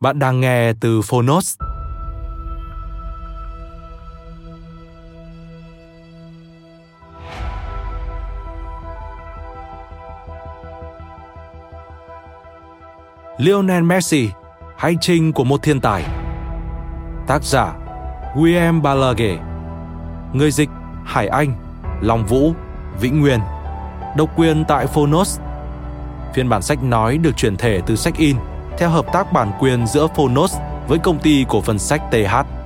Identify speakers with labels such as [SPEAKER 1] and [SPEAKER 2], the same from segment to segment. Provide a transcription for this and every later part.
[SPEAKER 1] Bạn đang nghe từ Phonos. Lionel Messi, hành trình của một thiên tài. Tác giả William Balague. Người dịch Hải Anh, Long Vũ, Vĩnh Nguyên. Độc quyền tại Phonos. Phiên bản sách nói được chuyển thể từ sách in theo hợp tác bản quyền giữa Phonos với công ty cổ phần sách TH.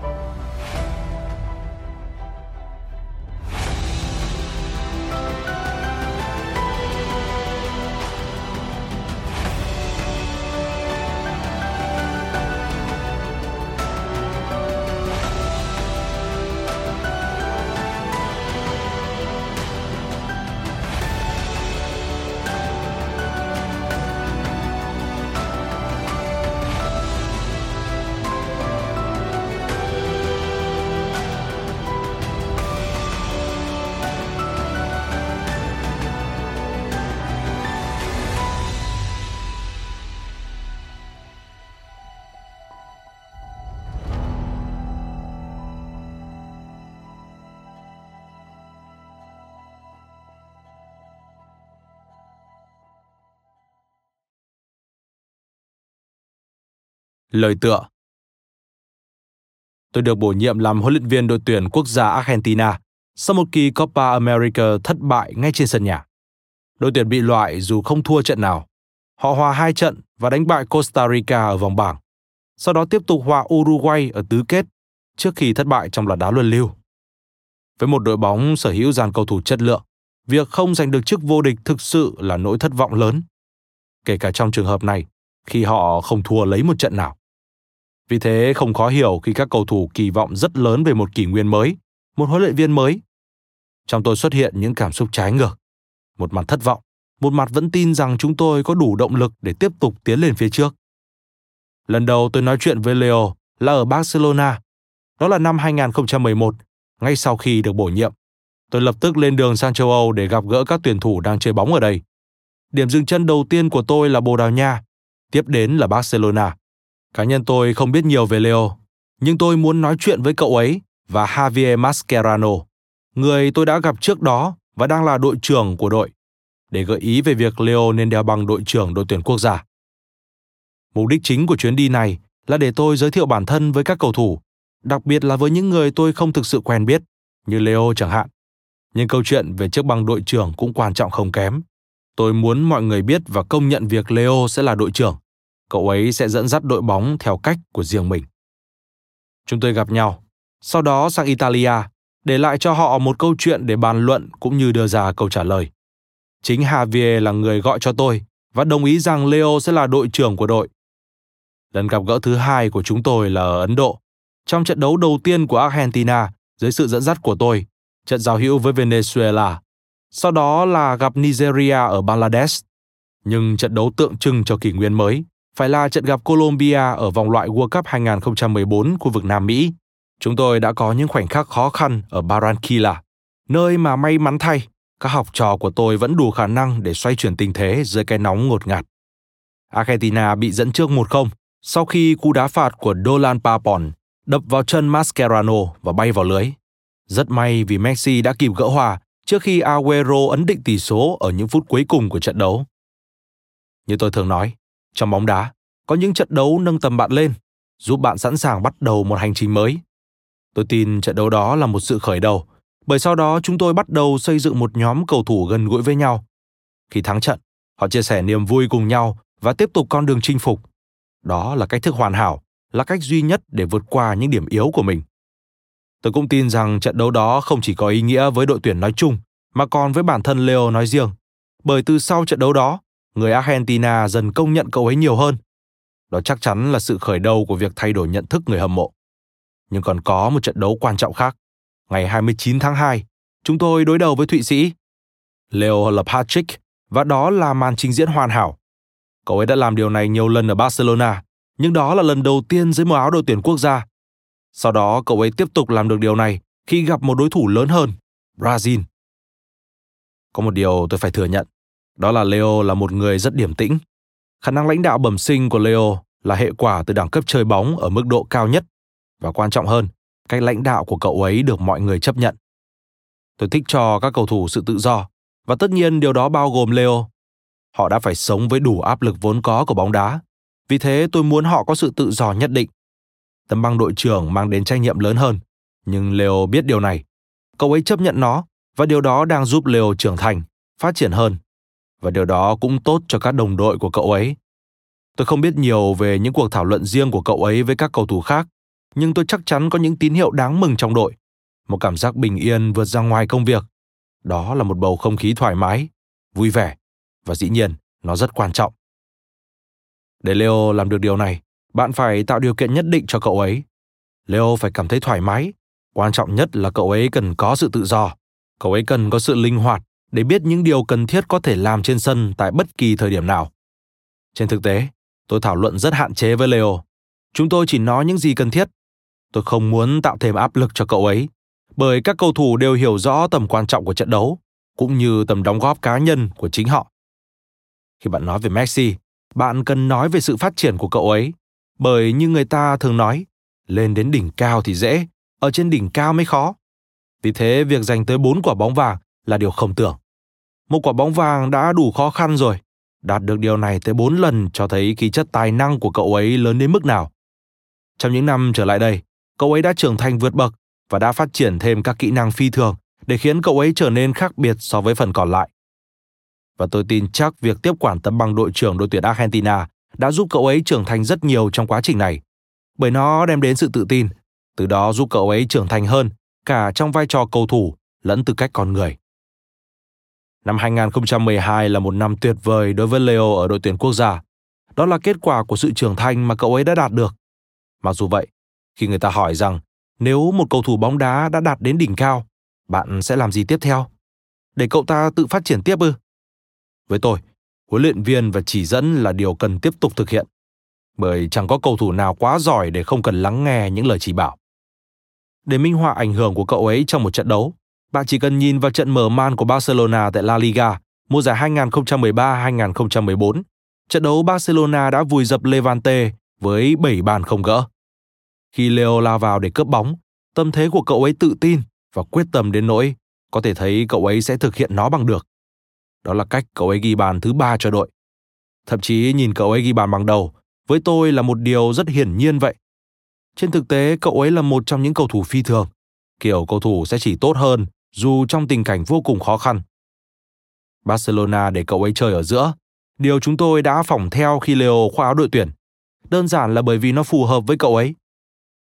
[SPEAKER 1] Lời tựa Tôi được bổ nhiệm làm huấn luyện viên đội tuyển quốc gia Argentina sau một kỳ Copa America thất bại ngay trên sân nhà. Đội tuyển bị loại dù không thua trận nào. Họ hòa hai trận và đánh bại Costa Rica ở vòng bảng. Sau đó tiếp tục hòa Uruguay ở tứ kết trước khi thất bại trong loạt đá luân lưu. Với một đội bóng sở hữu dàn cầu thủ chất lượng, việc không giành được chức vô địch thực sự là nỗi thất vọng lớn. Kể cả trong trường hợp này, khi họ không thua lấy một trận nào. Vì thế không khó hiểu khi các cầu thủ kỳ vọng rất lớn về một kỷ nguyên mới, một huấn luyện viên mới. Trong tôi xuất hiện những cảm xúc trái ngược. Một mặt thất vọng, một mặt vẫn tin rằng chúng tôi có đủ động lực để tiếp tục tiến lên phía trước. Lần đầu tôi nói chuyện với Leo là ở Barcelona. Đó là năm 2011, ngay sau khi được bổ nhiệm. Tôi lập tức lên đường sang châu Âu để gặp gỡ các tuyển thủ đang chơi bóng ở đây. Điểm dừng chân đầu tiên của tôi là Bồ Đào Nha, tiếp đến là Barcelona. Cá nhân tôi không biết nhiều về Leo, nhưng tôi muốn nói chuyện với cậu ấy và Javier Mascherano, người tôi đã gặp trước đó và đang là đội trưởng của đội, để gợi ý về việc Leo nên đeo bằng đội trưởng đội tuyển quốc gia. Mục đích chính của chuyến đi này là để tôi giới thiệu bản thân với các cầu thủ, đặc biệt là với những người tôi không thực sự quen biết, như Leo chẳng hạn. Nhưng câu chuyện về chiếc băng đội trưởng cũng quan trọng không kém. Tôi muốn mọi người biết và công nhận việc Leo sẽ là đội trưởng cậu ấy sẽ dẫn dắt đội bóng theo cách của riêng mình. Chúng tôi gặp nhau, sau đó sang Italia, để lại cho họ một câu chuyện để bàn luận cũng như đưa ra câu trả lời. Chính Javier là người gọi cho tôi và đồng ý rằng Leo sẽ là đội trưởng của đội. Lần gặp gỡ thứ hai của chúng tôi là ở Ấn Độ, trong trận đấu đầu tiên của Argentina dưới sự dẫn dắt của tôi, trận giao hữu với Venezuela. Sau đó là gặp Nigeria ở Bangladesh. Nhưng trận đấu tượng trưng cho kỷ nguyên mới phải là trận gặp Colombia ở vòng loại World Cup 2014 khu vực Nam Mỹ. Chúng tôi đã có những khoảnh khắc khó khăn ở Barranquilla, nơi mà may mắn thay, các học trò của tôi vẫn đủ khả năng để xoay chuyển tình thế dưới cái nóng ngột ngạt. Argentina bị dẫn trước 1-0 sau khi cú đá phạt của Dolan Papon đập vào chân Mascherano và bay vào lưới. Rất may vì Messi đã kịp gỡ hòa trước khi Aguero ấn định tỷ số ở những phút cuối cùng của trận đấu. Như tôi thường nói, trong bóng đá, có những trận đấu nâng tầm bạn lên, giúp bạn sẵn sàng bắt đầu một hành trình mới. Tôi tin trận đấu đó là một sự khởi đầu, bởi sau đó chúng tôi bắt đầu xây dựng một nhóm cầu thủ gần gũi với nhau. Khi thắng trận, họ chia sẻ niềm vui cùng nhau và tiếp tục con đường chinh phục. Đó là cách thức hoàn hảo, là cách duy nhất để vượt qua những điểm yếu của mình. Tôi cũng tin rằng trận đấu đó không chỉ có ý nghĩa với đội tuyển nói chung, mà còn với bản thân Leo nói riêng. Bởi từ sau trận đấu đó, người Argentina dần công nhận cậu ấy nhiều hơn. Đó chắc chắn là sự khởi đầu của việc thay đổi nhận thức người hâm mộ. Nhưng còn có một trận đấu quan trọng khác. Ngày 29 tháng 2, chúng tôi đối đầu với Thụy Sĩ. Leo là Patrick và đó là màn trình diễn hoàn hảo. Cậu ấy đã làm điều này nhiều lần ở Barcelona, nhưng đó là lần đầu tiên dưới màu áo đội tuyển quốc gia. Sau đó cậu ấy tiếp tục làm được điều này khi gặp một đối thủ lớn hơn, Brazil. Có một điều tôi phải thừa nhận, đó là Leo là một người rất điềm tĩnh. Khả năng lãnh đạo bẩm sinh của Leo là hệ quả từ đẳng cấp chơi bóng ở mức độ cao nhất và quan trọng hơn, cách lãnh đạo của cậu ấy được mọi người chấp nhận. Tôi thích cho các cầu thủ sự tự do và tất nhiên điều đó bao gồm Leo. Họ đã phải sống với đủ áp lực vốn có của bóng đá. Vì thế tôi muốn họ có sự tự do nhất định. Tấm băng đội trưởng mang đến trách nhiệm lớn hơn, nhưng Leo biết điều này. Cậu ấy chấp nhận nó và điều đó đang giúp Leo trưởng thành, phát triển hơn. Và điều đó cũng tốt cho các đồng đội của cậu ấy. Tôi không biết nhiều về những cuộc thảo luận riêng của cậu ấy với các cầu thủ khác, nhưng tôi chắc chắn có những tín hiệu đáng mừng trong đội. Một cảm giác bình yên vượt ra ngoài công việc. Đó là một bầu không khí thoải mái, vui vẻ và dĩ nhiên nó rất quan trọng. Để Leo làm được điều này, bạn phải tạo điều kiện nhất định cho cậu ấy. Leo phải cảm thấy thoải mái. Quan trọng nhất là cậu ấy cần có sự tự do. Cậu ấy cần có sự linh hoạt để biết những điều cần thiết có thể làm trên sân tại bất kỳ thời điểm nào. Trên thực tế, tôi thảo luận rất hạn chế với Leo. Chúng tôi chỉ nói những gì cần thiết. Tôi không muốn tạo thêm áp lực cho cậu ấy, bởi các cầu thủ đều hiểu rõ tầm quan trọng của trận đấu, cũng như tầm đóng góp cá nhân của chính họ. Khi bạn nói về Messi, bạn cần nói về sự phát triển của cậu ấy, bởi như người ta thường nói, lên đến đỉnh cao thì dễ, ở trên đỉnh cao mới khó. Vì thế việc giành tới 4 quả bóng vàng là điều không tưởng. Một quả bóng vàng đã đủ khó khăn rồi. Đạt được điều này tới 4 lần cho thấy khí chất tài năng của cậu ấy lớn đến mức nào. Trong những năm trở lại đây, cậu ấy đã trưởng thành vượt bậc và đã phát triển thêm các kỹ năng phi thường để khiến cậu ấy trở nên khác biệt so với phần còn lại. Và tôi tin chắc việc tiếp quản tấm bằng đội trưởng đội tuyển Argentina đã giúp cậu ấy trưởng thành rất nhiều trong quá trình này, bởi nó đem đến sự tự tin, từ đó giúp cậu ấy trưởng thành hơn cả trong vai trò cầu thủ lẫn tư cách con người. Năm 2012 là một năm tuyệt vời đối với Leo ở đội tuyển quốc gia. Đó là kết quả của sự trưởng thành mà cậu ấy đã đạt được. Mặc dù vậy, khi người ta hỏi rằng nếu một cầu thủ bóng đá đã đạt đến đỉnh cao, bạn sẽ làm gì tiếp theo? Để cậu ta tự phát triển tiếp ư? Với tôi, huấn luyện viên và chỉ dẫn là điều cần tiếp tục thực hiện. Bởi chẳng có cầu thủ nào quá giỏi để không cần lắng nghe những lời chỉ bảo. Để minh họa ảnh hưởng của cậu ấy trong một trận đấu, bạn chỉ cần nhìn vào trận mở màn của Barcelona tại La Liga mùa giải 2013-2014. Trận đấu Barcelona đã vùi dập Levante với 7 bàn không gỡ. Khi Leo lao vào để cướp bóng, tâm thế của cậu ấy tự tin và quyết tâm đến nỗi có thể thấy cậu ấy sẽ thực hiện nó bằng được. Đó là cách cậu ấy ghi bàn thứ ba cho đội. Thậm chí nhìn cậu ấy ghi bàn bằng đầu, với tôi là một điều rất hiển nhiên vậy. Trên thực tế, cậu ấy là một trong những cầu thủ phi thường. Kiểu cầu thủ sẽ chỉ tốt hơn dù trong tình cảnh vô cùng khó khăn. Barcelona để cậu ấy chơi ở giữa, điều chúng tôi đã phỏng theo khi Leo khoác áo đội tuyển. Đơn giản là bởi vì nó phù hợp với cậu ấy.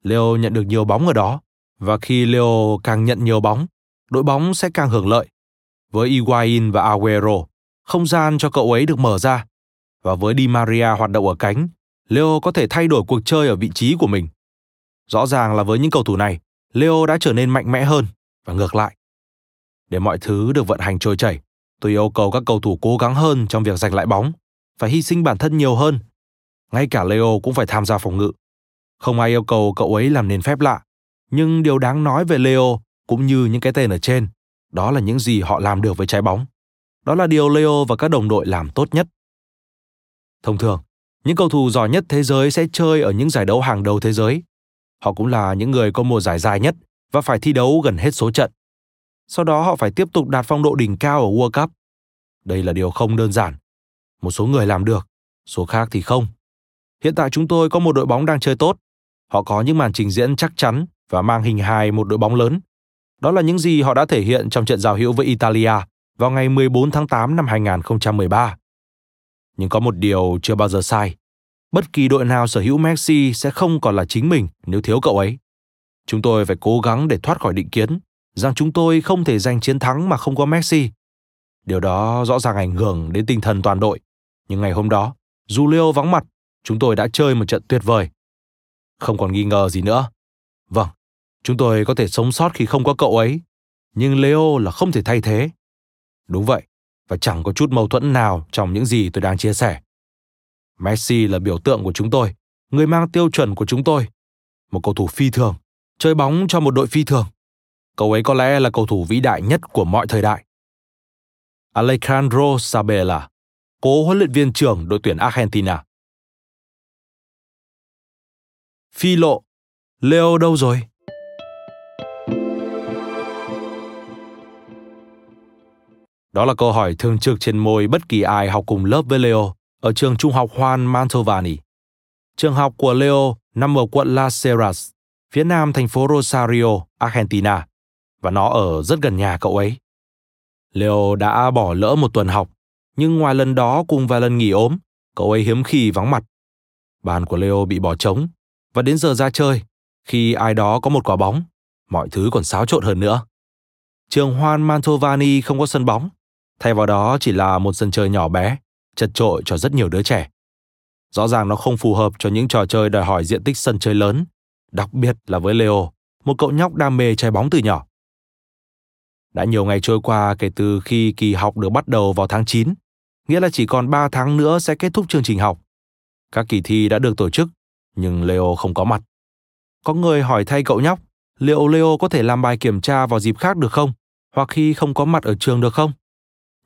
[SPEAKER 1] Leo nhận được nhiều bóng ở đó, và khi Leo càng nhận nhiều bóng, đội bóng sẽ càng hưởng lợi. Với Higuain và Aguero, không gian cho cậu ấy được mở ra. Và với Di Maria hoạt động ở cánh, Leo có thể thay đổi cuộc chơi ở vị trí của mình. Rõ ràng là với những cầu thủ này, Leo đã trở nên mạnh mẽ hơn và ngược lại. Để mọi thứ được vận hành trôi chảy, tôi yêu cầu các cầu thủ cố gắng hơn trong việc giành lại bóng, phải hy sinh bản thân nhiều hơn. Ngay cả Leo cũng phải tham gia phòng ngự. Không ai yêu cầu cậu ấy làm nên phép lạ, nhưng điều đáng nói về Leo cũng như những cái tên ở trên, đó là những gì họ làm được với trái bóng. Đó là điều Leo và các đồng đội làm tốt nhất. Thông thường, những cầu thủ giỏi nhất thế giới sẽ chơi ở những giải đấu hàng đầu thế giới. Họ cũng là những người có mùa giải dài nhất và phải thi đấu gần hết số trận. Sau đó họ phải tiếp tục đạt phong độ đỉnh cao ở World Cup. Đây là điều không đơn giản. Một số người làm được, số khác thì không. Hiện tại chúng tôi có một đội bóng đang chơi tốt. Họ có những màn trình diễn chắc chắn và mang hình hài một đội bóng lớn. Đó là những gì họ đã thể hiện trong trận giao hữu với Italia vào ngày 14 tháng 8 năm 2013. Nhưng có một điều chưa bao giờ sai. Bất kỳ đội nào sở hữu Messi sẽ không còn là chính mình nếu thiếu cậu ấy. Chúng tôi phải cố gắng để thoát khỏi định kiến rằng chúng tôi không thể giành chiến thắng mà không có Messi. Điều đó rõ ràng ảnh hưởng đến tinh thần toàn đội. Nhưng ngày hôm đó, dù Leo vắng mặt, chúng tôi đã chơi một trận tuyệt vời. Không còn nghi ngờ gì nữa. Vâng, chúng tôi có thể sống sót khi không có cậu ấy, nhưng Leo là không thể thay thế. Đúng vậy, và chẳng có chút mâu thuẫn nào trong những gì tôi đang chia sẻ. Messi là biểu tượng của chúng tôi, người mang tiêu chuẩn của chúng tôi. Một cầu thủ phi thường, chơi bóng cho một đội phi thường. Cậu ấy có lẽ là cầu thủ vĩ đại nhất của mọi thời đại. Alejandro Sabella, cố huấn luyện viên trưởng đội tuyển Argentina. Phi lộ, Leo đâu rồi? Đó là câu hỏi thường trực trên môi bất kỳ ai học cùng lớp với Leo ở trường trung học Juan Mantovani. Trường học của Leo nằm ở quận Las Heras, phía nam thành phố Rosario, Argentina, và nó ở rất gần nhà cậu ấy. Leo đã bỏ lỡ một tuần học, nhưng ngoài lần đó cùng vài lần nghỉ ốm, cậu ấy hiếm khi vắng mặt. Bàn của Leo bị bỏ trống, và đến giờ ra chơi, khi ai đó có một quả bóng, mọi thứ còn xáo trộn hơn nữa. Trường Juan Mantovani không có sân bóng, thay vào đó chỉ là một sân chơi nhỏ bé, chật trội cho rất nhiều đứa trẻ. Rõ ràng nó không phù hợp cho những trò chơi đòi hỏi diện tích sân chơi lớn, đặc biệt là với Leo, một cậu nhóc đam mê chơi bóng từ nhỏ. Đã nhiều ngày trôi qua kể từ khi kỳ học được bắt đầu vào tháng 9, nghĩa là chỉ còn 3 tháng nữa sẽ kết thúc chương trình học. Các kỳ thi đã được tổ chức, nhưng Leo không có mặt. Có người hỏi thay cậu nhóc, liệu Leo có thể làm bài kiểm tra vào dịp khác được không? Hoặc khi không có mặt ở trường được không?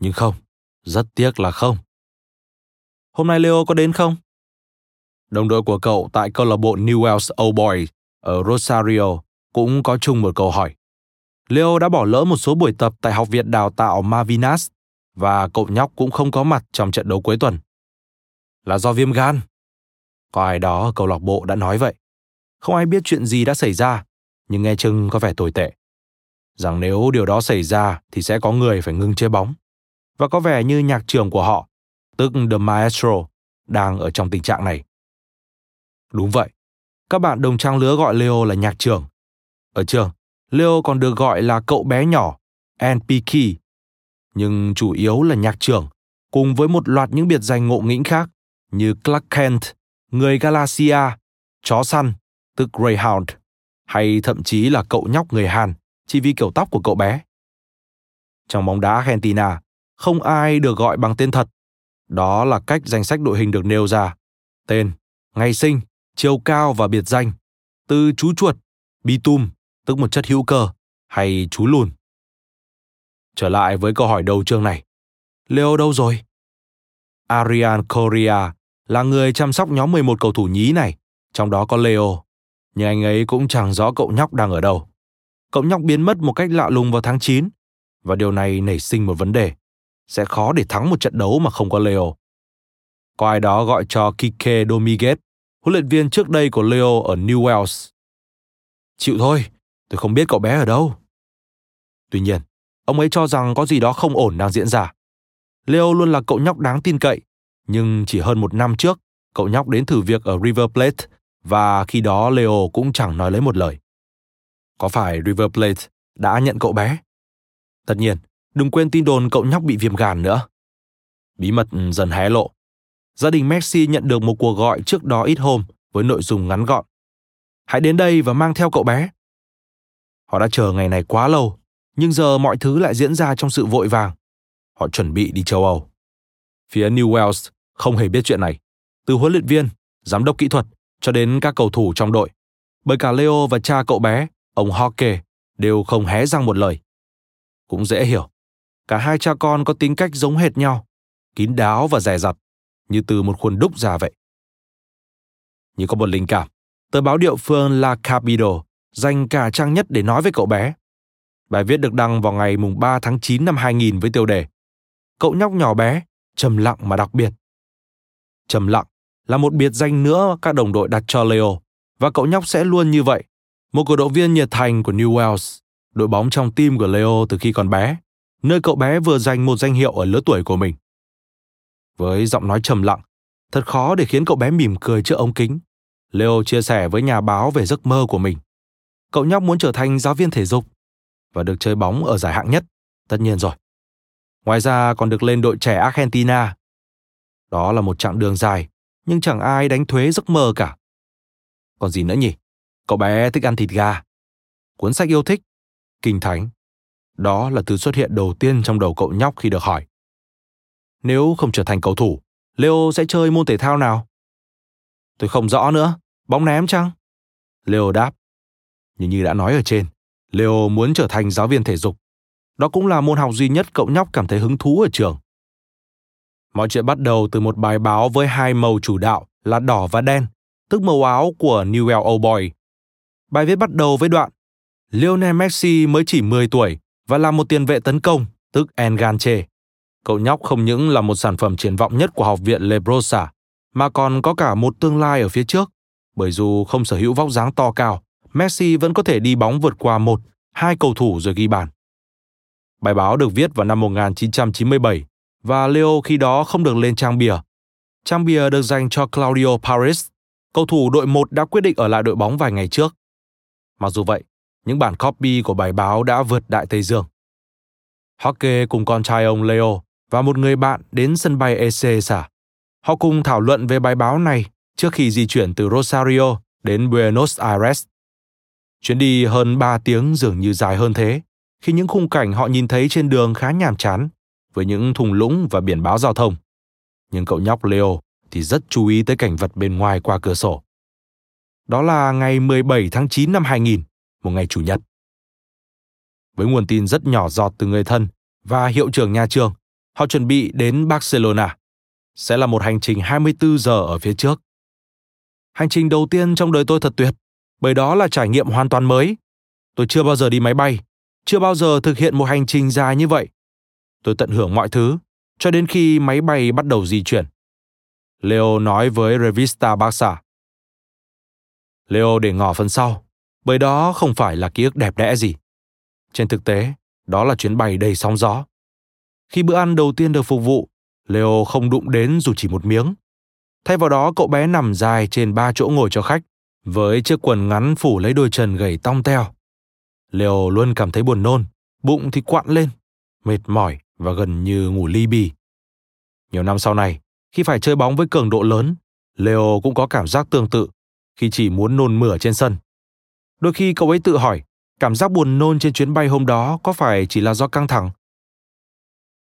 [SPEAKER 1] Nhưng không, rất tiếc là không. Hôm nay Leo có đến không? Đồng đội của cậu tại câu lạc bộ New Wales Old Boys ở Rosario cũng có chung một câu hỏi. Leo đã bỏ lỡ một số buổi tập tại Học viện Đào tạo Mavinas và cậu nhóc cũng không có mặt trong trận đấu cuối tuần. Là do viêm gan. Có ai đó ở câu lạc bộ đã nói vậy. Không ai biết chuyện gì đã xảy ra, nhưng nghe chừng có vẻ tồi tệ. Rằng nếu điều đó xảy ra thì sẽ có người phải ngưng chơi bóng. Và có vẻ như nhạc trưởng của họ, tức The Maestro, đang ở trong tình trạng này. Đúng vậy, các bạn đồng trang lứa gọi Leo là nhạc trưởng. Ờ, ở trường, Leo còn được gọi là cậu bé nhỏ, NPK, nhưng chủ yếu là nhạc trưởng, cùng với một loạt những biệt danh ngộ nghĩnh khác như Clark Kent, người Galaxia, chó săn, tức Greyhound, hay thậm chí là cậu nhóc người Hàn, chỉ vì kiểu tóc của cậu bé. Trong bóng đá Argentina, không ai được gọi bằng tên thật. Đó là cách danh sách đội hình được nêu ra. Tên, ngày sinh, chiều cao và biệt danh, từ chú chuột, bitum, tức một chất hữu cơ, hay chú lùn. Trở lại với câu hỏi đầu chương này. Leo đâu rồi? Arian Correa là người chăm sóc nhóm 11 cầu thủ nhí này, trong đó có Leo. Nhưng anh ấy cũng chẳng rõ cậu nhóc đang ở đâu. Cậu nhóc biến mất một cách lạ lùng vào tháng 9, và điều này nảy sinh một vấn đề. Sẽ khó để thắng một trận đấu mà không có Leo. Có ai đó gọi cho Kike Dominguez, huấn luyện viên trước đây của Leo ở New Wales. Chịu thôi, tôi không biết cậu bé ở đâu. Tuy nhiên, ông ấy cho rằng có gì đó không ổn đang diễn ra. Leo luôn là cậu nhóc đáng tin cậy, nhưng chỉ hơn một năm trước, cậu nhóc đến thử việc ở River Plate và khi đó Leo cũng chẳng nói lấy một lời. Có phải River Plate đã nhận cậu bé? Tất nhiên, đừng quên tin đồn cậu nhóc bị viêm gan nữa. Bí mật dần hé lộ. Gia đình Messi nhận được một cuộc gọi trước đó ít hôm với nội dung ngắn gọn. Hãy đến đây và mang theo cậu bé. Họ đã chờ ngày này quá lâu, nhưng giờ mọi thứ lại diễn ra trong sự vội vàng. Họ chuẩn bị đi châu Âu. Phía New Wales không hề biết chuyện này. Từ huấn luyện viên, giám đốc kỹ thuật cho đến các cầu thủ trong đội. Bởi cả Leo và cha cậu bé, ông Hockey, đều không hé răng một lời. Cũng dễ hiểu. Cả hai cha con có tính cách giống hệt nhau, kín đáo và dè dặt, như từ một khuôn đúc ra vậy. Như có một linh cảm, tờ báo địa phương La Capito dành cả trang nhất để nói với cậu bé. Bài viết được đăng vào ngày mùng 3 tháng 9 năm 2000 với tiêu đề Cậu nhóc nhỏ bé, trầm lặng mà đặc biệt. Trầm lặng là một biệt danh nữa các đồng đội đặt cho Leo và cậu nhóc sẽ luôn như vậy. Một cổ động viên nhiệt thành của New Wales, đội bóng trong tim của Leo từ khi còn bé, nơi cậu bé vừa giành một danh hiệu ở lứa tuổi của mình. Với giọng nói trầm lặng, thật khó để khiến cậu bé mỉm cười trước ống kính. Leo chia sẻ với nhà báo về giấc mơ của mình. Cậu nhóc muốn trở thành giáo viên thể dục và được chơi bóng ở giải hạng nhất, tất nhiên rồi. Ngoài ra còn được lên đội trẻ Argentina. Đó là một chặng đường dài, nhưng chẳng ai đánh thuế giấc mơ cả. Còn gì nữa nhỉ? Cậu bé thích ăn thịt gà. Cuốn sách yêu thích, kinh thánh. Đó là từ xuất hiện đầu tiên trong đầu cậu nhóc khi được hỏi. Nếu không trở thành cầu thủ, Leo sẽ chơi môn thể thao nào? Tôi không rõ nữa, bóng ném chăng? Leo đáp. Như như đã nói ở trên, Leo muốn trở thành giáo viên thể dục. Đó cũng là môn học duy nhất cậu nhóc cảm thấy hứng thú ở trường. Mọi chuyện bắt đầu từ một bài báo với hai màu chủ đạo là đỏ và đen, tức màu áo của Newell Old Boy. Bài viết bắt đầu với đoạn Lionel Messi mới chỉ 10 tuổi và là một tiền vệ tấn công, tức Enganche. Cậu nhóc không những là một sản phẩm triển vọng nhất của học viện Lebrosa, mà còn có cả một tương lai ở phía trước. Bởi dù không sở hữu vóc dáng to cao, Messi vẫn có thể đi bóng vượt qua một, hai cầu thủ rồi ghi bàn. Bài báo được viết vào năm 1997 và Leo khi đó không được lên trang bìa. Trang bìa được dành cho Claudio Paris, cầu thủ đội 1 đã quyết định ở lại đội bóng vài ngày trước. Mặc dù vậy, những bản copy của bài báo đã vượt đại Tây Dương. Hockey cùng con trai ông Leo và một người bạn đến sân bay Ezeiza. Họ cùng thảo luận về bài báo này trước khi di chuyển từ Rosario đến Buenos Aires. Chuyến đi hơn 3 tiếng dường như dài hơn thế, khi những khung cảnh họ nhìn thấy trên đường khá nhàm chán, với những thùng lũng và biển báo giao thông. Nhưng cậu nhóc Leo thì rất chú ý tới cảnh vật bên ngoài qua cửa sổ. Đó là ngày 17 tháng 9 năm 2000, một ngày chủ nhật. Với nguồn tin rất nhỏ giọt từ người thân và hiệu trưởng nhà trường, họ chuẩn bị đến Barcelona. Sẽ là một hành trình 24 giờ ở phía trước. Hành trình đầu tiên trong đời tôi thật tuyệt, bởi đó là trải nghiệm hoàn toàn mới. Tôi chưa bao giờ đi máy bay, chưa bao giờ thực hiện một hành trình dài như vậy. Tôi tận hưởng mọi thứ cho đến khi máy bay bắt đầu di chuyển. Leo nói với Revista Barca. Leo để ngỏ phần sau, bởi đó không phải là ký ức đẹp đẽ gì. Trên thực tế, đó là chuyến bay đầy sóng gió. Khi bữa ăn đầu tiên được phục vụ, Leo không đụng đến dù chỉ một miếng. Thay vào đó, cậu bé nằm dài trên ba chỗ ngồi cho khách, với chiếc quần ngắn phủ lấy đôi chân gầy tong teo. Leo luôn cảm thấy buồn nôn, bụng thì quặn lên, mệt mỏi và gần như ngủ ly bì. Nhiều năm sau này, khi phải chơi bóng với cường độ lớn, Leo cũng có cảm giác tương tự khi chỉ muốn nôn mửa trên sân. Đôi khi cậu ấy tự hỏi, cảm giác buồn nôn trên chuyến bay hôm đó có phải chỉ là do căng thẳng?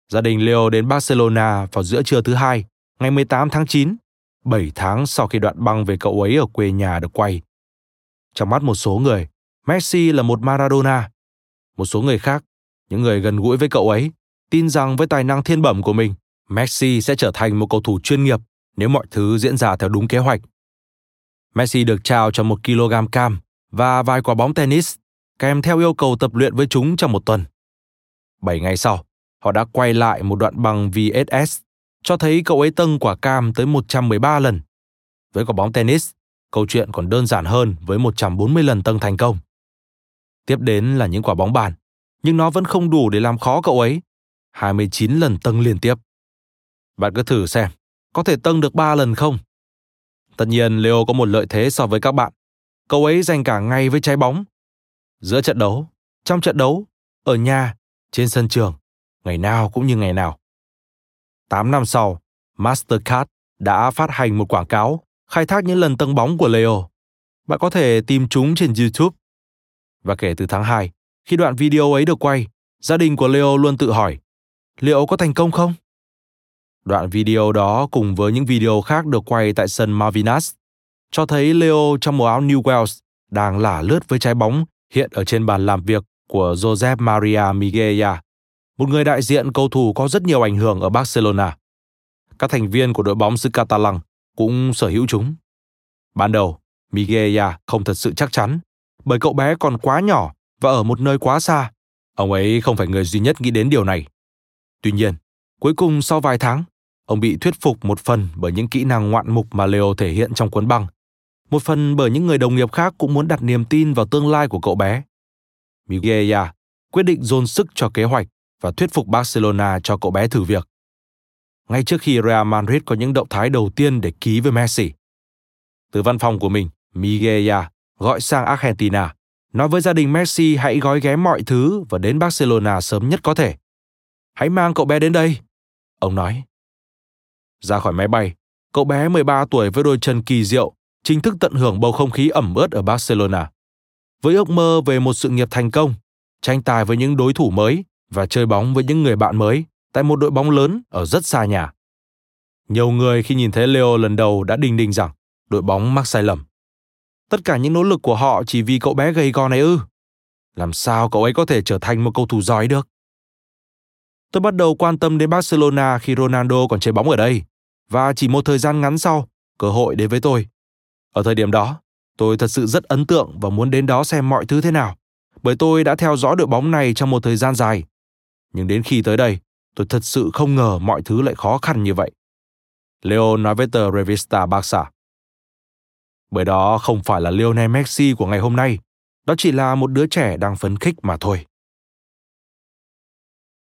[SPEAKER 1] Gia đình Leo đến Barcelona vào giữa trưa thứ hai, ngày 18 tháng 9, 7 tháng sau khi đoạn băng về cậu ấy ở quê nhà được quay. Trong mắt một số người, Messi là một Maradona. Một số người khác, những người gần gũi với cậu ấy, tin rằng với tài năng thiên bẩm của mình, Messi sẽ trở thành một cầu thủ chuyên nghiệp nếu mọi thứ diễn ra theo đúng kế hoạch. Messi được trao cho một kg cam và vài quả bóng tennis, kèm theo yêu cầu tập luyện với chúng trong một tuần. Bảy ngày sau, họ đã quay lại một đoạn bằng VSS, cho thấy cậu ấy tâng quả cam tới 113 lần. Với quả bóng tennis, câu chuyện còn đơn giản hơn với 140 lần tâng thành công. Tiếp đến là những quả bóng bàn, nhưng nó vẫn không đủ để làm khó cậu ấy. 29 lần tâng liên tiếp. Bạn cứ thử xem, có thể tâng được 3 lần không? Tất nhiên Leo có một lợi thế so với các bạn. Cậu ấy dành cả ngày với trái bóng. Giữa trận đấu, trong trận đấu, ở nhà, trên sân trường, ngày nào cũng như ngày nào. 8 năm sau, Mastercard đã phát hành một quảng cáo khai thác những lần tăng bóng của Leo. Bạn có thể tìm chúng trên YouTube. Và kể từ tháng 2, khi đoạn video ấy được quay, gia đình của Leo luôn tự hỏi, liệu có thành công không? Đoạn video đó cùng với những video khác được quay tại sân Malvinas cho thấy Leo trong màu áo New Wales đang lả lướt với trái bóng hiện ở trên bàn làm việc của Joseph Maria Miguel, một người đại diện cầu thủ có rất nhiều ảnh hưởng ở Barcelona. Các thành viên của đội bóng xứ Catalan cũng sở hữu chúng. Ban đầu, Miguel không thật sự chắc chắn, bởi cậu bé còn quá nhỏ và ở một nơi quá xa. Ông ấy không phải người duy nhất nghĩ đến điều này. Tuy nhiên, cuối cùng sau vài tháng, ông bị thuyết phục một phần bởi những kỹ năng ngoạn mục mà Leo thể hiện trong cuốn băng, một phần bởi những người đồng nghiệp khác cũng muốn đặt niềm tin vào tương lai của cậu bé. Miguel quyết định dồn sức cho kế hoạch và thuyết phục Barcelona cho cậu bé thử việc. Ngay trước khi Real Madrid có những động thái đầu tiên để ký với Messi. Từ văn phòng của mình, Miguel gọi sang Argentina, nói với gia đình Messi hãy gói ghém mọi thứ và đến Barcelona sớm nhất có thể. Hãy mang cậu bé đến đây, ông nói. Ra khỏi máy bay, cậu bé 13 tuổi với đôi chân kỳ diệu chính thức tận hưởng bầu không khí ẩm ướt ở Barcelona. Với ước mơ về một sự nghiệp thành công, tranh tài với những đối thủ mới và chơi bóng với những người bạn mới tại một đội bóng lớn ở rất xa nhà. Nhiều người khi nhìn thấy Leo lần đầu đã đình đình rằng đội bóng mắc sai lầm. Tất cả những nỗ lực của họ chỉ vì cậu bé gầy gò này ư? Làm sao cậu ấy có thể trở thành một cầu thủ giỏi được? Tôi bắt đầu quan tâm đến Barcelona khi Ronaldo còn chơi bóng ở đây và chỉ một thời gian ngắn sau, cơ hội đến với tôi. Ở thời điểm đó, tôi thật sự rất ấn tượng và muốn đến đó xem mọi thứ thế nào, bởi tôi đã theo dõi đội bóng này trong một thời gian dài. Nhưng đến khi tới đây, tôi thật sự không ngờ mọi thứ lại khó khăn như vậy. Leo nói với tờ Revista Barca. Bởi đó không phải là Lionel Messi của ngày hôm nay, đó chỉ là một đứa trẻ đang phấn khích mà thôi.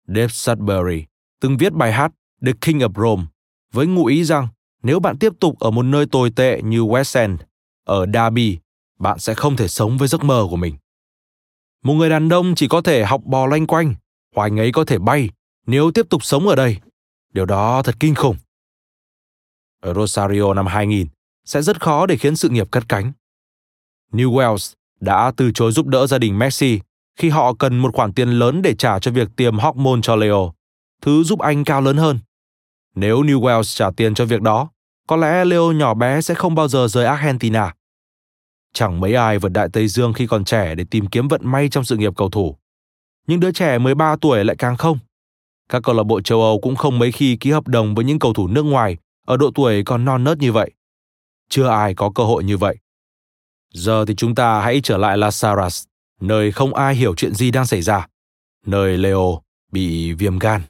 [SPEAKER 1] Dave Sudbury từng viết bài hát The King of Rome với ngụ ý rằng nếu bạn tiếp tục ở một nơi tồi tệ như West End, ở Derby, bạn sẽ không thể sống với giấc mơ của mình. Một người đàn ông chỉ có thể học bò lanh quanh, hoặc anh ấy có thể bay nếu tiếp tục sống ở đây. Điều đó thật kinh khủng. Ở Rosario năm 2000, sẽ rất khó để khiến sự nghiệp cất cánh. New Wales đã từ chối giúp đỡ gia đình Messi khi họ cần một khoản tiền lớn để trả cho việc tiêm hormone cho Leo, thứ giúp anh cao lớn hơn. Nếu New Wales trả tiền cho việc đó, có lẽ Leo nhỏ bé sẽ không bao giờ rời Argentina. Chẳng mấy ai vượt đại Tây Dương khi còn trẻ để tìm kiếm vận may trong sự nghiệp cầu thủ. Nhưng đứa trẻ 13 tuổi lại càng không. Các câu lạc bộ châu Âu cũng không mấy khi ký hợp đồng với những cầu thủ nước ngoài ở độ tuổi còn non nớt như vậy. Chưa ai có cơ hội như vậy. Giờ thì chúng ta hãy trở lại La Saras, nơi không ai hiểu chuyện gì đang xảy ra, nơi Leo bị viêm gan.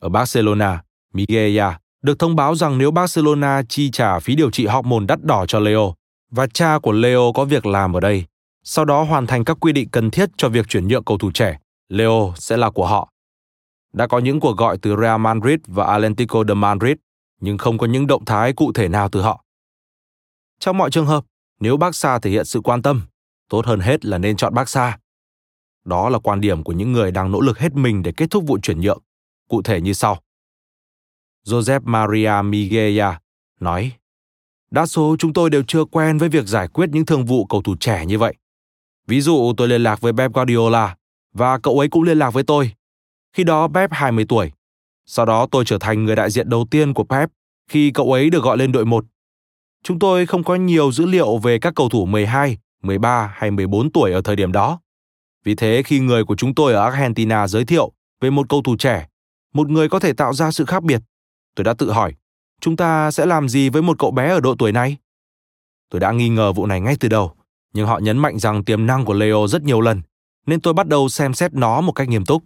[SPEAKER 1] Ở Barcelona, Miguel được thông báo rằng nếu Barcelona chi trả phí điều trị hormone đắt đỏ cho Leo và cha của Leo có việc làm ở đây, sau đó hoàn thành các quy định cần thiết cho việc chuyển nhượng cầu thủ trẻ, Leo sẽ là của họ. Đã có những cuộc gọi từ Real Madrid và Atlético de Madrid, nhưng không có những động thái cụ thể nào từ họ. Trong mọi trường hợp, nếu Barca thể hiện sự quan tâm, tốt hơn hết là nên chọn Barca. Đó là quan điểm của những người đang nỗ lực hết mình để kết thúc vụ chuyển nhượng, cụ thể như sau. Josep Maria Miguel nói, Đa số chúng tôi đều chưa quen với việc giải quyết những thương vụ cầu thủ trẻ như vậy. Ví dụ tôi liên lạc với Pep Guardiola và cậu ấy cũng liên lạc với tôi. Khi đó Pep 20 tuổi. Sau đó tôi trở thành người đại diện đầu tiên của Pep khi cậu ấy được gọi lên đội 1. Chúng tôi không có nhiều dữ liệu về các cầu thủ 12, 13 hay 14 tuổi ở thời điểm đó. Vì thế khi người của chúng tôi ở Argentina giới thiệu về một cầu thủ trẻ, một người có thể tạo ra sự khác biệt, tôi đã tự hỏi, chúng ta sẽ làm gì với một cậu bé ở độ tuổi này? Tôi đã nghi ngờ vụ này ngay từ đầu, nhưng họ nhấn mạnh rằng tiềm năng của Leo rất nhiều lần, nên tôi bắt đầu xem xét nó một cách nghiêm túc.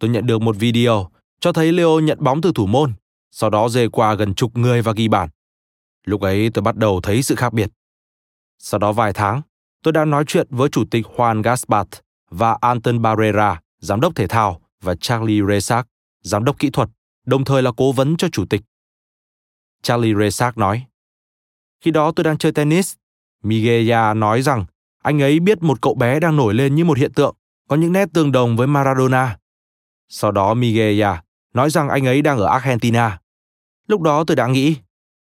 [SPEAKER 1] Tôi nhận được một video cho thấy Leo nhận bóng từ thủ môn, sau đó dê qua gần chục người và ghi bàn. Lúc ấy tôi bắt đầu thấy sự khác biệt. Sau đó vài tháng, tôi đã nói chuyện với chủ tịch Juan Gaspar và Anton Barrera, giám đốc thể thao, và Charlie Resac, giám đốc kỹ thuật, đồng thời là cố vấn cho chủ tịch. Charlie Resac nói, Khi đó tôi đang chơi tennis, Miguel nói rằng anh ấy biết một cậu bé đang nổi lên như một hiện tượng, có những nét tương đồng với Maradona. Sau đó Miguel nói rằng anh ấy đang ở Argentina. Lúc đó tôi đã nghĩ,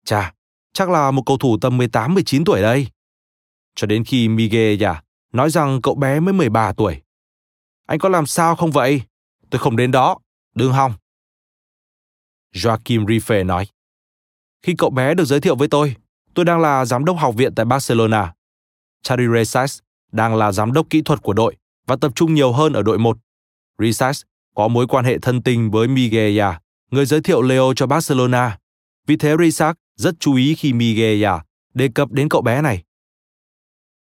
[SPEAKER 1] chà, chắc là một cầu thủ tầm 18-19 tuổi đây. Cho đến khi Miguel nói rằng cậu bé mới 13 tuổi. Anh có làm sao không vậy? Tôi không đến đó, đừng hòng. Joaquim Rife nói. Khi cậu bé được giới thiệu với tôi, tôi đang là giám đốc học viện tại Barcelona. Charlie Resas đang là giám đốc kỹ thuật của đội và tập trung nhiều hơn ở đội 1. Resas có mối quan hệ thân tình với Miguel, người giới thiệu Leo cho Barcelona. Vì thế Resas rất chú ý khi Miguel đề cập đến cậu bé này.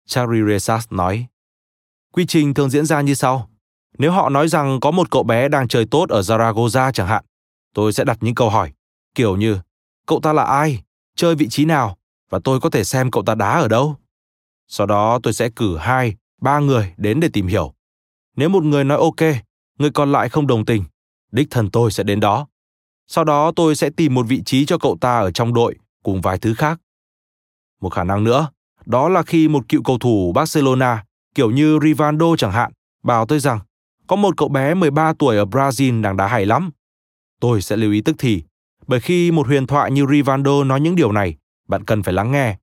[SPEAKER 1] Charlie Resas nói, Quy trình thường diễn ra như sau. Nếu họ nói rằng có một cậu bé đang chơi tốt ở Zaragoza chẳng hạn, tôi sẽ đặt những câu hỏi, kiểu như cậu ta là ai, chơi vị trí nào và tôi có thể xem cậu ta đá ở đâu. Sau đó tôi sẽ cử hai, ba người đến để tìm hiểu. Nếu một người nói ok, người còn lại không đồng tình, đích thân tôi sẽ đến đó. Sau đó tôi sẽ tìm một vị trí cho cậu ta ở trong đội cùng vài thứ khác. Một khả năng nữa, đó là khi một cựu cầu thủ Barcelona, kiểu như Rivaldo chẳng hạn, bảo tôi rằng có một cậu bé 13 tuổi ở Brazil đang đá hay lắm. Tôi sẽ lưu ý tức thì, bởi khi một huyền thoại như Rivaldo nói những điều này, bạn cần phải lắng nghe.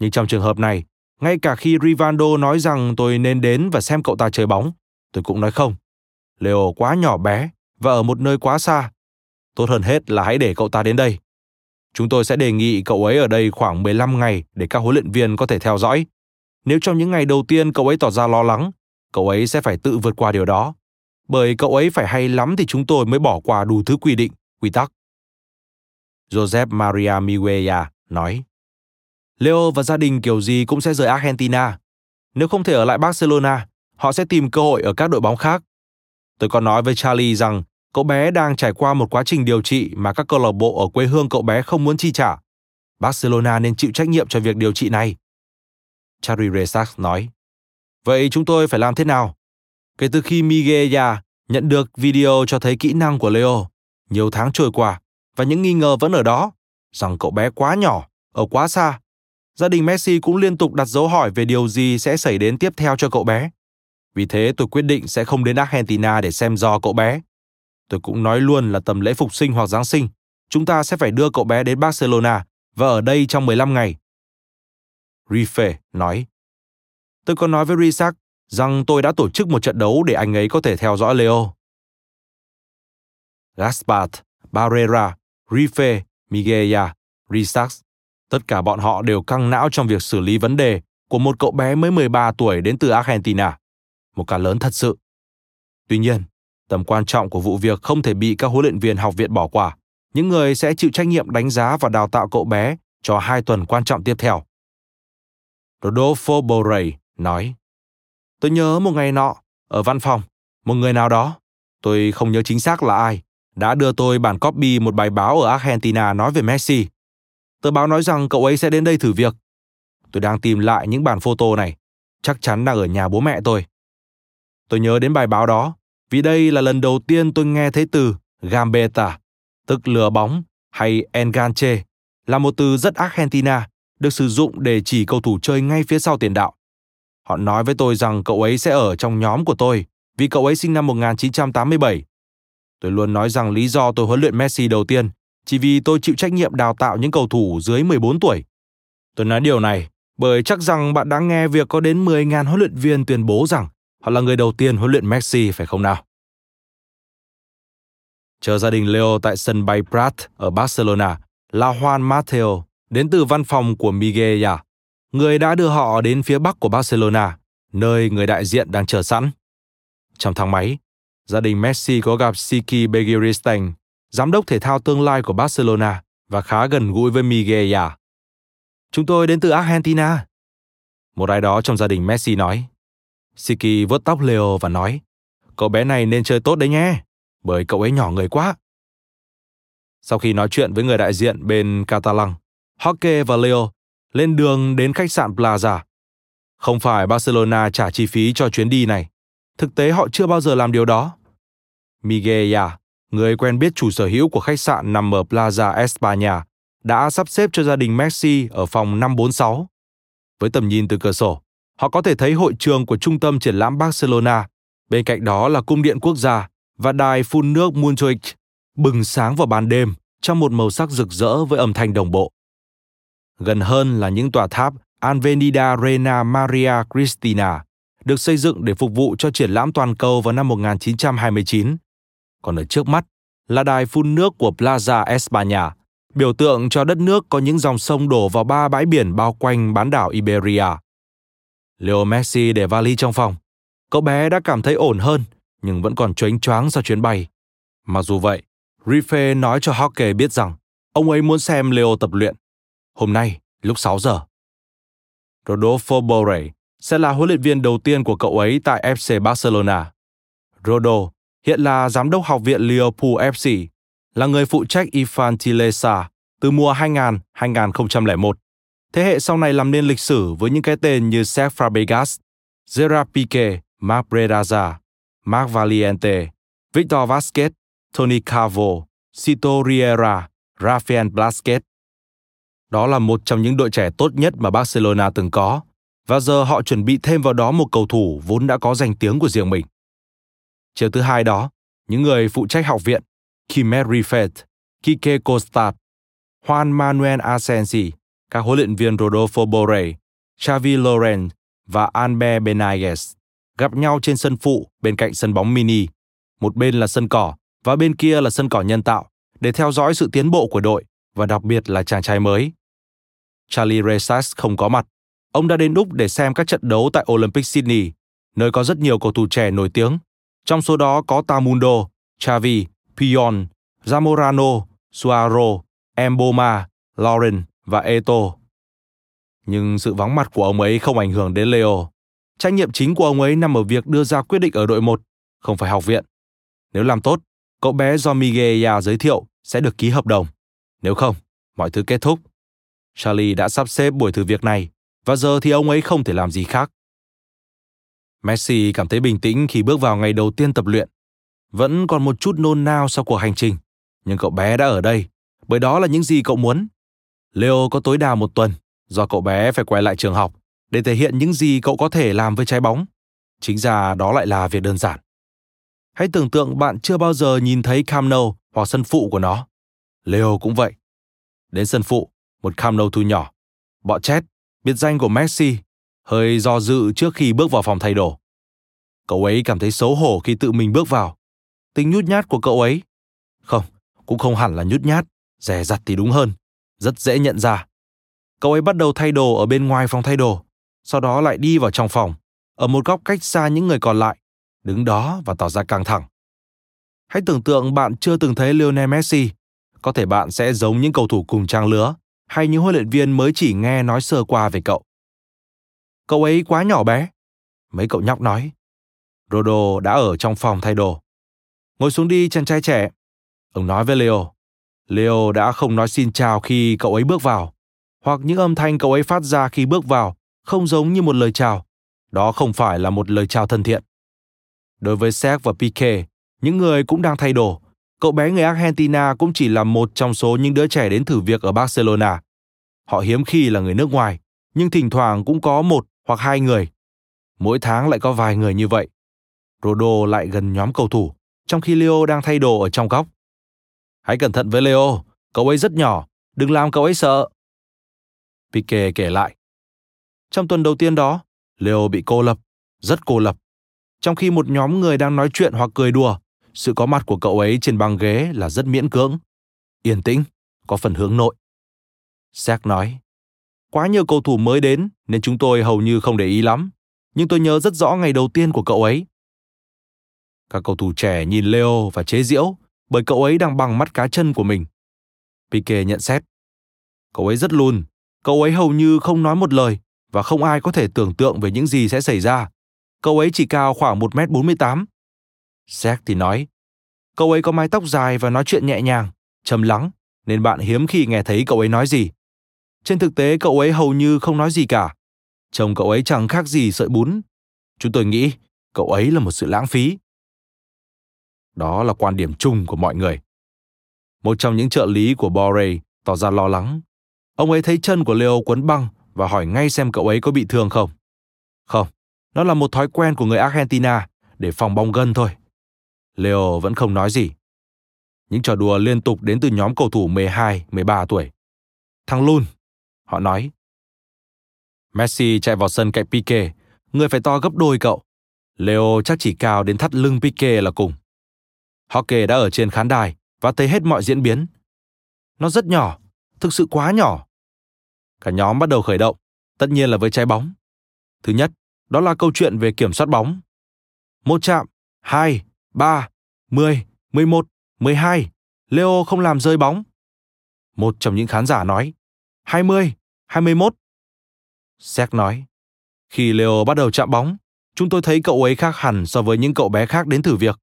[SPEAKER 1] Nhưng trong trường hợp này, ngay cả khi Rivaldo nói rằng tôi nên đến và xem cậu ta chơi bóng, tôi cũng nói không. Leo quá nhỏ bé và ở một nơi quá xa. Tốt hơn hết là hãy để cậu ta đến đây. Chúng tôi sẽ đề nghị cậu ấy ở đây khoảng 15 ngày để các huấn luyện viên có thể theo dõi. Nếu trong những ngày đầu tiên cậu ấy tỏ ra lo lắng, cậu ấy sẽ phải tự vượt qua điều đó. Bởi cậu ấy phải hay lắm thì chúng tôi mới bỏ qua đủ thứ quy định, quy tắc. Joseph Maria Miguel à, nói, Leo và gia đình kiểu gì cũng sẽ rời Argentina. Nếu không thể ở lại Barcelona, họ sẽ tìm cơ hội ở các đội bóng khác. Tôi còn nói với Charlie rằng cậu bé đang trải qua một quá trình điều trị mà các câu lạc bộ ở quê hương cậu bé không muốn chi trả. Barcelona nên chịu trách nhiệm cho việc điều trị này. Charlie Resac nói, Vậy chúng tôi phải làm thế nào? Kể từ khi Miguel nhận được video cho thấy kỹ năng của Leo, nhiều tháng trôi qua và những nghi ngờ vẫn ở đó, rằng cậu bé quá nhỏ, ở quá xa. Gia đình Messi cũng liên tục đặt dấu hỏi về điều gì sẽ xảy đến tiếp theo cho cậu bé. Vì thế tôi quyết định sẽ không đến Argentina để xem do cậu bé. Tôi cũng nói luôn là tầm lễ phục sinh hoặc Giáng sinh, chúng ta sẽ phải đưa cậu bé đến Barcelona và ở đây trong 15 ngày. Rife nói. Tôi còn nói với Risak rằng tôi đã tổ chức một trận đấu để anh ấy có thể theo dõi Leo. Gaspard, Barrera, Rife, Migeya, Risax, tất cả bọn họ đều căng não trong việc xử lý vấn đề của một cậu bé mới 13 tuổi đến từ Argentina. Một ca lớn thật sự. Tuy nhiên, tầm quan trọng của vụ việc không thể bị các huấn luyện viên học viện bỏ qua. Những người sẽ chịu trách nhiệm đánh giá và đào tạo cậu bé cho hai tuần quan trọng tiếp theo. Rodolfo Borrell nói, Tôi nhớ một ngày nọ, ở văn phòng, một người nào đó, tôi không nhớ chính xác là ai, đã đưa tôi bản copy một bài báo ở Argentina nói về Messi. Tờ báo nói rằng cậu ấy sẽ đến đây thử việc. Tôi đang tìm lại những bản photo này, chắc chắn đang ở nhà bố mẹ tôi. Tôi nhớ đến bài báo đó, vì đây là lần đầu tiên tôi nghe thấy từ gambeta, tức lừa bóng, hay enganche, là một từ rất Argentina, được sử dụng để chỉ cầu thủ chơi ngay phía sau tiền đạo. Họ nói với tôi rằng cậu ấy sẽ ở trong nhóm của tôi vì cậu ấy sinh năm 1987. Tôi luôn nói rằng lý do tôi huấn luyện Messi đầu tiên chỉ vì tôi chịu trách nhiệm đào tạo những cầu thủ dưới 14 tuổi. Tôi nói điều này bởi chắc rằng bạn đã nghe việc có đến 10.000 huấn luyện viên tuyên bố rằng họ là người đầu tiên huấn luyện Messi phải không nào? Chờ gia đình Leo tại sân bay Prat ở Barcelona là Juan Mateo, đến từ văn phòng của Miguel người đã đưa họ đến phía bắc của Barcelona, nơi người đại diện đang chờ sẵn. Trong thang máy, gia đình Messi có gặp Siki Begiristain, giám đốc thể thao tương lai của Barcelona và khá gần gũi với Miguel. Chúng tôi đến từ Argentina. Một ai đó trong gia đình Messi nói. Siki vớt tóc Leo và nói, cậu bé này nên chơi tốt đấy nhé, bởi cậu ấy nhỏ người quá. Sau khi nói chuyện với người đại diện bên Catalan, Hockey và Leo lên đường đến khách sạn Plaza. Không phải Barcelona trả chi phí cho chuyến đi này. Thực tế họ chưa bao giờ làm điều đó. Miguel người quen biết chủ sở hữu của khách sạn nằm ở Plaza España, đã sắp xếp cho gia đình Messi ở phòng 546. Với tầm nhìn từ cửa sổ, họ có thể thấy hội trường của trung tâm triển lãm Barcelona. Bên cạnh đó là cung điện quốc gia và đài phun nước Montjuic, bừng sáng vào ban đêm trong một màu sắc rực rỡ với âm thanh đồng bộ. Gần hơn là những tòa tháp Avenida Reina Maria Cristina, được xây dựng để phục vụ cho triển lãm toàn cầu vào năm 1929. Còn ở trước mắt là đài phun nước của Plaza España, biểu tượng cho đất nước có những dòng sông đổ vào ba bãi biển bao quanh bán đảo Iberia. Leo Messi để vali trong phòng. Cậu bé đã cảm thấy ổn hơn, nhưng vẫn còn choáng choáng sau chuyến bay. Mặc dù vậy, Rife nói cho Hockey biết rằng ông ấy muốn xem Leo tập luyện hôm nay lúc 6 giờ. Rodolfo Borre sẽ là huấn luyện viên đầu tiên của cậu ấy tại FC Barcelona. Rodo, hiện là giám đốc học viện Liverpool FC, là người phụ trách Infantilesa từ mùa 2000-2001. Thế hệ sau này làm nên lịch sử với những cái tên như Seth Fabregas, Gerard Pique, Marc Bredaza, Marc Valiente, Victor Vasquez, Tony Cavo, Cito Riera, Rafael Blasquez. Đó là một trong những đội trẻ tốt nhất mà Barcelona từng có, và giờ họ chuẩn bị thêm vào đó một cầu thủ vốn đã có danh tiếng của riêng mình. Chiều thứ hai đó, những người phụ trách học viện, Kimet Rifet, Kike Kostat, Juan Manuel Asensi, các huấn luyện viên Rodolfo Borre, Xavi Loren và Albert Benages gặp nhau trên sân phụ bên cạnh sân bóng mini. Một bên là sân cỏ và bên kia là sân cỏ nhân tạo để theo dõi sự tiến bộ của đội và đặc biệt là chàng trai mới. Charlie Resas không có mặt. Ông đã đến Úc để xem các trận đấu tại Olympic Sydney, nơi có rất nhiều cầu thủ trẻ nổi tiếng. Trong số đó có Tamundo, Chavi, Pion, Zamorano, Suaro, Emboma, Lauren và Eto. Nhưng sự vắng mặt của ông ấy không ảnh hưởng đến Leo. Trách nhiệm chính của ông ấy nằm ở việc đưa ra quyết định ở đội 1, không phải học viện. Nếu làm tốt, cậu bé do Miguel giới thiệu sẽ được ký hợp đồng. Nếu không, mọi thứ kết thúc. Charlie đã sắp xếp buổi thử việc này, và giờ thì ông ấy không thể làm gì khác. Messi cảm thấy bình tĩnh khi bước vào ngày đầu tiên tập luyện. Vẫn còn một chút nôn nao sau cuộc hành trình, nhưng cậu bé đã ở đây, bởi đó là những gì cậu muốn. Leo có tối đa một tuần, do cậu bé phải quay lại trường học để thể hiện những gì cậu có thể làm với trái bóng. Chính ra đó lại là việc đơn giản. Hãy tưởng tượng bạn chưa bao giờ nhìn thấy Camp Nou hoặc sân phụ của nó. Leo cũng vậy. Đến sân phụ, một Camp Nou thu nhỏ. Bọ chét, biệt danh của Messi, hơi do dự trước khi bước vào phòng thay đồ. Cậu ấy cảm thấy xấu hổ khi tự mình bước vào. Tính nhút nhát của cậu ấy. Không, cũng không hẳn là nhút nhát, rẻ rặt thì đúng hơn. Rất dễ nhận ra. Cậu ấy bắt đầu thay đồ ở bên ngoài phòng thay đồ, sau đó lại đi vào trong phòng, ở một góc cách xa những người còn lại, đứng đó và tỏ ra căng thẳng. Hãy tưởng tượng bạn chưa từng thấy Lionel Messi, có thể bạn sẽ giống những cầu thủ cùng trang lứa hay những huấn luyện viên mới chỉ nghe nói sơ qua về cậu. Cậu ấy quá nhỏ bé. Mấy cậu nhóc nói. Rodo đã ở trong phòng thay đồ. Ngồi xuống đi chàng trai trẻ. Ông nói với Leo. Leo đã không nói xin chào khi cậu ấy bước vào. Hoặc những âm thanh cậu ấy phát ra khi bước vào không giống như một lời chào. Đó không phải là một lời chào thân thiện. Đối với Seth và Pique, những người cũng đang thay đồ, cậu bé người Argentina cũng chỉ là một trong số những đứa trẻ đến thử việc ở Barcelona. Họ hiếm khi là người nước ngoài, nhưng thỉnh thoảng cũng có một hoặc hai người. Mỗi tháng lại có vài người như vậy. Rodo lại gần nhóm cầu thủ, trong khi Leo đang thay đồ ở trong góc. Hãy cẩn thận với Leo, cậu ấy rất nhỏ, đừng làm cậu ấy sợ. Pique kể lại. Trong tuần đầu tiên đó, Leo bị cô lập, rất cô lập. Trong khi một nhóm người đang nói chuyện hoặc cười đùa, sự có mặt của cậu ấy trên băng ghế là rất miễn cưỡng. Yên tĩnh, có phần hướng nội. Jack nói, quá nhiều cầu thủ mới đến nên chúng tôi hầu như không để ý lắm, nhưng tôi nhớ rất rõ ngày đầu tiên của cậu ấy. Các cầu thủ trẻ nhìn Leo và chế giễu bởi cậu ấy đang bằng mắt cá chân của mình. Pique nhận xét. Cậu ấy rất lùn, cậu ấy hầu như không nói một lời và không ai có thể tưởng tượng về những gì sẽ xảy ra. Cậu ấy chỉ cao khoảng 1m48. Jack thì nói, cậu ấy có mái tóc dài và nói chuyện nhẹ nhàng, trầm lắng, nên bạn hiếm khi nghe thấy cậu ấy nói gì. Trên thực tế cậu ấy hầu như không nói gì cả. Trông cậu ấy chẳng khác gì sợi bún. Chúng tôi nghĩ cậu ấy là một sự lãng phí. Đó là quan điểm chung của mọi người. Một trong những trợ lý của Bore tỏ ra lo lắng. Ông ấy thấy chân của Leo quấn băng và hỏi ngay xem cậu ấy có bị thương không. Không, nó là một thói quen của người Argentina để phòng bong gân thôi. Leo vẫn không nói gì. Những trò đùa liên tục đến từ nhóm cầu thủ 12, 13 tuổi. Thằng Lun, họ nói. Messi chạy vào sân cạnh Pique, người phải to gấp đôi cậu. Leo chắc chỉ cao đến thắt lưng Pique là cùng. Hockey đã ở trên khán đài và thấy hết mọi diễn biến. Nó rất nhỏ, thực sự quá nhỏ. Cả nhóm bắt đầu khởi động, tất nhiên là với trái bóng. Thứ nhất, đó là câu chuyện về kiểm soát bóng. Một chạm, hai, ba, mười, mười một, mười hai. Leo không làm rơi bóng. Một trong những khán giả nói, hai mươi, hai mươi 21. Sek nói, khi Leo bắt đầu chạm bóng, chúng tôi thấy cậu ấy khác hẳn so với những cậu bé khác đến thử việc.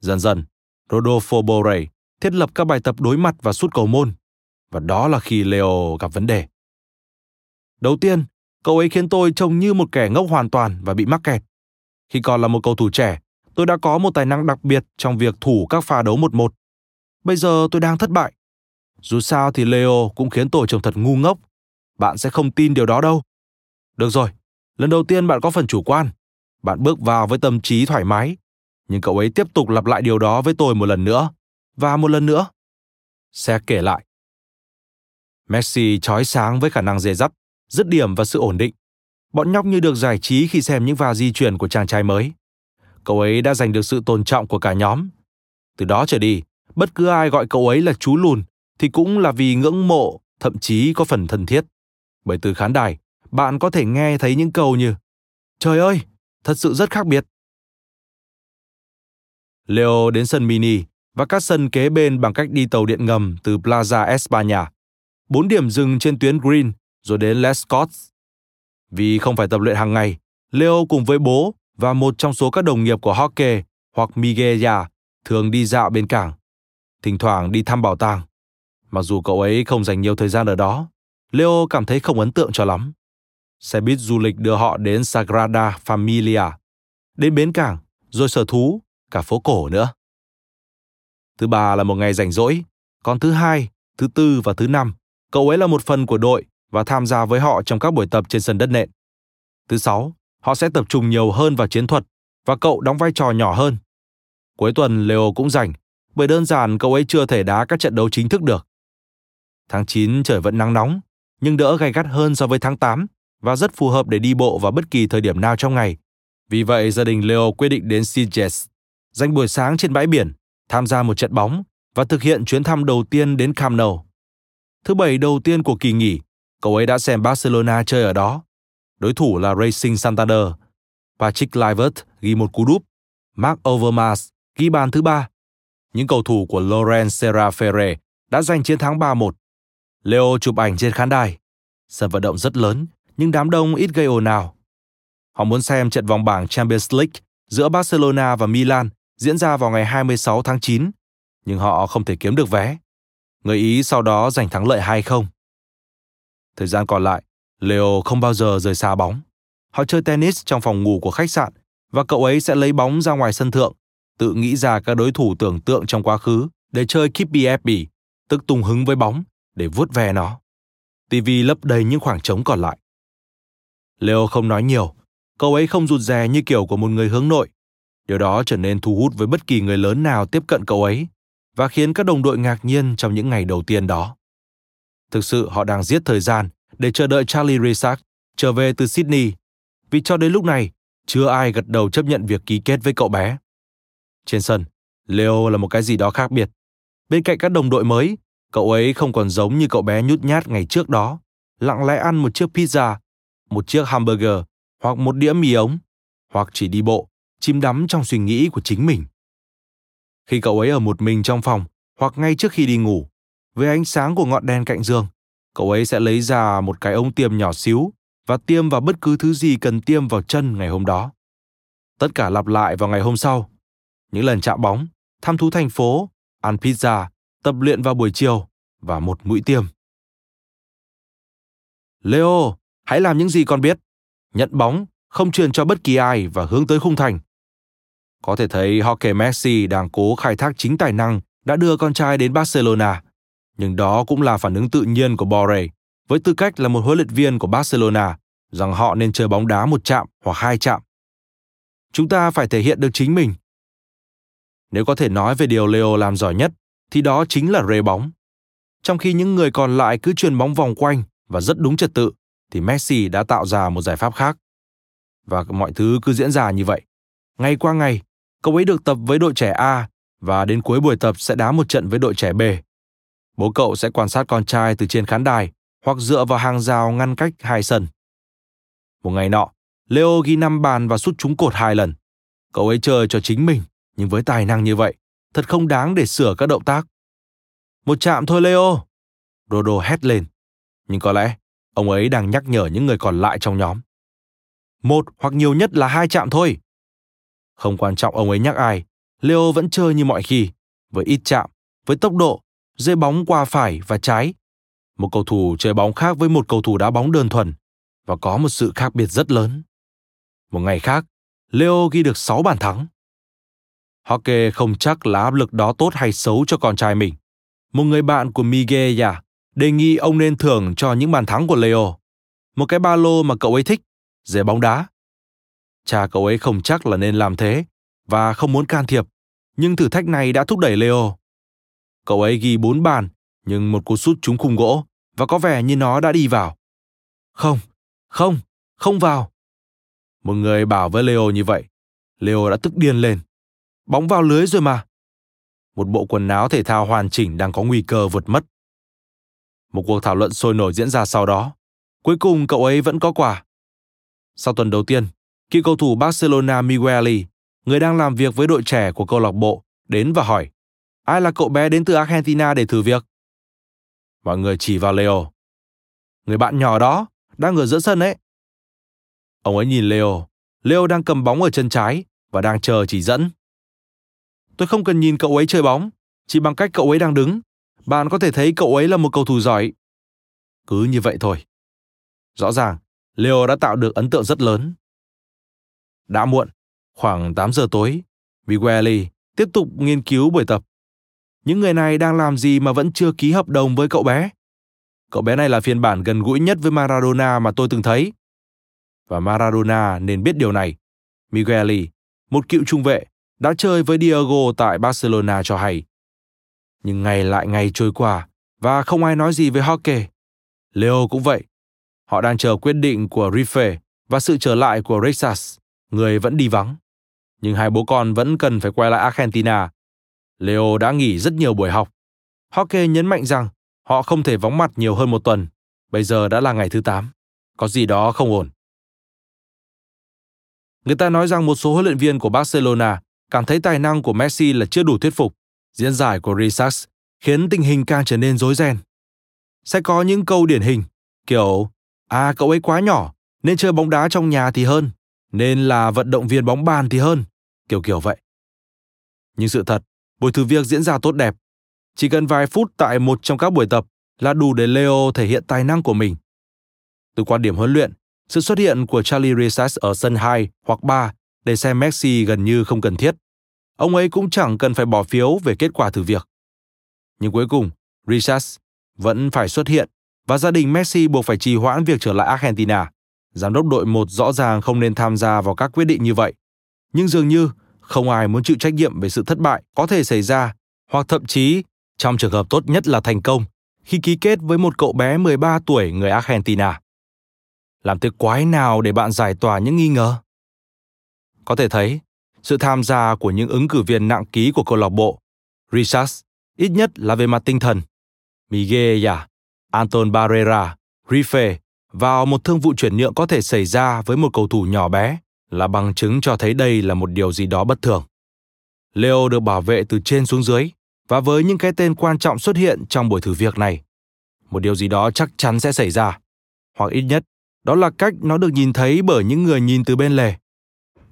[SPEAKER 1] Dần dần, Rodolfo Borre thiết lập các bài tập đối mặt và sút cầu môn. Và đó là khi Leo gặp vấn đề. Đầu tiên, cậu ấy khiến tôi trông như một kẻ ngốc hoàn toàn và bị mắc kẹt. Khi còn là một cầu thủ trẻ, tôi đã có một tài năng đặc biệt trong việc thủ các pha đấu một một. Bây giờ tôi đang thất bại. Dù sao thì Leo cũng khiến tôi trông thật ngu ngốc. Bạn sẽ không tin điều đó đâu. Được rồi, lần đầu tiên bạn có phần chủ quan. Bạn bước vào với tâm trí thoải mái. Nhưng cậu ấy tiếp tục lặp lại điều đó với tôi một lần nữa. Và một lần nữa. Sẽ kể lại. Messi chói sáng với khả năng dè dắt, dứt điểm và sự ổn định. Bọn nhóc như được giải trí khi xem những va di chuyển của chàng trai mới. Cậu ấy đã giành được sự tôn trọng của cả nhóm. Từ đó trở đi, bất cứ ai gọi cậu ấy là chú lùn thì cũng là vì ngưỡng mộ, thậm chí có phần thân thiết. Bởi từ khán đài, bạn có thể nghe thấy những câu như Trời ơi, thật sự rất khác biệt. Leo đến sân mini và các sân kế bên bằng cách đi tàu điện ngầm từ Plaza España. Bốn điểm dừng trên tuyến Green rồi đến Les Scots. Vì không phải tập luyện hàng ngày, Leo cùng với bố và một trong số các đồng nghiệp của Hockey hoặc Miguel thường đi dạo bên cảng, thỉnh thoảng đi thăm bảo tàng. Mặc dù cậu ấy không dành nhiều thời gian ở đó, Leo cảm thấy không ấn tượng cho lắm. Xe buýt du lịch đưa họ đến Sagrada Familia, đến bến cảng, rồi sở thú, cả phố cổ nữa. Thứ ba là một ngày rảnh rỗi, còn thứ hai, thứ tư và thứ năm, cậu ấy là một phần của đội và tham gia với họ trong các buổi tập trên sân đất nện. Thứ sáu, họ sẽ tập trung nhiều hơn vào chiến thuật và cậu đóng vai trò nhỏ hơn. Cuối tuần Leo cũng rảnh, bởi đơn giản cậu ấy chưa thể đá các trận đấu chính thức được. Tháng 9 trời vẫn nắng nóng, nhưng đỡ gay gắt hơn so với tháng 8 và rất phù hợp để đi bộ vào bất kỳ thời điểm nào trong ngày. Vì vậy, gia đình Leo quyết định đến Sitges, dành buổi sáng trên bãi biển, tham gia một trận bóng và thực hiện chuyến thăm đầu tiên đến Camp Nou. Thứ bảy đầu tiên của kỳ nghỉ, cậu ấy đã xem Barcelona chơi ở đó. Đối thủ là Racing Santander. Patrick Kluivert ghi một cú đúp. Mark Overmars ghi bàn thứ ba. Những cầu thủ của Laurent Serra Ferre đã giành chiến thắng 3-1. Leo chụp ảnh trên khán đài. Sân vận động rất lớn, nhưng đám đông ít gây ồn ào. Họ muốn xem trận vòng bảng Champions League giữa Barcelona và Milan diễn ra vào ngày 26 tháng 9, nhưng họ không thể kiếm được vé. Người Ý sau đó giành thắng lợi 2-0. Thời gian còn lại, Leo không bao giờ rời xa bóng. Họ chơi tennis trong phòng ngủ của khách sạn và cậu ấy sẽ lấy bóng ra ngoài sân thượng, tự nghĩ ra các đối thủ tưởng tượng trong quá khứ để chơi keepy Eppy, tức tung hứng với bóng để vuốt ve nó. TV lấp đầy những khoảng trống còn lại. Leo không nói nhiều, cậu ấy không rụt rè như kiểu của một người hướng nội. Điều đó trở nên thu hút với bất kỳ người lớn nào tiếp cận cậu ấy và khiến các đồng đội ngạc nhiên trong những ngày đầu tiên đó. Thực sự họ đang giết thời gian để chờ đợi Charlie Resac trở về từ Sydney, vì cho đến lúc này chưa ai gật đầu chấp nhận việc ký kết với cậu bé. Trên sân, Leo là một cái gì đó khác biệt. Bên cạnh các đồng đội mới, cậu ấy không còn giống như cậu bé nhút nhát ngày trước đó, lặng lẽ ăn một chiếc pizza, một chiếc hamburger hoặc một đĩa mì ống, hoặc chỉ đi bộ, chìm đắm trong suy nghĩ của chính mình. Khi cậu ấy ở một mình trong phòng hoặc ngay trước khi đi ngủ, với ánh sáng của ngọn đèn cạnh giường, cậu ấy sẽ lấy ra một cái ống tiêm nhỏ xíu và tiêm vào bất cứ thứ gì cần tiêm vào chân ngày hôm đó. Tất cả lặp lại vào ngày hôm sau. Những lần chạm bóng, thăm thú thành phố, ăn pizza, tập luyện vào buổi chiều và một mũi tiêm. Leo, hãy làm những gì con biết. Nhận bóng, không truyền cho bất kỳ ai và hướng tới khung thành. Có thể thấy Jorge Messi đang cố khai thác chính tài năng đã đưa con trai đến Barcelona. Nhưng đó cũng là phản ứng tự nhiên của Borre với tư cách là một huấn luyện viên của Barcelona rằng họ nên chơi bóng đá một chạm hoặc hai chạm. Chúng ta phải thể hiện được chính mình. Nếu có thể nói về điều Leo làm giỏi nhất, thì đó chính là rê bóng. Trong khi những người còn lại cứ truyền bóng vòng quanh và rất đúng trật tự, thì Messi đã tạo ra một giải pháp khác. Và mọi thứ cứ diễn ra như vậy. Ngày qua ngày, cậu ấy được tập với đội trẻ A và đến cuối buổi tập sẽ đá một trận với đội trẻ B. Bố cậu sẽ quan sát con trai từ trên khán đài hoặc dựa vào hàng rào ngăn cách hai sân. Một ngày nọ, Leo ghi năm bàn và sút trúng cột hai lần. Cậu ấy chơi cho chính mình, nhưng với tài năng như vậy, thật không đáng để sửa các động tác. Một chạm thôi Leo! Rodo hét lên. Nhưng có lẽ, ông ấy đang nhắc nhở những người còn lại trong nhóm. một hoặc nhiều nhất là hai chạm thôi. Không quan trọng ông ấy nhắc ai, Leo vẫn chơi như mọi khi, với ít chạm, với tốc độ, dây bóng qua phải và trái. Một cầu thủ chơi bóng khác với một cầu thủ đá bóng đơn thuần và có một sự khác biệt rất lớn. Một ngày khác, Leo ghi được 6 bàn thắng. Hockey không chắc là áp lực đó tốt hay xấu cho con trai mình. Một người bạn của Miguel à, đề nghị ông nên thưởng cho những bàn thắng của Leo. Một cái ba lô mà cậu ấy thích, giày bóng đá. Cha cậu ấy không chắc là nên làm thế và không muốn can thiệp, nhưng thử thách này đã thúc đẩy Leo. Cậu ấy ghi 4 bàn, nhưng một cú sút trúng khung gỗ và có vẻ như nó đã đi vào. Không, không, không vào. Một người bảo với Leo như vậy. Leo đã tức điên lên. Bóng vào lưới rồi mà. Một bộ quần áo thể thao hoàn chỉnh đang có nguy cơ vượt mất. Một cuộc thảo luận sôi nổi diễn ra sau đó. Cuối cùng cậu ấy vẫn có quả. Sau tuần đầu tiên, cựu cầu thủ Barcelona Migueli, người đang làm việc với đội trẻ của câu lạc bộ, đến và hỏi ai là cậu bé đến từ Argentina để thử việc? Mọi người chỉ vào Leo. Người bạn nhỏ đó, đang ở giữa sân ấy. Ông ấy nhìn Leo. Leo đang cầm bóng ở chân trái và đang chờ chỉ dẫn. Tôi không cần nhìn cậu ấy chơi bóng, chỉ bằng cách cậu ấy đang đứng, bạn có thể thấy cậu ấy là một cầu thủ giỏi. Cứ như vậy thôi. Rõ ràng, Leo đã tạo được ấn tượng rất lớn. Đã muộn, khoảng 8 giờ tối, Migueli tiếp tục nghiên cứu buổi tập. Những người này đang làm gì mà vẫn chưa ký hợp đồng với cậu bé? Cậu bé này là phiên bản gần gũi nhất với Maradona mà tôi từng thấy. Và Maradona nên biết điều này. Migueli, một cựu trung vệ, đã chơi với Diego tại Barcelona cho hay. Nhưng ngày lại ngày trôi qua và không ai nói gì về hockey. Leo cũng vậy. Họ đang chờ quyết định của Rife và sự trở lại của Rexas, người vẫn đi vắng. Nhưng hai bố con vẫn cần phải quay lại Argentina. Leo đã nghỉ rất nhiều buổi học. Hockey nhấn mạnh rằng họ không thể vắng mặt nhiều hơn một tuần. Bây giờ đã là ngày thứ 8. Có gì đó không ổn. Người ta nói rằng một số huấn luyện viên của Barcelona cảm thấy tài năng của Messi là chưa đủ thuyết phục. Diễn giải của Risas khiến tình hình càng trở nên rối ren. Sẽ có những câu điển hình, kiểu À cậu ấy quá nhỏ, nên chơi bóng đá trong nhà thì hơn, nên là vận động viên bóng bàn thì hơn, kiểu kiểu vậy. Nhưng sự thật, buổi thử việc diễn ra tốt đẹp. Chỉ cần vài phút tại một trong các buổi tập là đủ để Leo thể hiện tài năng của mình. Từ quan điểm huấn luyện, sự xuất hiện của Charlie Risas ở sân 2 hoặc 3 để xem Messi gần như không cần thiết. Ông ấy cũng chẳng cần phải bỏ phiếu về kết quả thử việc. Nhưng cuối cùng, Richards vẫn phải xuất hiện và gia đình Messi buộc phải trì hoãn việc trở lại Argentina. Giám đốc đội một rõ ràng không nên tham gia vào các quyết định như vậy. Nhưng dường như không ai muốn chịu trách nhiệm về sự thất bại có thể xảy ra, hoặc thậm chí trong trường hợp tốt nhất là thành công khi ký kết với một cậu bé 13 tuổi người Argentina. Làm thế quái nào để bạn giải tỏa những nghi ngờ? Có thể thấy, sự tham gia của những ứng cử viên nặng ký của câu lạc bộ, Richards, ít nhất là về mặt tinh thần. Miguel à, Anton Barrera, Rife vào một thương vụ chuyển nhượng có thể xảy ra với một cầu thủ nhỏ bé là bằng chứng cho thấy đây là một điều gì đó bất thường. Leo được bảo vệ từ trên xuống dưới và với những cái tên quan trọng xuất hiện trong buổi thử việc này, một điều gì đó chắc chắn sẽ xảy ra, hoặc ít nhất đó là cách nó được nhìn thấy bởi những người nhìn từ bên lề.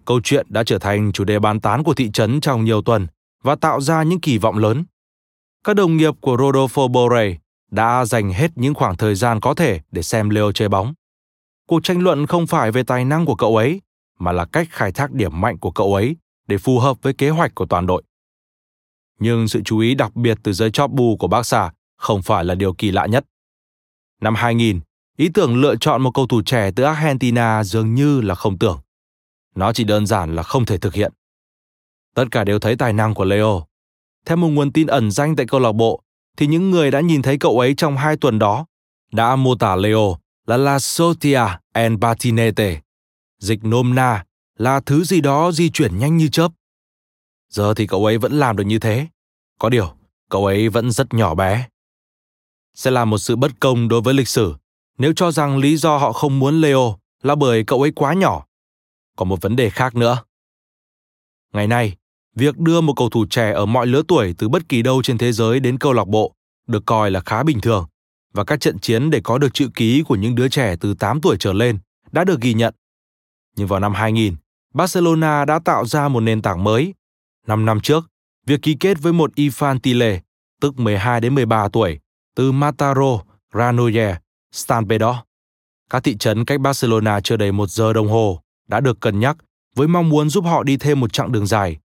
[SPEAKER 1] Câu chuyện đã trở thành chủ đề bàn tán của thị trấn trong nhiều tuần và tạo ra những kỳ vọng lớn. Các đồng nghiệp của Rodolfo Borre đã dành hết những khoảng thời gian có thể để xem Leo chơi bóng. Cuộc tranh luận không phải về tài năng của cậu ấy, mà là cách khai thác điểm mạnh của cậu ấy để phù hợp với kế hoạch của toàn đội. Nhưng sự chú ý đặc biệt từ giới chóp bù của Barca không phải là điều kỳ lạ nhất. Năm 2000, ý tưởng lựa chọn một cầu thủ trẻ từ Argentina dường như là không tưởng. Nó chỉ đơn giản là không thể thực hiện. Tất cả đều thấy tài năng của Leo. Theo một nguồn tin ẩn danh tại câu lạc bộ, thì những người đã nhìn thấy cậu ấy trong hai tuần đó đã mô tả Leo là La Sotia en Patinete. Dịch nôm na là thứ gì đó di chuyển nhanh như chớp. Giờ thì cậu ấy vẫn làm được như thế. Có điều, cậu ấy vẫn rất nhỏ bé. Sẽ là một sự bất công đối với lịch sử nếu cho rằng lý do họ không muốn Leo là bởi cậu ấy quá nhỏ. Còn một vấn đề khác nữa. Ngày nay, việc đưa một cầu thủ trẻ ở mọi lứa tuổi từ bất kỳ đâu trên thế giới đến câu lạc bộ được coi là khá bình thường và các trận chiến để có được chữ ký của những đứa trẻ từ 8 tuổi trở lên đã được ghi nhận. Nhưng vào năm 2000, Barcelona đã tạo ra một nền tảng mới. Năm năm trước, việc ký kết với một Infantile, tức 12 đến 13 tuổi, từ Mataro, Granollers, Stampedor. Các thị trấn cách Barcelona chưa đầy một giờ đồng hồ đã được cân nhắc với mong muốn giúp họ đi thêm một chặng đường dài.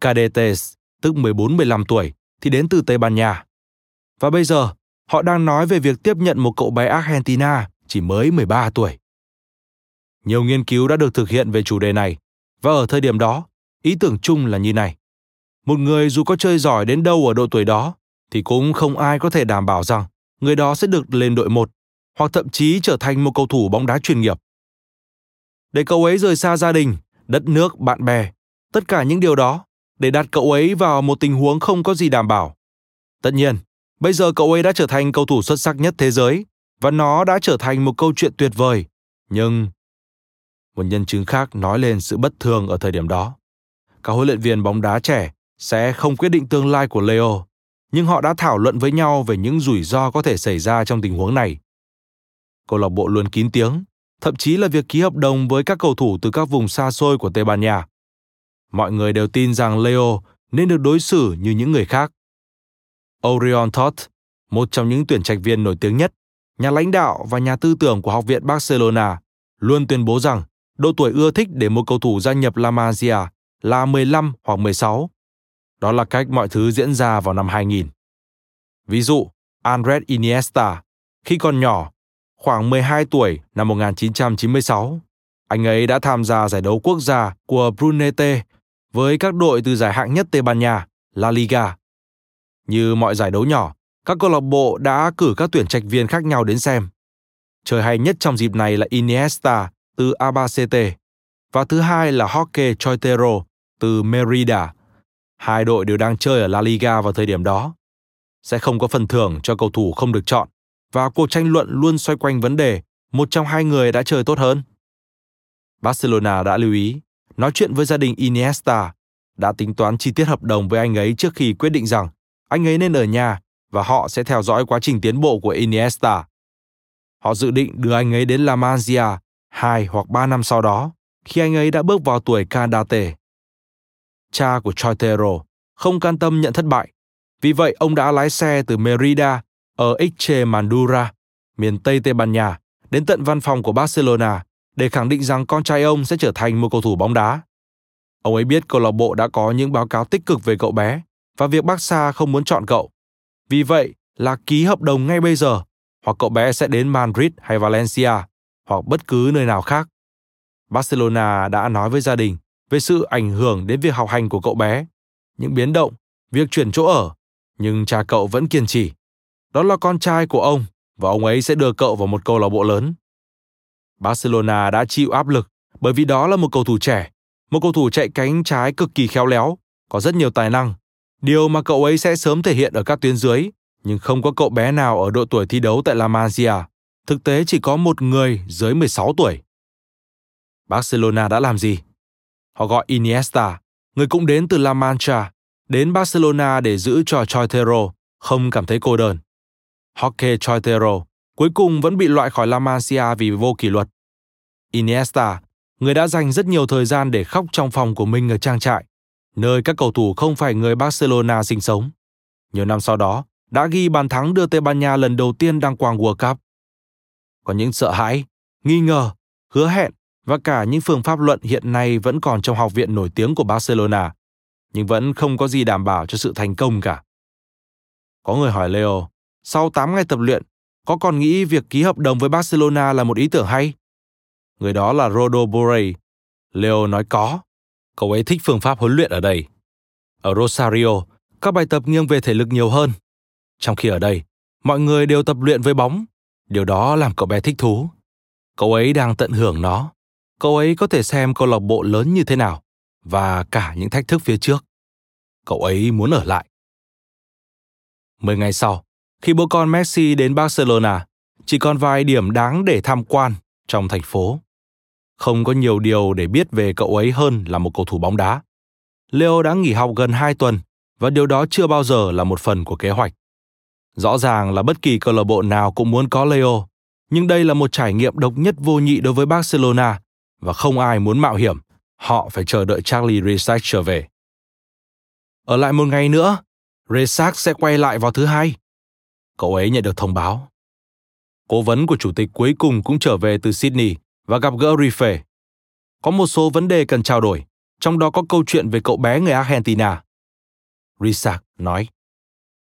[SPEAKER 1] Cadetes, tức 14-15 tuổi, thì đến từ Tây Ban Nha. Và bây giờ, họ đang nói về việc tiếp nhận một cậu bé Argentina chỉ mới 13 tuổi. Nhiều nghiên cứu đã được thực hiện về chủ đề này, và ở thời điểm đó, ý tưởng chung là như này. Một người dù có chơi giỏi đến đâu ở độ tuổi đó, thì cũng không ai có thể đảm bảo rằng người đó sẽ được lên đội một, hoặc thậm chí trở thành một cầu thủ bóng đá chuyên nghiệp. Để cậu ấy rời xa gia đình, đất nước, bạn bè, tất cả những điều đó để đặt cậu ấy vào một tình huống không có gì đảm bảo. Tất nhiên, bây giờ cậu ấy đã trở thành cầu thủ xuất sắc nhất thế giới và nó đã trở thành một câu chuyện tuyệt vời. Nhưng một nhân chứng khác nói lên sự bất thường ở thời điểm đó. Các huấn luyện viên bóng đá trẻ sẽ không quyết định tương lai của Leo, nhưng họ đã thảo luận với nhau về những rủi ro có thể xảy ra trong tình huống này. Câu lạc bộ luôn kín tiếng, thậm chí là việc ký hợp đồng với các cầu thủ từ các vùng xa xôi của Tây Ban Nha. Mọi người đều tin rằng Leo nên được đối xử như những người khác. Orion Todd, một trong những tuyển trạch viên nổi tiếng nhất, nhà lãnh đạo và nhà tư tưởng của Học viện Barcelona, luôn tuyên bố rằng độ tuổi ưa thích để một cầu thủ gia nhập La Masia là 15 hoặc 16. Đó là cách mọi thứ diễn ra vào năm 2000. Ví dụ, Andres Iniesta, khi còn nhỏ, khoảng 12 tuổi năm 1996, anh ấy đã tham gia giải đấu quốc gia của Brunete với các đội từ giải hạng nhất Tây Ban Nha, La Liga. Như mọi giải đấu nhỏ, các câu lạc bộ đã cử các tuyển trạch viên khác nhau đến xem. Chơi hay nhất trong dịp này là Iniesta từ Abacete và thứ hai là Jorge Choitero từ Merida. Hai đội đều đang chơi ở La Liga vào thời điểm đó. Sẽ không có phần thưởng cho cầu thủ không được chọn và cuộc tranh luận luôn xoay quanh vấn đề một trong hai người đã chơi tốt hơn. Barcelona đã lưu ý, nói chuyện với gia đình Iniesta, đã tính toán chi tiết hợp đồng với anh ấy trước khi quyết định rằng anh ấy nên ở nhà và họ sẽ theo dõi quá trình tiến bộ của Iniesta. Họ dự định đưa anh ấy đến La Masia hai hoặc ba năm sau đó, khi anh ấy đã bước vào tuổi Candate. Cha của Choitero không can tâm nhận thất bại, vì vậy ông đã lái xe từ Merida ở Extremadura, miền Tây Tây Ban Nha, đến tận văn phòng của Barcelona để khẳng định rằng con trai ông sẽ trở thành một cầu thủ bóng đá. Ông ấy biết câu lạc bộ đã có những báo cáo tích cực về cậu bé và việc Barca không muốn chọn cậu. Vì vậy là ký hợp đồng ngay bây giờ, hoặc cậu bé sẽ đến Madrid hay Valencia, hoặc bất cứ nơi nào khác. Barcelona đã nói với gia đình về sự ảnh hưởng đến việc học hành của cậu bé, những biến động, việc chuyển chỗ ở, nhưng cha cậu vẫn kiên trì. Đó là con trai của ông và ông ấy sẽ đưa cậu vào một câu lạc bộ lớn. Barcelona đã chịu áp lực bởi vì đó là một cầu thủ trẻ, một cầu thủ chạy cánh trái cực kỳ khéo léo, có rất nhiều tài năng. Điều mà cậu ấy sẽ sớm thể hiện ở các tuyến dưới, nhưng không có cậu bé nào ở độ tuổi thi đấu tại La Masia. Thực tế chỉ có một người dưới 16 tuổi. Barcelona đã làm gì? Họ gọi Iniesta, người cũng đến từ La Mancha, đến Barcelona để giữ cho Choitero không cảm thấy cô đơn. Jorge Choitero cuối cùng vẫn bị loại khỏi La Masia vì vô kỷ luật. Iniesta, người đã dành rất nhiều thời gian để khóc trong phòng của mình ở trang trại, nơi các cầu thủ không phải người Barcelona sinh sống. Nhiều năm sau đó, đã ghi bàn thắng đưa Tây Ban Nha lần đầu tiên đăng quang World Cup. Có những sợ hãi, nghi ngờ, hứa hẹn và cả những phương pháp luận hiện nay vẫn còn trong học viện nổi tiếng của Barcelona, nhưng vẫn không có gì đảm bảo cho sự thành công cả. Có người hỏi Leo, sau 8 ngày tập luyện, có còn nghĩ việc ký hợp đồng với Barcelona là một ý tưởng hay? Người đó là Rodo Borrell. Leo nói có. Cậu ấy thích phương pháp huấn luyện ở đây. Ở Rosario, các bài tập nghiêng về thể lực nhiều hơn. Trong khi ở đây, mọi người đều tập luyện với bóng. Điều đó làm cậu bé thích thú. Cậu ấy đang tận hưởng nó. Cậu ấy có thể xem câu lạc bộ lớn như thế nào và cả những thách thức phía trước. Cậu ấy muốn ở lại. Mười ngày sau, khi bố con Messi đến Barcelona, chỉ còn vài điểm đáng để tham quan trong thành phố. Không có nhiều điều để biết về cậu ấy hơn là một cầu thủ bóng đá. Leo đã nghỉ học gần 2 tuần và điều đó chưa bao giờ là một phần của kế hoạch. Rõ ràng là bất kỳ câu lạc bộ nào cũng muốn có Leo, nhưng đây là một trải nghiệm độc nhất vô nhị đối với Barcelona và không ai muốn mạo hiểm. Họ phải chờ đợi Charlie Resac trở về. Ở lại một ngày nữa, Resac sẽ quay lại vào thứ hai. Cậu ấy nhận được thông báo. Cố vấn của chủ tịch cuối cùng cũng trở về từ Sydney và gặp gỡ Rife. Có một số vấn đề cần trao đổi, trong đó có câu chuyện về cậu bé người Argentina. Resac nói,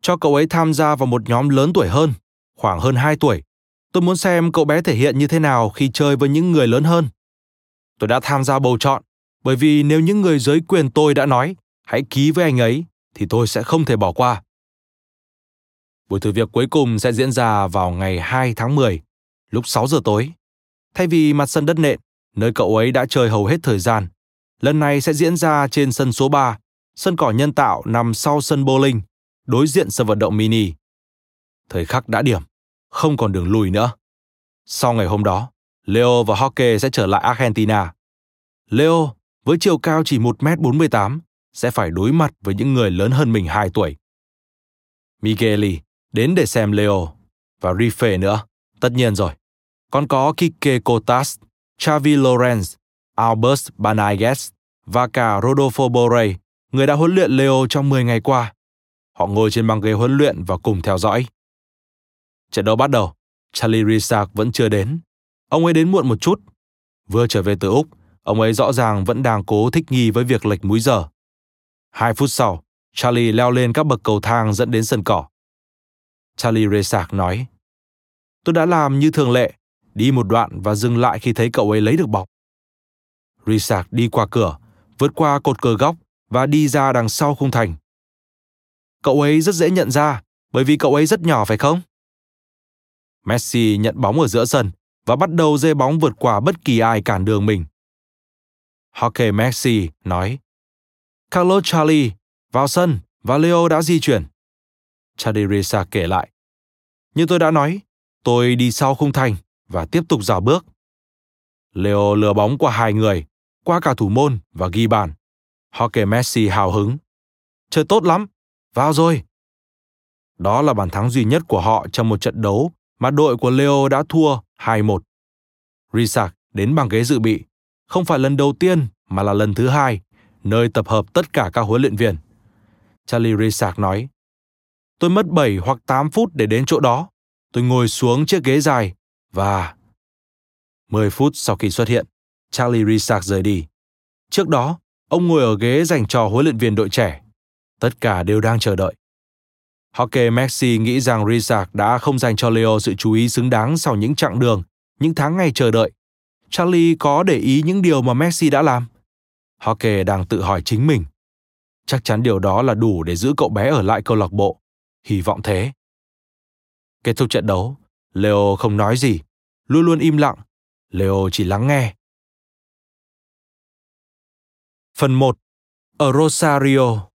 [SPEAKER 1] cho cậu ấy tham gia vào một nhóm lớn tuổi hơn, khoảng hơn 2 tuổi. Tôi muốn xem cậu bé thể hiện như thế nào khi chơi với những người lớn hơn. Tôi đã tham gia bầu chọn, bởi vì nếu những người dưới quyền tôi đã nói, hãy ký với anh ấy, thì tôi sẽ không thể bỏ qua. Buổi thử việc cuối cùng sẽ diễn ra vào ngày 2 tháng 10, lúc 6 giờ tối. Thay vì mặt sân đất nện, nơi cậu ấy đã chơi hầu hết thời gian, lần này sẽ diễn ra trên sân số 3, sân cỏ nhân tạo nằm sau sân bowling, đối diện sân vận động mini. Thời khắc đã điểm, không còn đường lùi nữa. Sau ngày hôm đó, Leo và Hockey sẽ trở lại Argentina. Leo, với chiều cao chỉ 1m48, sẽ phải đối mặt với những người lớn hơn mình 2 tuổi. Migueli đến để xem Leo và Rife nữa, tất nhiên rồi. Còn có Kike Kotas, Xavi Lorenz, Albert Banaiges và cả Rodolfo Borrell, người đã huấn luyện Leo trong 10 ngày qua. Họ ngồi trên băng ghế huấn luyện và cùng theo dõi. Trận đấu bắt đầu, Charlie Risak vẫn chưa đến. Ông ấy đến muộn một chút. Vừa trở về từ Úc, ông ấy rõ ràng vẫn đang cố thích nghi với việc lệch múi giờ. Hai phút sau, Charlie leo lên các bậc cầu thang dẫn đến sân cỏ. Charlie Resak nói, Tôi đã làm như thường lệ, đi một đoạn và dừng lại khi thấy cậu ấy lấy được bóng. Resak đi qua cửa, vượt qua cột cờ góc và đi ra đằng sau khung thành. Cậu ấy rất dễ nhận ra, bởi vì cậu ấy rất nhỏ phải không? Messi nhận bóng ở giữa sân và bắt đầu dê bóng vượt qua bất kỳ ai cản đường mình. Hockey Messi nói, Carlos Charlie vào sân và Leo đã di chuyển. Charlie kể lại. Như tôi đã nói, tôi đi sau khung thành và tiếp tục dạo bước. Leo lừa bóng qua hai người, qua cả thủ môn và ghi bàn. Hockey Messi hào hứng. Chơi tốt lắm, vào rồi. Đó là bàn thắng duy nhất của họ trong một trận đấu mà đội của Leo đã thua 2-1. Risak đến bằng ghế dự bị, không phải lần đầu tiên mà là lần thứ hai, nơi tập hợp tất cả các huấn luyện viên. Charlie Risak nói, Tôi mất 7 hoặc 8 phút để đến chỗ đó. Tôi ngồi xuống chiếc ghế dài và... 10 phút sau khi xuất hiện, Charlie Risak rời đi. Trước đó, ông ngồi ở ghế dành cho huấn luyện viên đội trẻ. Tất cả đều đang chờ đợi. Hockey Messi nghĩ rằng Rizak đã không dành cho Leo sự chú ý xứng đáng sau những chặng đường, những tháng ngày chờ đợi. Charlie có để ý những điều mà Messi đã làm? Hockey đang tự hỏi chính mình. Chắc chắn điều đó là đủ để giữ cậu bé ở lại câu lạc bộ. Hy vọng thế. Kết thúc trận đấu, Leo không nói gì, luôn luôn im lặng. Leo chỉ lắng nghe. Phần 1. Ở Rosario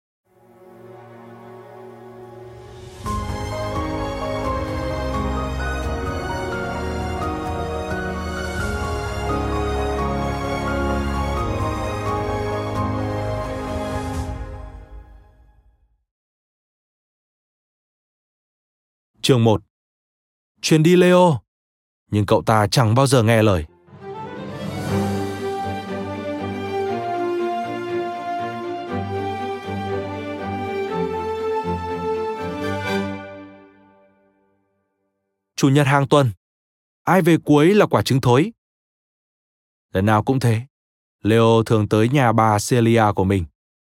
[SPEAKER 1] Chương 1 Truyền đi Leo. Nhưng cậu ta chẳng bao giờ nghe lời. Chủ nhật hàng tuần. Ai về cuối là quả trứng thối. Lần nào cũng thế. Leo thường tới nhà bà Celia của mình.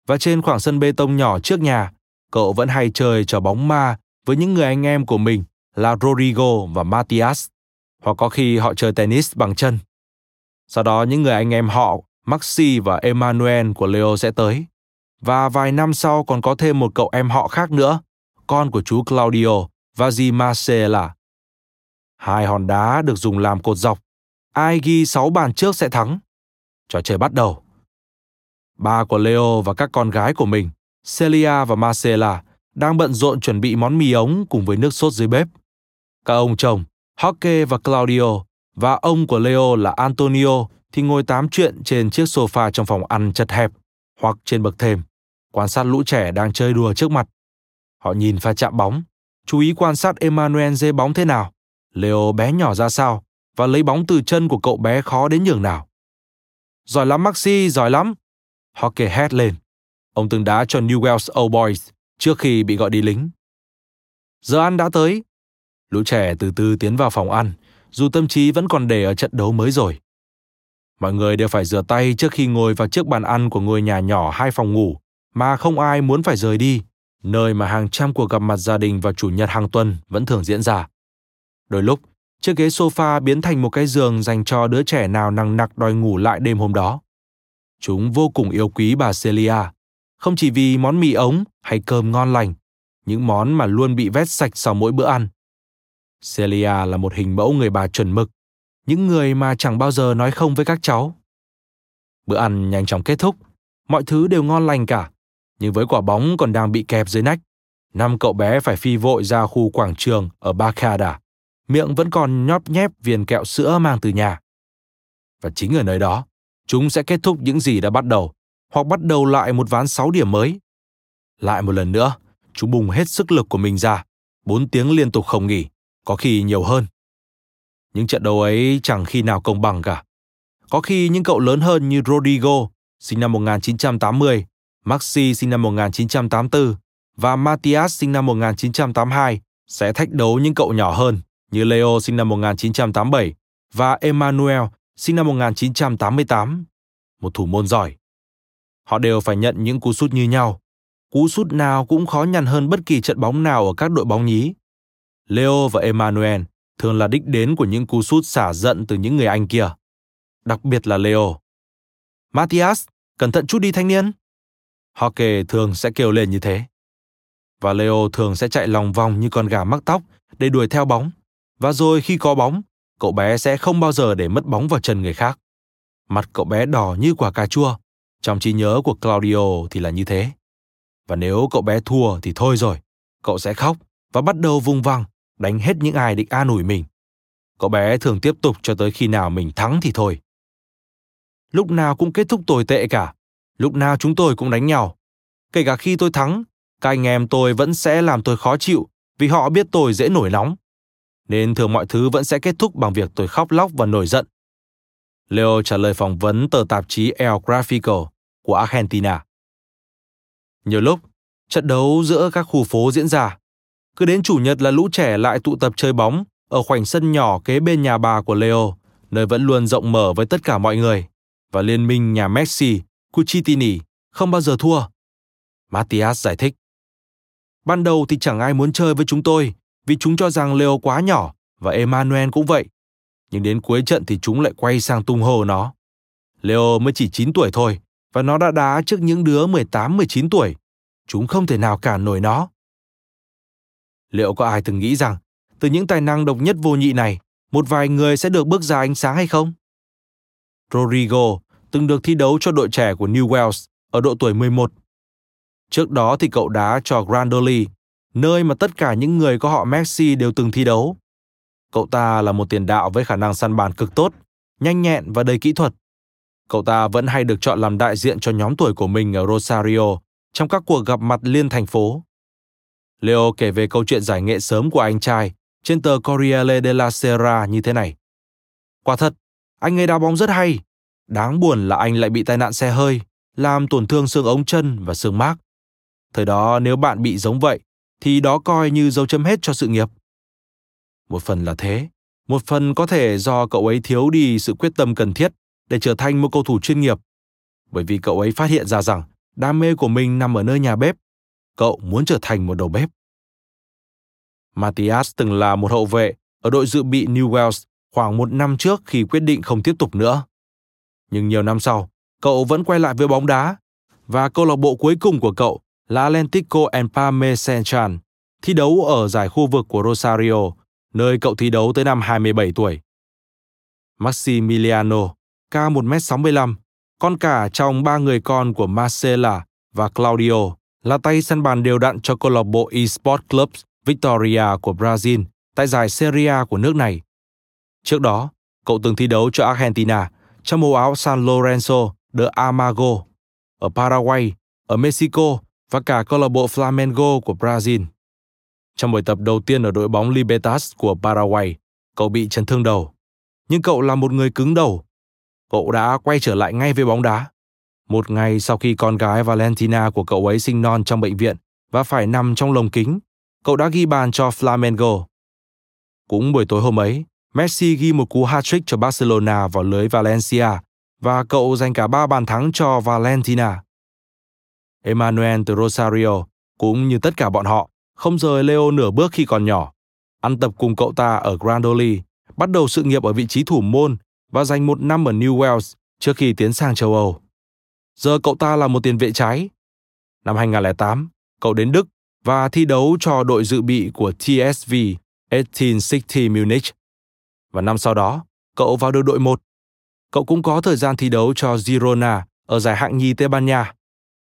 [SPEAKER 1] Và trên khoảng sân bê tông nhỏ trước nhà, cậu vẫn hay chơi trò bóng ma với những người anh em của mình là Rodrigo và Matias, hoặc có khi họ chơi tennis bằng chân. Sau đó những người anh em họ, Maxi và Emmanuel của Leo sẽ tới. Và vài năm sau còn có thêm một cậu em họ khác nữa, con của chú Claudio và Marcella. Marcela. Hai hòn đá được dùng làm cột dọc. Ai ghi sáu bàn trước sẽ thắng. Trò chơi bắt đầu. Ba của Leo và các con gái của mình, Celia và Marcela, đang bận rộn chuẩn bị món mì ống cùng với nước sốt dưới bếp. Các ông chồng, Jorge và Claudio, và ông của Leo là Antonio thì ngồi tám chuyện trên chiếc sofa trong phòng ăn chật hẹp hoặc trên bậc thềm, quan sát lũ trẻ đang chơi đùa trước mặt. Họ nhìn pha chạm bóng, chú ý quan sát Emmanuel dê bóng thế nào, Leo bé nhỏ ra sao và lấy bóng từ chân của cậu bé khó đến nhường nào. Giỏi lắm Maxi, giỏi lắm. Hockey hét lên. Ông từng đá cho New Wales Old Boys trước khi bị gọi đi lính. Giờ ăn đã tới. Lũ trẻ từ từ tiến vào phòng ăn, dù tâm trí vẫn còn để ở trận đấu mới rồi. Mọi người đều phải rửa tay trước khi ngồi vào chiếc bàn ăn của ngôi nhà nhỏ hai phòng ngủ mà không ai muốn phải rời đi, nơi mà hàng trăm cuộc gặp mặt gia đình vào chủ nhật hàng tuần vẫn thường diễn ra. Đôi lúc, chiếc ghế sofa biến thành một cái giường dành cho đứa trẻ nào nằng nặc đòi ngủ lại đêm hôm đó. Chúng vô cùng yêu quý bà Celia, không chỉ vì món mì ống hay cơm ngon lành, những món mà luôn bị vét sạch sau mỗi bữa ăn. Celia là một hình mẫu người bà chuẩn mực, những người mà chẳng bao giờ nói không với các cháu. Bữa ăn nhanh chóng kết thúc, mọi thứ đều ngon lành cả, nhưng với quả bóng còn đang bị kẹp dưới nách, năm cậu bé phải phi vội ra khu quảng trường ở Bacada, miệng vẫn còn nhóp nhép viên kẹo sữa mang từ nhà. Và chính ở nơi đó, chúng sẽ kết thúc những gì đã bắt đầu, hoặc bắt đầu lại một ván 6 điểm mới. Lại một lần nữa, chúng bùng hết sức lực của mình ra, 4 tiếng liên tục không nghỉ, có khi nhiều hơn. Những trận đấu ấy chẳng khi nào công bằng cả. Có khi những cậu lớn hơn như Rodrigo, sinh năm 1980, Maxi sinh năm 1984 và Matias sinh năm 1982 sẽ thách đấu những cậu nhỏ hơn như Leo sinh năm 1987 và Emmanuel sinh năm 1988, một thủ môn giỏi. Họ đều phải nhận những cú sút như nhau. Cú sút nào cũng khó nhằn hơn bất kỳ trận bóng nào ở các đội bóng nhí. Leo và Emmanuel thường là đích đến của những cú sút xả giận từ những người Anh kia. Đặc biệt là Leo. Matthias, cẩn thận chút đi thanh niên. Hockey thường sẽ kêu lên như thế. Và Leo thường sẽ chạy lòng vòng như con gà mắc tóc để đuổi theo bóng. Và rồi khi có bóng, cậu bé sẽ không bao giờ để mất bóng vào chân người khác. Mặt cậu bé đỏ như quả cà chua. Trong trí nhớ của Claudio thì là như thế. Và nếu cậu bé thua thì thôi rồi. Cậu sẽ khóc và bắt đầu vung văng, đánh hết những ai định an ủi mình. Cậu bé thường tiếp tục cho tới khi nào mình thắng thì thôi. Lúc nào cũng kết thúc tồi tệ cả. Lúc nào chúng tôi cũng đánh nhau. Kể cả khi tôi thắng, các anh em tôi vẫn sẽ làm tôi khó chịu vì họ biết tôi dễ nổi nóng nên thường mọi thứ vẫn sẽ kết thúc bằng việc tôi khóc lóc và nổi giận. Leo trả lời phỏng vấn tờ tạp chí El Gráfico của Argentina. Nhiều lúc, trận đấu giữa các khu phố diễn ra. Cứ đến chủ nhật là lũ trẻ lại tụ tập chơi bóng ở khoảnh sân nhỏ kế bên nhà bà của Leo, nơi vẫn luôn rộng mở với tất cả mọi người. Và liên minh nhà Messi, Cucitini không bao giờ thua. Matias giải thích. Ban đầu thì chẳng ai muốn chơi với chúng tôi vì chúng cho rằng Leo quá nhỏ và Emmanuel cũng vậy. Nhưng đến cuối trận thì chúng lại quay sang tung hô nó. Leo mới chỉ 9 tuổi thôi và nó đã đá trước những đứa 18-19 tuổi. Chúng không thể nào cản nổi nó. Liệu có ai từng nghĩ rằng từ những tài năng độc nhất vô nhị này, một vài người sẽ được bước ra ánh sáng hay không? Rodrigo từng được thi đấu cho đội trẻ của New Wales ở độ tuổi 11. Trước đó thì cậu đá cho Grandoli nơi mà tất cả những người có họ Messi đều từng thi đấu. Cậu ta là một tiền đạo với khả năng săn bàn cực tốt, nhanh nhẹn và đầy kỹ thuật. Cậu ta vẫn hay được chọn làm đại diện cho nhóm tuổi của mình ở Rosario trong các cuộc gặp mặt liên thành phố. Leo kể về câu chuyện giải nghệ sớm của anh trai trên tờ Corriere della Sera như thế này. Quả thật, anh ấy đá bóng rất hay. Đáng buồn là anh lại bị tai nạn xe hơi, làm tổn thương xương ống chân và xương mác. Thời đó nếu bạn bị giống vậy, thì đó coi như dấu chấm hết cho sự nghiệp. Một phần là thế, một phần có thể do cậu ấy thiếu đi sự quyết tâm cần thiết để trở thành một cầu thủ chuyên nghiệp. Bởi vì cậu ấy phát hiện ra rằng đam mê của mình nằm ở nơi nhà bếp. Cậu muốn trở thành một đầu bếp. Matthias từng là một hậu vệ ở đội dự bị New Wales khoảng một năm trước khi quyết định không tiếp tục nữa. Nhưng nhiều năm sau, cậu vẫn quay lại với bóng đá và câu lạc bộ cuối cùng của cậu là Atlético Empalme Central, thi đấu ở giải khu vực của Rosario, nơi cậu thi đấu tới năm 27 tuổi. Maximiliano, cao 1m65, con cả trong ba người con của Marcela và Claudio, là tay săn bàn đều đặn cho câu lạc bộ eSport Club Victoria của Brazil tại giải Serie A của nước này. Trước đó, cậu từng thi đấu cho Argentina trong màu áo San Lorenzo de Amago, ở Paraguay, ở Mexico và cả câu lạc bộ Flamengo của Brazil. Trong buổi tập đầu tiên ở đội bóng Libertas của Paraguay, cậu bị chấn thương đầu. Nhưng cậu là một người cứng đầu. cậu đã quay trở lại ngay với bóng đá. Một ngày sau khi con gái Valentina của cậu ấy sinh non trong bệnh viện và phải nằm trong lồng kính, cậu đã ghi bàn cho Flamengo. Cũng buổi tối hôm ấy, Messi ghi một cú hat-trick cho Barcelona vào lưới Valencia và cậu giành cả ba bàn thắng cho Valentina. Emmanuel từ Rosario cũng như tất cả bọn họ không rời Leo nửa bước khi còn nhỏ. Ăn tập cùng cậu ta ở Grandoli, bắt đầu sự nghiệp ở vị trí thủ môn và dành một năm ở New Wales trước khi tiến sang châu Âu. Giờ cậu ta là một tiền vệ trái. Năm 2008, cậu đến Đức và thi đấu cho đội dự bị của TSV 1860 Munich. Và năm sau đó, cậu vào được đội 1. Cậu cũng có thời gian thi đấu cho Girona ở giải hạng nhì Tây Ban Nha.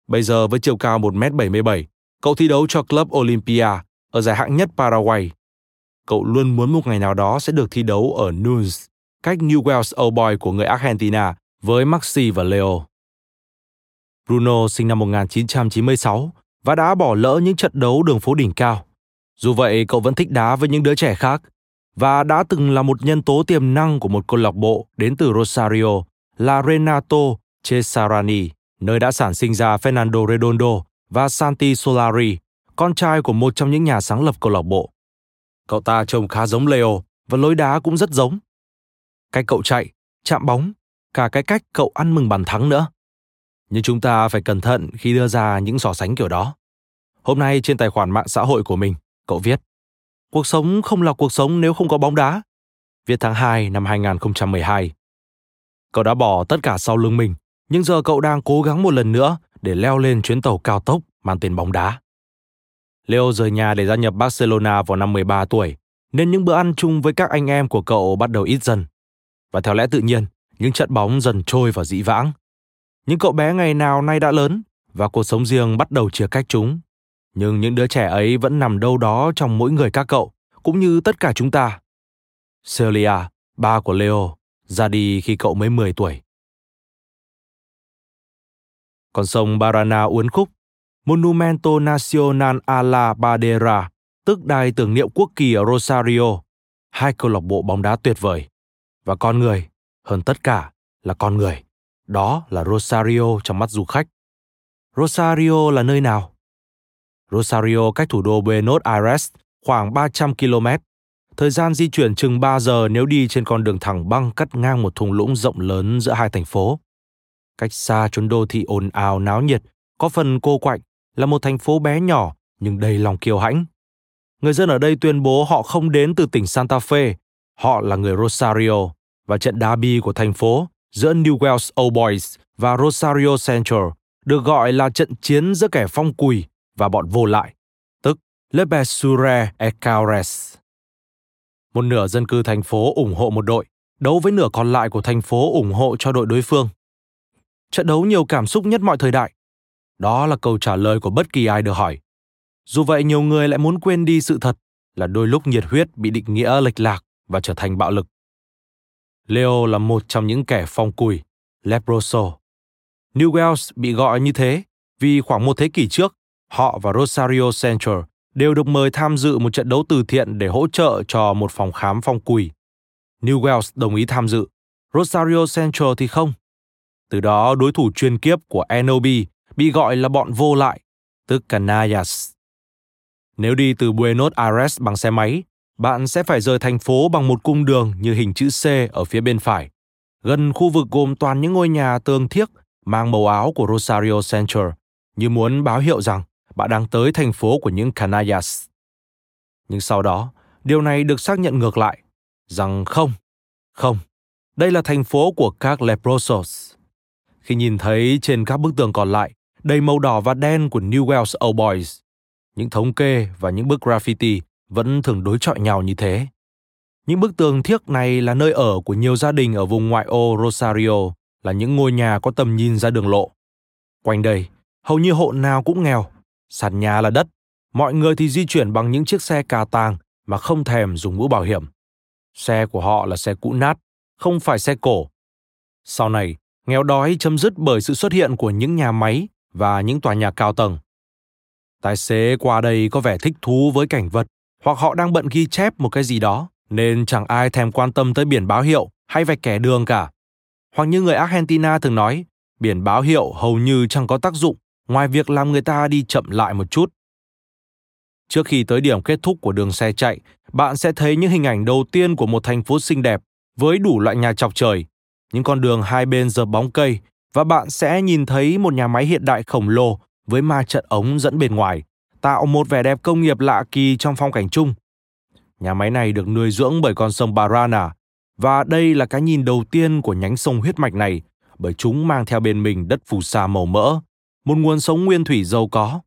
[SPEAKER 1] Bây giờ với chiều cao 1m77, cậu thi đấu cho Club Olympia ở giải hạng nhất Paraguay. Cậu luôn muốn một ngày nào đó sẽ được thi đấu ở Nunes, cách New Wales Old Boy của người Argentina với Maxi và Leo. Bruno sinh năm 1996 và đã bỏ lỡ những trận đấu đường phố đỉnh cao. Dù vậy, cậu vẫn thích đá với những đứa trẻ khác và đã từng là một nhân tố tiềm năng của một câu lạc bộ đến từ Rosario là Renato Cesarani, nơi đã sản sinh ra Fernando Redondo và Santi Solari, con trai của một trong những nhà sáng lập câu lạc bộ. Cậu ta trông khá giống Leo và lối đá cũng rất giống. Cách cậu chạy, chạm bóng, cả cái cách cậu ăn mừng bàn thắng nữa. Nhưng chúng ta phải cẩn thận khi đưa ra những so sánh kiểu đó. Hôm nay trên tài khoản mạng xã hội của mình, cậu viết Cuộc sống không là cuộc sống nếu không có bóng đá. Viết tháng 2 năm 2012. Cậu đã bỏ tất cả sau lưng mình, nhưng giờ cậu đang cố gắng một lần nữa để leo lên chuyến tàu cao tốc mang tên bóng đá. Leo rời nhà để gia nhập Barcelona vào năm 13 tuổi, nên những bữa ăn chung với các anh em của cậu bắt đầu ít dần. Và theo lẽ tự nhiên, những trận bóng dần trôi vào dĩ vãng. Những cậu bé ngày nào nay đã lớn và cuộc sống riêng bắt đầu chia cách chúng. Nhưng những đứa trẻ ấy vẫn nằm đâu đó trong mỗi người các cậu, cũng như tất cả chúng ta. Celia, ba của Leo, ra đi khi cậu mới 10 tuổi. Con sông Barana uốn khúc, Monumento Nacional a la Bandera, tức đài tưởng niệm quốc kỳ ở Rosario, hai câu lạc bộ bóng đá tuyệt vời. Và con người, hơn tất cả là con người. Đó là Rosario trong mắt du khách. Rosario là nơi nào? Rosario cách thủ đô Buenos Aires khoảng 300 km. Thời gian di chuyển chừng 3 giờ nếu đi trên con đường thẳng băng cắt ngang một thung lũng rộng lớn giữa hai thành phố. Cách xa chốn đô thị ồn ào náo nhiệt, có phần cô quạnh, là một thành phố bé nhỏ nhưng đầy lòng kiêu hãnh. Người dân ở đây tuyên bố họ không đến từ tỉnh Santa Fe, họ là người Rosario và trận derby của thành phố giữa New Wales Old Boys và Rosario Central được gọi là trận chiến giữa kẻ phong cùi và bọn vô lại, tức Le Besure Ecaures. Một nửa dân cư thành phố ủng hộ một đội, đấu với nửa còn lại của thành phố ủng hộ cho đội đối phương. Trận đấu nhiều cảm xúc nhất mọi thời đại. Đó là câu trả lời của bất kỳ ai được hỏi. Dù vậy nhiều người lại muốn quên đi sự thật là đôi lúc nhiệt huyết bị định nghĩa lệch lạc và trở thành bạo lực. Leo là một trong những kẻ phong cùi, Leproso. New Wales bị gọi như thế vì khoảng một thế kỷ trước, họ và Rosario Central đều được mời tham dự một trận đấu từ thiện để hỗ trợ cho một phòng khám phong cùi. New Wales đồng ý tham dự, Rosario Central thì không. Từ đó đối thủ chuyên kiếp của Enobi bị gọi là bọn vô lại, tức Canayas. Nếu đi từ Buenos Aires bằng xe máy, bạn sẽ phải rời thành phố bằng một cung đường như hình chữ C ở phía bên phải, gần khu vực gồm toàn những ngôi nhà tường thiếc mang màu áo của Rosario Central, như muốn báo hiệu rằng bạn đang tới thành phố của những Canayas. Nhưng sau đó, điều này được xác nhận ngược lại, rằng không, không, đây là thành phố của các leprosos. Khi nhìn thấy trên các bức tường còn lại, đầy màu đỏ và đen của New Wales Old Boys, những thống kê và những bức graffiti vẫn thường đối chọi nhau như thế. Những bức tường thiếc này là nơi ở của nhiều gia đình ở vùng ngoại ô Rosario, là những ngôi nhà có tầm nhìn ra đường lộ. Quanh đây, hầu như hộ nào cũng nghèo, sàn nhà là đất, mọi người thì di chuyển bằng những chiếc xe cà tàng mà không thèm dùng mũ bảo hiểm. Xe của họ là xe cũ nát, không phải xe cổ. Sau này, nghèo đói chấm dứt bởi sự xuất hiện của những nhà máy và những tòa nhà cao tầng. Tài xế qua đây có vẻ thích thú với cảnh vật hoặc họ đang bận ghi chép một cái gì đó nên chẳng ai thèm quan tâm tới biển báo hiệu hay vạch kẻ đường cả. Hoặc như người Argentina thường nói, biển báo hiệu hầu như chẳng có tác dụng ngoài việc làm người ta đi chậm lại một chút. Trước khi tới điểm kết thúc của đường xe chạy, bạn sẽ thấy những hình ảnh đầu tiên của một thành phố xinh đẹp với đủ loại nhà chọc trời, những con đường hai bên dợp bóng cây và bạn sẽ nhìn thấy một nhà máy hiện đại khổng lồ với ma trận ống dẫn bên ngoài, tạo một vẻ đẹp công nghiệp lạ kỳ trong phong cảnh chung. Nhà máy này được nuôi dưỡng bởi con sông Barana, và đây là cái nhìn đầu tiên của nhánh sông huyết mạch này, bởi chúng mang theo bên mình đất phù sa màu mỡ, một nguồn sống nguyên thủy giàu có.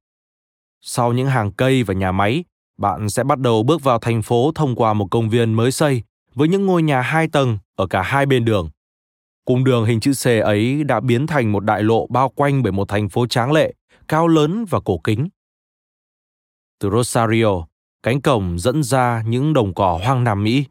[SPEAKER 1] Sau những hàng cây và nhà máy, bạn sẽ bắt đầu bước vào thành phố thông qua một công viên mới xây với những ngôi nhà hai tầng ở cả hai bên đường. Cung đường hình chữ C ấy đã biến thành một đại lộ bao quanh bởi một thành phố tráng lệ, cao lớn và cổ kính. Từ Rosario, cánh cổng dẫn ra những đồng cỏ hoang Nam Mỹ,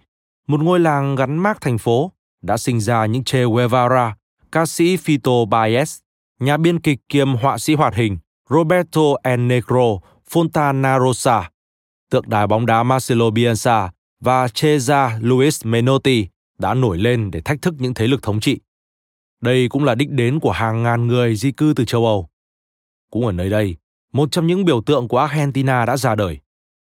[SPEAKER 1] một ngôi làng gắn mác thành phố đã sinh ra những Che Guevara, ca sĩ Fito Baez, nhà biên kịch kiêm họa sĩ hoạt hình Roberto El Negro Fontanarosa, tượng đài bóng đá Marcelo Bielsa và Cheza Luis Menotti đã nổi lên để thách thức những thế lực thống trị. Đây cũng là đích đến của hàng ngàn người di cư từ châu Âu. Cũng ở nơi đây, một trong những biểu tượng của Argentina đã ra đời.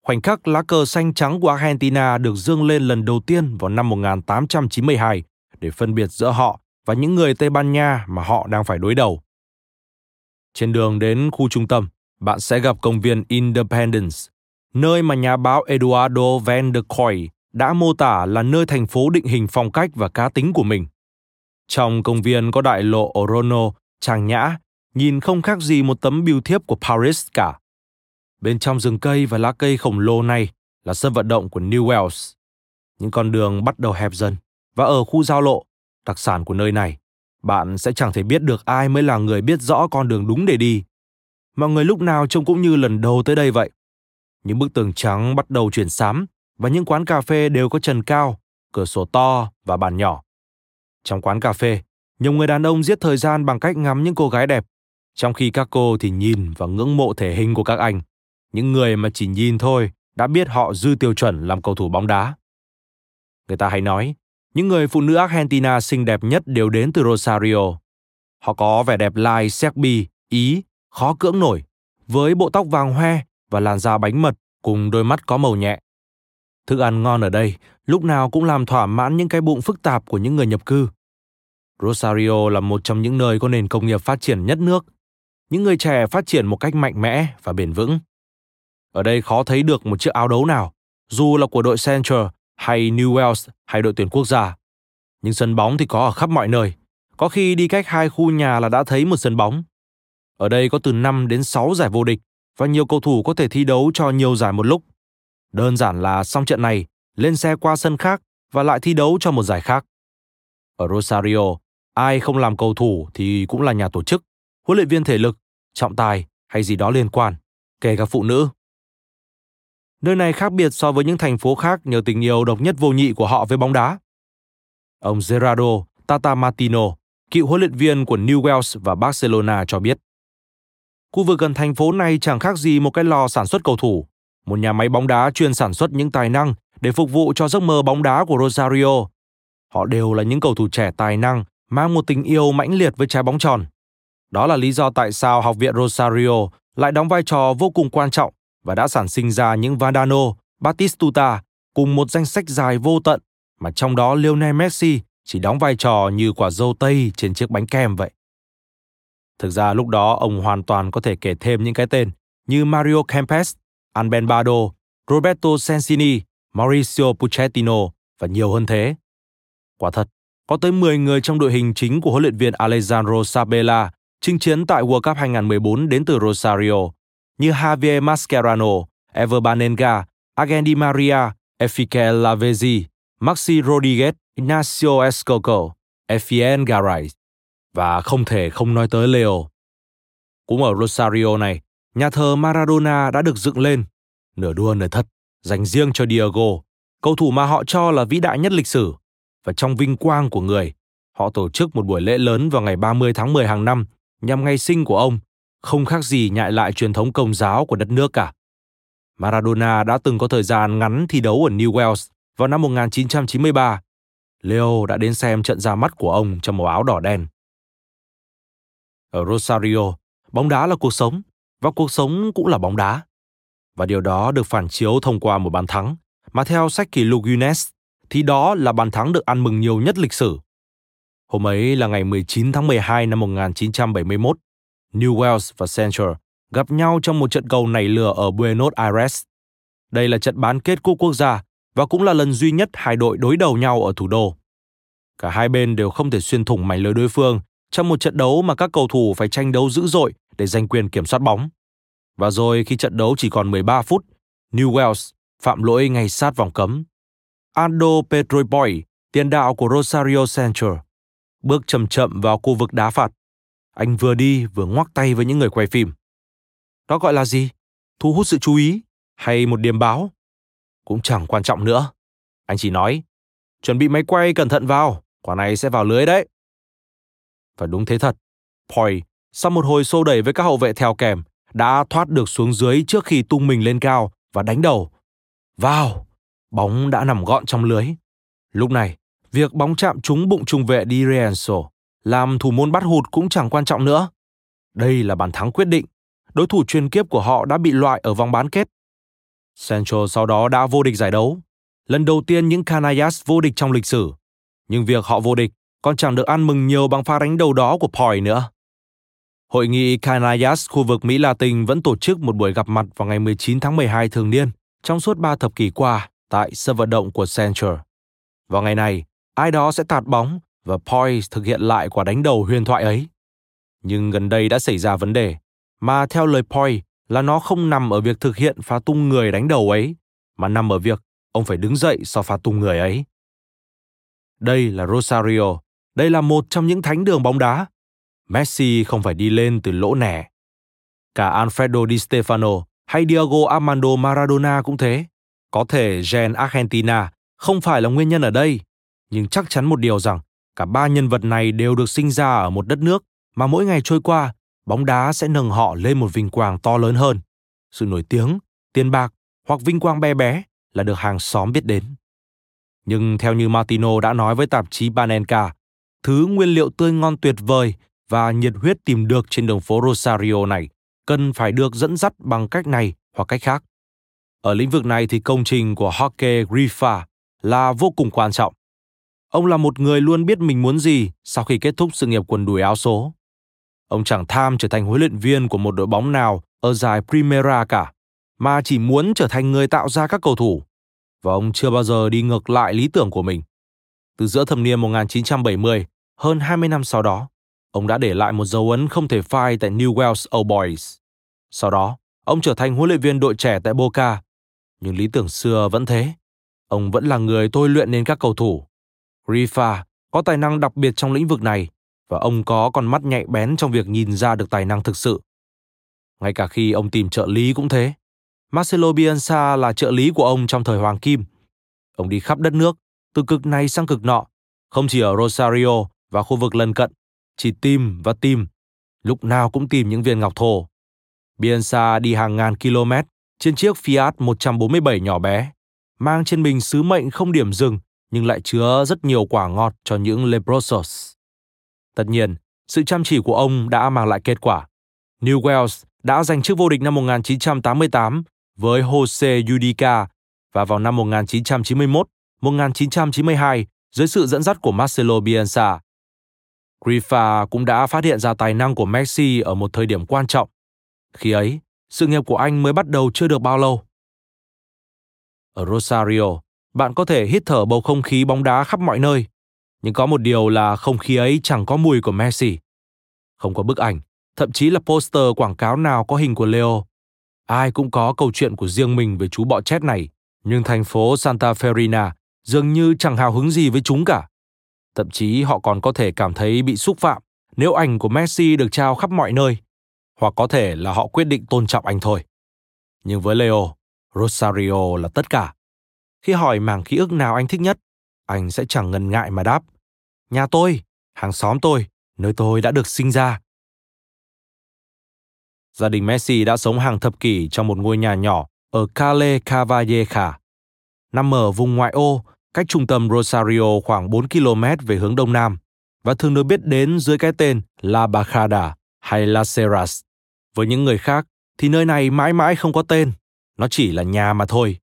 [SPEAKER 1] Khoảnh khắc lá cờ xanh trắng của Argentina được dương lên lần đầu tiên vào năm 1892 để phân biệt giữa họ và những người Tây Ban Nha mà họ đang phải đối đầu. Trên đường đến khu trung tâm, bạn sẽ gặp công viên Independence, nơi mà nhà báo Eduardo Van der Koy đã mô tả là nơi thành phố định hình phong cách và cá tính của mình. Trong công viên có đại lộ Orono, trang nhã, nhìn không khác gì một tấm biêu thiếp của Paris cả. Bên trong rừng cây và lá cây khổng lồ này là sân vận động của New Wales. Những con đường bắt đầu hẹp dần và ở khu giao lộ, đặc sản của nơi này, bạn sẽ chẳng thể biết được ai mới là người biết rõ con đường đúng để đi. Mọi người lúc nào trông cũng như lần đầu tới đây vậy. Những bức tường trắng bắt đầu chuyển xám và những quán cà phê đều có trần cao, cửa sổ to và bàn nhỏ. Trong quán cà phê, nhiều người đàn ông giết thời gian bằng cách ngắm những cô gái đẹp, trong khi các cô thì nhìn và ngưỡng mộ thể hình của các anh. Những người mà chỉ nhìn thôi đã biết họ dư tiêu chuẩn làm cầu thủ bóng đá. Người ta hay nói, những người phụ nữ Argentina xinh đẹp nhất đều đến từ Rosario. Họ có vẻ đẹp lai Serbi, Ý, khó cưỡng nổi, với bộ tóc vàng hoe và làn da bánh mật cùng đôi mắt có màu nhẹ. Thức ăn ngon ở đây lúc nào cũng làm thỏa mãn những cái bụng phức tạp của những người nhập cư. Rosario là một trong những nơi có nền công nghiệp phát triển nhất nước. Những người trẻ phát triển một cách mạnh mẽ và bền vững. Ở đây khó thấy được một chiếc áo đấu nào, dù là của đội Central hay New Wales hay đội tuyển quốc gia. Nhưng sân bóng thì có ở khắp mọi nơi. Có khi đi cách hai khu nhà là đã thấy một sân bóng. Ở đây có từ 5 đến 6 giải vô địch và nhiều cầu thủ có thể thi đấu cho nhiều giải một lúc. Đơn giản là xong trận này, lên xe qua sân khác và lại thi đấu cho một giải khác. Ở Rosario, ai không làm cầu thủ thì cũng là nhà tổ chức, huấn luyện viên thể lực, trọng tài hay gì đó liên quan, kể cả phụ nữ. Nơi này khác biệt so với những thành phố khác nhờ tình yêu độc nhất vô nhị của họ với bóng đá. Ông Gerardo Tata Martino, cựu huấn luyện viên của New Wales và Barcelona cho biết. Khu vực gần thành phố này chẳng khác gì một cái lò sản xuất cầu thủ, một nhà máy bóng đá chuyên sản xuất những tài năng để phục vụ cho giấc mơ bóng đá của Rosario. Họ đều là những cầu thủ trẻ tài năng, mang một tình yêu mãnh liệt với trái bóng tròn. Đó là lý do tại sao học viện Rosario lại đóng vai trò vô cùng quan trọng và đã sản sinh ra những Vandano, Batistuta cùng một danh sách dài vô tận mà trong đó Lionel Messi chỉ đóng vai trò như quả dâu tây trên chiếc bánh kem vậy. Thực ra lúc đó ông hoàn toàn có thể kể thêm những cái tên như Mario Kempes, Alben Bardo, Roberto Sensini, Mauricio Pochettino và nhiều hơn thế. Quả thật, có tới 10 người trong đội hình chính của huấn luyện viên Alejandro Sabella chinh chiến tại World Cup 2014 đến từ Rosario, như Javier Mascherano, Ever Banenga, Agendi Maria, Efike Lavezzi, Maxi Rodriguez, Ignacio Escoco, Efien Garay và không thể không nói tới Leo. Cũng ở Rosario này, nhà thờ Maradona đã được dựng lên, nửa đua nửa thật, dành riêng cho Diego, cầu thủ mà họ cho là vĩ đại nhất lịch sử. Và trong vinh quang của người, họ tổ chức một buổi lễ lớn vào ngày 30 tháng 10 hàng năm nhằm ngày sinh của ông, không khác gì nhại lại truyền thống công giáo của đất nước cả. Maradona đã từng có thời gian ngắn thi đấu ở New Wales vào năm 1993. Leo đã đến xem trận ra mắt của ông trong màu áo đỏ đen. Ở Rosario, bóng đá là cuộc sống, và cuộc sống cũng là bóng đá. Và điều đó được phản chiếu thông qua một bàn thắng, mà theo sách kỷ lục Guinness, thì đó là bàn thắng được ăn mừng nhiều nhất lịch sử. Hôm ấy là ngày 19 tháng 12 năm 1971, New Wales và Central gặp nhau trong một trận cầu nảy lửa ở Buenos Aires. Đây là trận bán kết cúp quốc gia và cũng là lần duy nhất hai đội đối đầu nhau ở thủ đô. Cả hai bên đều không thể xuyên thủng mảnh lưới đối phương trong một trận đấu mà các cầu thủ phải tranh đấu dữ dội để giành quyền kiểm soát bóng. Và rồi khi trận đấu chỉ còn 13 phút, New Wales phạm lỗi ngay sát vòng cấm. Ando Petroboy, tiền đạo của Rosario Central, bước chậm chậm vào khu vực đá phạt. Anh vừa đi vừa ngoắc tay với những người quay phim. Đó gọi là gì? Thu hút sự chú ý hay một điểm báo? Cũng chẳng quan trọng nữa. Anh chỉ nói, chuẩn bị máy quay cẩn thận vào, quả này sẽ vào lưới đấy. Và đúng thế thật, Poi, sau một hồi xô đẩy với các hậu vệ theo kèm, đã thoát được xuống dưới trước khi tung mình lên cao và đánh đầu. Vào! Bóng đã nằm gọn trong lưới. Lúc này, việc bóng chạm trúng bụng trung vệ Di Rienzo làm thủ môn bắt hụt cũng chẳng quan trọng nữa. Đây là bàn thắng quyết định. Đối thủ chuyên kiếp của họ đã bị loại ở vòng bán kết. Central sau đó đã vô địch giải đấu. Lần đầu tiên những Canayas vô địch trong lịch sử. Nhưng việc họ vô địch còn chẳng được ăn mừng nhiều bằng pha đánh đầu đó của Poi nữa. Hội nghị Canayas khu vực Mỹ Latin vẫn tổ chức một buổi gặp mặt vào ngày 19 tháng 12 thường niên trong suốt ba thập kỷ qua tại sân vận động của Central. Vào ngày này, ai đó sẽ tạt bóng và Poi thực hiện lại quả đánh đầu huyền thoại ấy. Nhưng gần đây đã xảy ra vấn đề, mà theo lời Poi là nó không nằm ở việc thực hiện phá tung người đánh đầu ấy, mà nằm ở việc ông phải đứng dậy sau phá tung người ấy. Đây là Rosario, đây là một trong những thánh đường bóng đá. Messi không phải đi lên từ lỗ nẻ. Cả Alfredo Di Stefano hay Diego Armando Maradona cũng thế. Có thể gen Argentina không phải là nguyên nhân ở đây, nhưng chắc chắn một điều rằng cả ba nhân vật này đều được sinh ra ở một đất nước mà mỗi ngày trôi qua, bóng đá sẽ nâng họ lên một vinh quang to lớn hơn. Sự nổi tiếng, tiền bạc hoặc vinh quang bé bé là được hàng xóm biết đến. Nhưng theo như Martino đã nói với tạp chí Panenka, thứ nguyên liệu tươi ngon tuyệt vời và nhiệt huyết tìm được trên đường phố Rosario này cần phải được dẫn dắt bằng cách này hoặc cách khác. Ở lĩnh vực này thì công trình của Jorge Grifa là vô cùng quan trọng. Ông là một người luôn biết mình muốn gì sau khi kết thúc sự nghiệp quần đùi áo số. Ông chẳng tham trở thành huấn luyện viên của một đội bóng nào ở giải Primera cả, mà chỉ muốn trở thành người tạo ra các cầu thủ. Và ông chưa bao giờ đi ngược lại lý tưởng của mình. Từ giữa thập niên 1970, hơn 20 năm sau đó, ông đã để lại một dấu ấn không thể phai tại New Wales Old Boys. Sau đó, ông trở thành huấn luyện viên đội trẻ tại Boca. Nhưng lý tưởng xưa vẫn thế. Ông vẫn là người tôi luyện nên các cầu thủ. Rifa có tài năng đặc biệt trong lĩnh vực này và ông có con mắt nhạy bén trong việc nhìn ra được tài năng thực sự. Ngay cả khi ông tìm trợ lý cũng thế. Marcelo Bielsa là trợ lý của ông trong thời Hoàng Kim. Ông đi khắp đất nước, từ cực này sang cực nọ, không chỉ ở Rosario và khu vực lân cận, chỉ tìm và tìm, lúc nào cũng tìm những viên ngọc thô. Bielsa đi hàng ngàn km trên chiếc Fiat 147 nhỏ bé, mang trên mình sứ mệnh không điểm dừng nhưng lại chứa rất nhiều quả ngọt cho những leprosos. Tất nhiên, sự chăm chỉ của ông đã mang lại kết quả. New Wales đã giành chức vô địch năm 1988 với Jose Judica và vào năm 1991, 1992 dưới sự dẫn dắt của Marcelo Bielsa. Grifa cũng đã phát hiện ra tài năng của Messi ở một thời điểm quan trọng. Khi ấy, sự nghiệp của anh mới bắt đầu chưa được bao lâu. Ở Rosario, bạn có thể hít thở bầu không khí bóng đá khắp mọi nơi, nhưng có một điều là không khí ấy chẳng có mùi của Messi. Không có bức ảnh, thậm chí là poster quảng cáo nào có hình của Leo. Ai cũng có câu chuyện của riêng mình về chú bọ chét này, nhưng thành phố Santa Ferina dường như chẳng hào hứng gì với chúng cả. Thậm chí họ còn có thể cảm thấy bị xúc phạm nếu ảnh của Messi được trao khắp mọi nơi, hoặc có thể là họ quyết định tôn trọng anh thôi. Nhưng với Leo, Rosario là tất cả. Khi hỏi mảng ký ức nào anh thích nhất, anh sẽ chẳng ngần ngại mà đáp. Nhà tôi, hàng xóm tôi, nơi tôi đã được sinh ra. Gia đình Messi đã sống hàng thập kỷ trong một ngôi nhà nhỏ ở Cale Cavalleja. Nằm ở vùng ngoại ô, cách trung tâm Rosario khoảng 4 km về hướng đông nam và thường được biết đến dưới cái tên La Bajada hay La Serras. Với những người khác thì nơi này mãi mãi không có tên, nó chỉ là nhà mà thôi.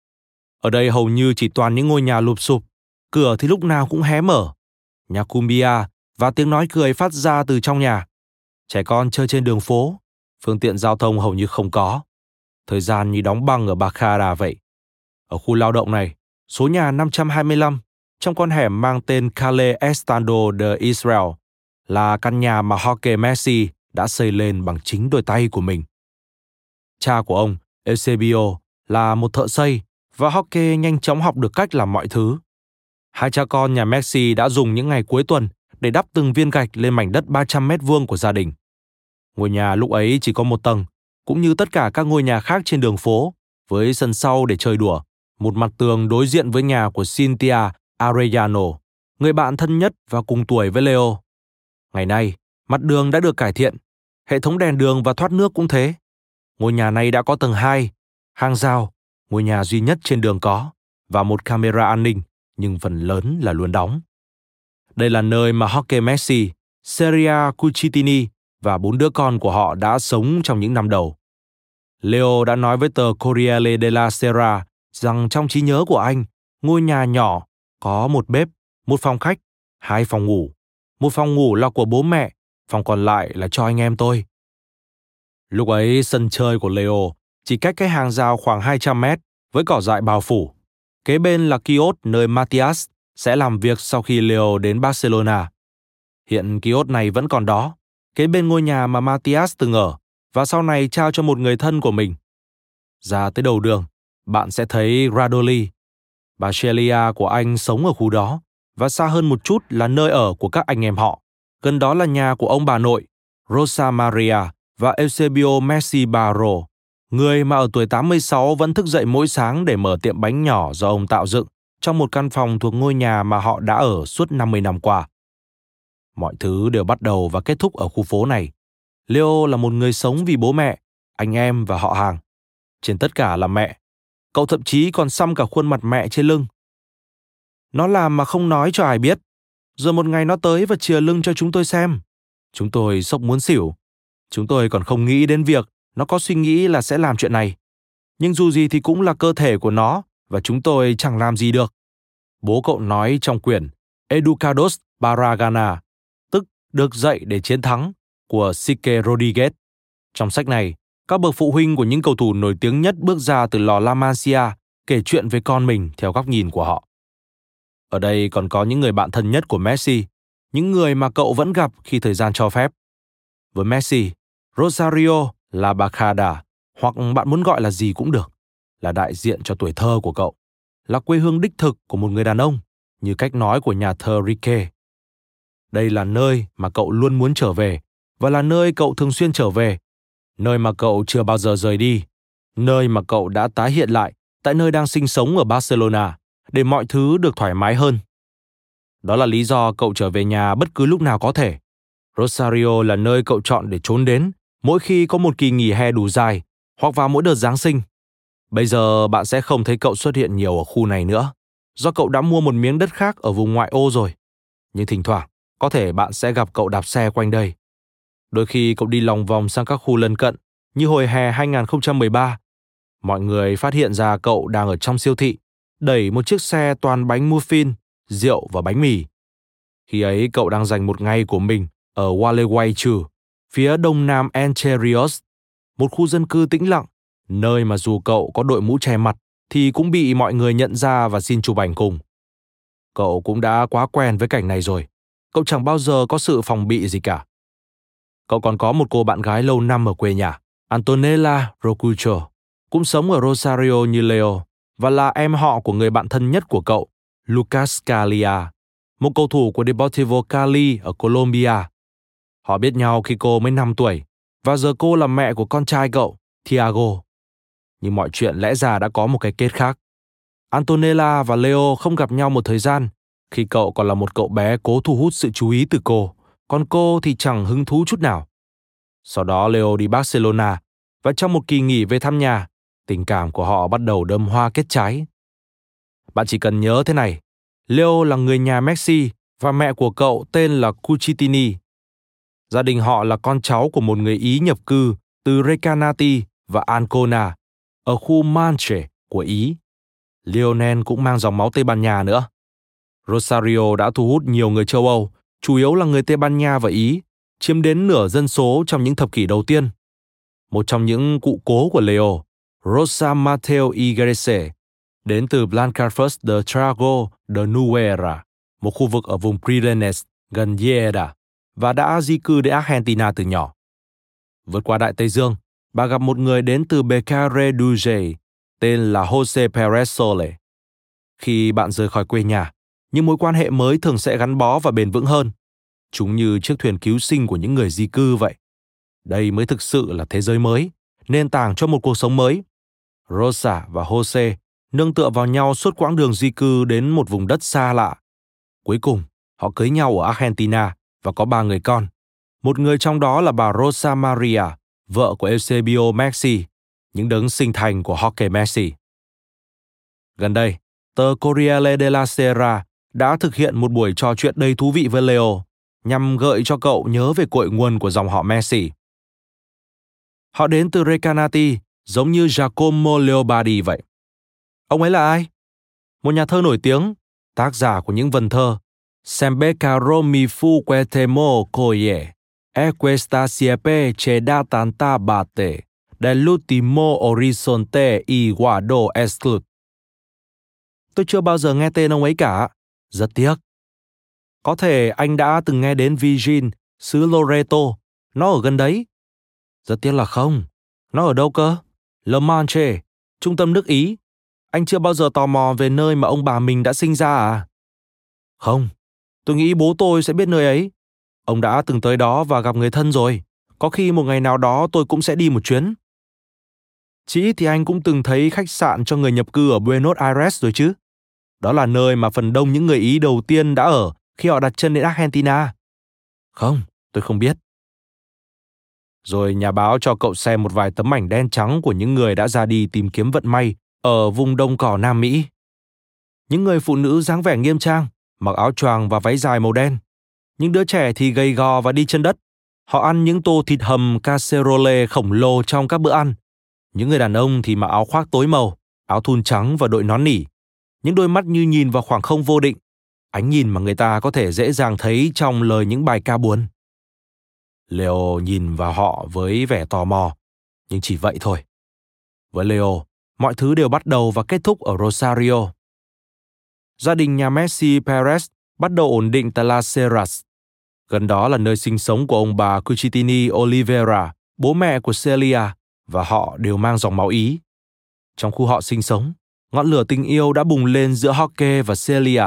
[SPEAKER 1] Ở đây hầu như chỉ toàn những ngôi nhà lụp sụp, cửa thì lúc nào cũng hé mở. Nhà cumbia và tiếng nói cười phát ra từ trong nhà. Trẻ con chơi trên đường phố, phương tiện giao thông hầu như không có. Thời gian như đóng băng ở Baccara vậy. Ở khu lao động này, số nhà 525 trong con hẻm mang tên Calle Estando de Israel là căn nhà mà Jorge Messi đã xây lên bằng chính đôi tay của mình. Cha của ông, Eusebio, là một thợ xây và Jorge nhanh chóng học được cách làm mọi thứ. Hai cha con nhà Messi đã dùng những ngày cuối tuần để đắp từng viên gạch lên mảnh đất 300 mét vuông của gia đình. Ngôi nhà lúc ấy chỉ có một tầng, cũng như tất cả các ngôi nhà khác trên đường phố, với sân sau để chơi đùa, một mặt tường đối diện với nhà của Cynthia Arellano, người bạn thân nhất và cùng tuổi với Leo. Ngày nay, mặt đường đã được cải thiện, hệ thống đèn đường và thoát nước cũng thế. Ngôi nhà này đã có tầng 2, hàng rào, ngôi nhà duy nhất trên đường có, và một camera an ninh, nhưng phần lớn là luôn đóng. Đây là nơi mà Jorge Messi, Seria Cucitini và bốn đứa con của họ đã sống trong những năm đầu. Leo đã nói với tờ Corriere della Sera rằng trong trí nhớ của anh, ngôi nhà nhỏ có một bếp, một phòng khách, hai phòng ngủ. Một phòng ngủ là của bố mẹ, phòng còn lại là cho anh em tôi. Lúc ấy sân chơi của Leo chỉ cách cái hàng rào khoảng 200 mét với cỏ dại bao phủ. Kế bên là kiosk nơi Matias sẽ làm việc sau khi Leo đến Barcelona. Hiện kiosk này vẫn còn đó, kế bên ngôi nhà mà Matias từng ở và sau này trao cho một người thân của mình. Ra tới đầu đường, bạn sẽ thấy Radoli. Bà Shelia của anh sống ở khu đó và xa hơn một chút là nơi ở của các anh em họ. Gần đó là nhà của ông bà nội, Rosa Maria và Eusebio Messi Barro, người mà ở tuổi 86 vẫn thức dậy mỗi sáng để mở tiệm bánh nhỏ do ông tạo dựng trong một căn phòng thuộc ngôi nhà mà họ đã ở suốt 50 năm qua. Mọi thứ đều bắt đầu và kết thúc ở khu phố này. Leo là một người sống vì bố mẹ, anh em và họ hàng. Trên tất cả là mẹ. Cậu thậm chí còn xăm cả khuôn mặt mẹ trên lưng. Nó làm mà không nói cho ai biết. Rồi một ngày nó tới và chìa lưng cho chúng tôi xem. Chúng tôi sốc muốn xỉu. Chúng tôi còn không nghĩ đến việc nó có suy nghĩ là sẽ làm chuyện này. Nhưng dù gì thì cũng là cơ thể của nó và chúng tôi chẳng làm gì được. Bố cậu nói trong quyển Educados Baragana, tức được dạy để chiến thắng, của Sike Rodriguez. Trong sách này, các bậc phụ huynh của những cầu thủ nổi tiếng nhất bước ra từ lò La Masia kể chuyện với con mình theo góc nhìn của họ. Ở đây còn có những người bạn thân nhất của Messi, những người mà cậu vẫn gặp khi thời gian cho phép. Với Messi, Rosario là Bacada, hoặc bạn muốn gọi là gì cũng được, là đại diện cho tuổi thơ của cậu, là quê hương đích thực của một người đàn ông, như cách nói của nhà thơ Rike. Đây là nơi mà cậu luôn muốn trở về và là nơi cậu thường xuyên trở về, nơi mà cậu chưa bao giờ rời đi, nơi mà cậu đã tái hiện lại tại nơi đang sinh sống ở Barcelona để mọi thứ được thoải mái hơn. Đó là lý do cậu trở về nhà bất cứ lúc nào có thể. Rosario là nơi cậu chọn để trốn đến mỗi khi có một kỳ nghỉ hè đủ dài hoặc vào mỗi đợt Giáng sinh. Bây giờ bạn sẽ không thấy cậu xuất hiện nhiều ở khu này nữa, do cậu đã mua một miếng đất khác ở vùng ngoại ô rồi. Nhưng thỉnh thoảng, có thể bạn sẽ gặp cậu đạp xe quanh đây. Đôi khi cậu đi lòng vòng sang các khu lân cận, như hồi hè 2013. Mọi người phát hiện ra cậu đang ở trong siêu thị, đẩy một chiếc xe toàn bánh muffin, rượu và bánh mì. Khi ấy cậu đang dành một ngày của mình ở Gualeguaychú, phía đông nam Encherios, một khu dân cư tĩnh lặng, nơi mà dù cậu có đội mũ che mặt thì cũng bị mọi người nhận ra và xin chụp ảnh cùng. Cậu cũng đã quá quen với cảnh này rồi. Cậu chẳng bao giờ có sự phòng bị gì cả. Cậu còn có một cô bạn gái lâu năm ở quê nhà, Antonella Rocucho, cũng sống ở Rosario như Leo và là em họ của người bạn thân nhất của cậu, Lucas Calia, một cầu thủ của Deportivo Cali ở Colombia. Họ biết nhau khi cô mới 5 tuổi và giờ cô là mẹ của con trai cậu, Thiago. Nhưng mọi chuyện lẽ ra đã có một cái kết khác. Antonella và Leo không gặp nhau một thời gian khi cậu còn là một cậu bé cố thu hút sự chú ý từ cô còn cô thì chẳng hứng thú chút nào. Sau đó Leo đi Barcelona và trong một kỳ nghỉ về thăm nhà, tình cảm của họ bắt đầu đơm hoa kết trái. Bạn chỉ cần nhớ thế này, Leo là người nhà Messi và mẹ của cậu tên là Cucitini. Gia đình họ là con cháu của một người Ý nhập cư từ Recanati và Ancona ở khu Manche của Ý. Lionel cũng mang dòng máu Tây Ban Nha nữa. Rosario đã thu hút nhiều người châu Âu, chủ yếu là người Tây Ban Nha và Ý, chiếm đến nửa dân số trong những thập kỷ đầu tiên. Một trong những cụ cố của Leo, Rosa Mateo Iglesias, đến từ Blancafers de Trago de Nuera, một khu vực ở vùng Pyrenees gần Lleida, và đã di cư đến Argentina từ nhỏ. Vượt qua Đại Tây Dương, bà gặp một người đến từ Becare Duje, tên là Jose Perez Sole. Khi bạn rời khỏi quê nhà, những mối quan hệ mới thường sẽ gắn bó và bền vững hơn. Chúng như chiếc thuyền cứu sinh của những người di cư vậy. Đây mới thực sự là thế giới mới, nền tảng cho một cuộc sống mới. Rosa và Jose nương tựa vào nhau suốt quãng đường di cư đến một vùng đất xa lạ. Cuối cùng, họ cưới nhau ở Argentina và có ba người con. Một người trong đó là bà Rosa Maria, vợ của Eusebio Messi, những đấng sinh thành của hockey Messi. Gần đây, tờ Corriere della Sera đã thực hiện một buổi trò chuyện đầy thú vị với Leo nhằm gợi cho cậu nhớ về cội nguồn của dòng họ Messi. Họ đến từ Recanati, giống như Giacomo Leopardi vậy. Ông ấy là ai? Một nhà thơ nổi tiếng, tác giả của những vần thơ Sempre caro mi fu que temo coye, e questa siepe che da tanta batte, dell'ultimo orizzonte i guardo esclut. Tôi chưa bao giờ nghe tên ông ấy cả. Rất tiếc. Có thể anh đã từng nghe đến Virgin, xứ Loreto. Nó ở gần đấy. Rất tiếc là không. Nó ở đâu cơ? Le Manche, trung tâm nước Ý. Anh chưa bao giờ tò mò về nơi mà ông bà mình đã sinh ra à? Không, tôi nghĩ bố tôi sẽ biết nơi ấy. Ông đã từng tới đó và gặp người thân rồi. Có khi một ngày nào đó tôi cũng sẽ đi một chuyến. Chỉ thì anh cũng từng thấy khách sạn cho người nhập cư ở Buenos Aires rồi chứ. Đó là nơi mà phần đông những người Ý đầu tiên đã ở khi họ đặt chân đến Argentina. Không, tôi không biết. Rồi nhà báo cho cậu xem một vài tấm ảnh đen trắng của những người đã ra đi tìm kiếm vận may ở vùng đông cỏ Nam Mỹ. Những người phụ nữ dáng vẻ nghiêm trang, mặc áo choàng và váy dài màu đen. Những đứa trẻ thì gầy gò và đi chân đất. Họ ăn những tô thịt hầm casserole khổng lồ trong các bữa ăn. Những người đàn ông thì mặc áo khoác tối màu, áo thun trắng và đội nón nỉ. Những đôi mắt như nhìn vào khoảng không vô định. Ánh nhìn mà người ta có thể dễ dàng thấy trong lời những bài ca buồn. Leo nhìn vào họ với vẻ tò mò, nhưng chỉ vậy thôi. Với Leo, mọi thứ đều bắt đầu và kết thúc ở Rosario. Gia đình nhà Messi Perez bắt đầu ổn định tại Las Heras. Gần đó là nơi sinh sống của ông bà Cucitini Oliveira, bố mẹ của Celia, và họ đều mang dòng máu Ý. Trong khu họ sinh sống, ngọn lửa tình yêu đã bùng lên giữa Hockey và Celia,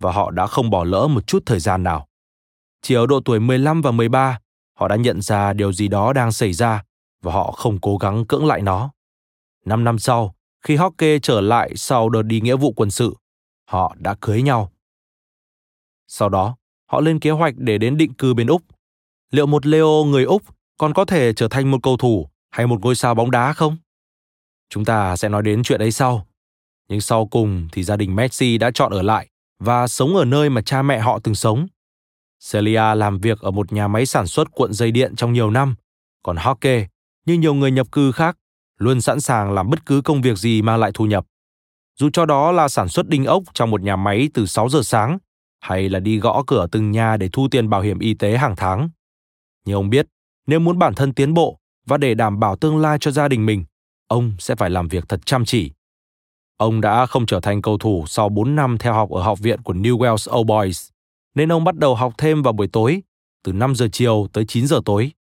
[SPEAKER 1] và họ đã không bỏ lỡ một chút thời gian nào. Chỉ ở độ tuổi 15 và 13, họ đã nhận ra điều gì đó đang xảy ra và họ không cố gắng cưỡng lại nó. Năm năm sau, khi Hockey trở lại sau đợt đi nghĩa vụ quân sự, họ đã cưới nhau. Sau đó, họ lên kế hoạch để đến định cư bên Úc. Liệu một Leo người Úc còn có thể trở thành một cầu thủ hay một ngôi sao bóng đá không? Chúng ta sẽ nói đến chuyện ấy sau. Nhưng sau cùng thì gia đình Messi đã chọn ở lại và sống ở nơi mà cha mẹ họ từng sống. Celia làm việc ở một nhà máy sản xuất cuộn dây điện trong nhiều năm, còn Hockey, như nhiều người nhập cư khác, luôn sẵn sàng làm bất cứ công việc gì mang lại thu nhập. Dù cho đó là sản xuất đinh ốc trong một nhà máy từ 6 giờ sáng, hay là đi gõ cửa từng nhà để thu tiền bảo hiểm y tế hàng tháng. Như ông biết, nếu muốn bản thân tiến bộ và để đảm bảo tương lai cho gia đình mình, ông sẽ phải làm việc thật chăm chỉ. Ông đã không trở thành cầu thủ sau 4 năm theo học ở học viện của New Wales Old Boys, nên ông bắt đầu học thêm vào buổi tối, từ 5 giờ chiều tới 9 giờ tối.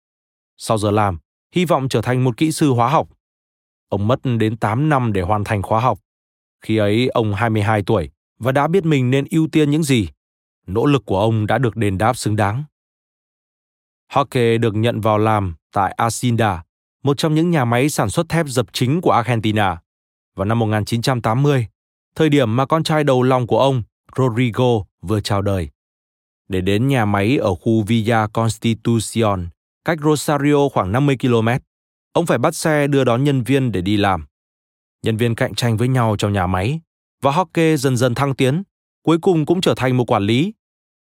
[SPEAKER 1] Sau giờ làm, hy vọng trở thành một kỹ sư hóa học. Ông mất đến 8 năm để hoàn thành khóa học. Khi ấy ông 22 tuổi và đã biết mình nên ưu tiên những gì. Nỗ lực của ông đã được đền đáp xứng đáng. Hockey được nhận vào làm tại Asinda, một trong những nhà máy sản xuất thép dập chính của Argentina. Vào năm 1980, thời điểm mà con trai đầu lòng của ông, Rodrigo, vừa chào đời. Để đến nhà máy ở khu Villa Constitucion, cách Rosario khoảng 50 km, ông phải bắt xe đưa đón nhân viên để đi làm. Nhân viên cạnh tranh với nhau trong nhà máy, và Hockey dần dần thăng tiến, cuối cùng cũng trở thành một quản lý.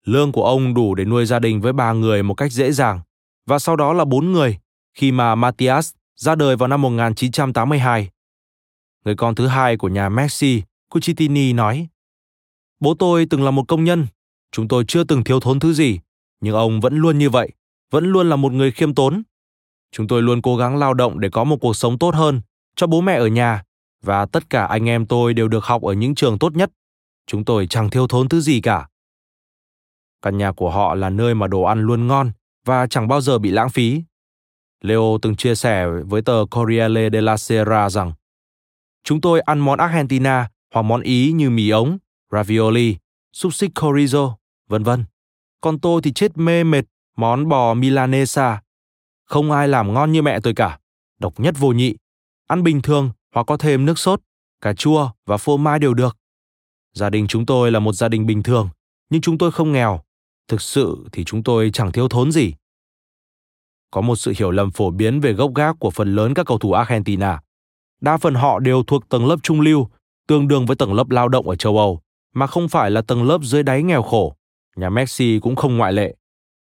[SPEAKER 1] Lương của ông đủ để nuôi gia đình với ba người một cách dễ dàng, và sau đó là bốn người khi mà Matthias ra đời vào năm 1982. Người con thứ hai của nhà Messi, Cucitini nói, Bố tôi từng là một công nhân, chúng tôi chưa từng thiếu thốn thứ gì, nhưng ông vẫn luôn như vậy, vẫn luôn là một người khiêm tốn. Chúng tôi luôn cố gắng lao động để có một cuộc sống tốt hơn cho bố mẹ ở nhà và tất cả anh em tôi đều được học ở những trường tốt nhất. Chúng tôi chẳng thiếu thốn thứ gì cả. Căn nhà của họ là nơi mà đồ ăn luôn ngon và chẳng bao giờ bị lãng phí. Leo từng chia sẻ với tờ Corriere della Sera rằng Chúng tôi ăn món Argentina hoặc món Ý như mì ống, ravioli, xúc xích chorizo, vân vân. Còn tôi thì chết mê mệt món bò Milanesa. Không ai làm ngon như mẹ tôi cả. Độc nhất vô nhị. Ăn bình thường hoặc có thêm nước sốt, cà chua và phô mai đều được. Gia đình chúng tôi là một gia đình bình thường, nhưng chúng tôi không nghèo. Thực sự thì chúng tôi chẳng thiếu thốn gì. Có một sự hiểu lầm phổ biến về gốc gác của phần lớn các cầu thủ Argentina. Đa phần họ đều thuộc tầng lớp trung lưu, tương đương với tầng lớp lao động ở châu Âu, mà không phải là tầng lớp dưới đáy nghèo khổ. Nhà Messi cũng không ngoại lệ.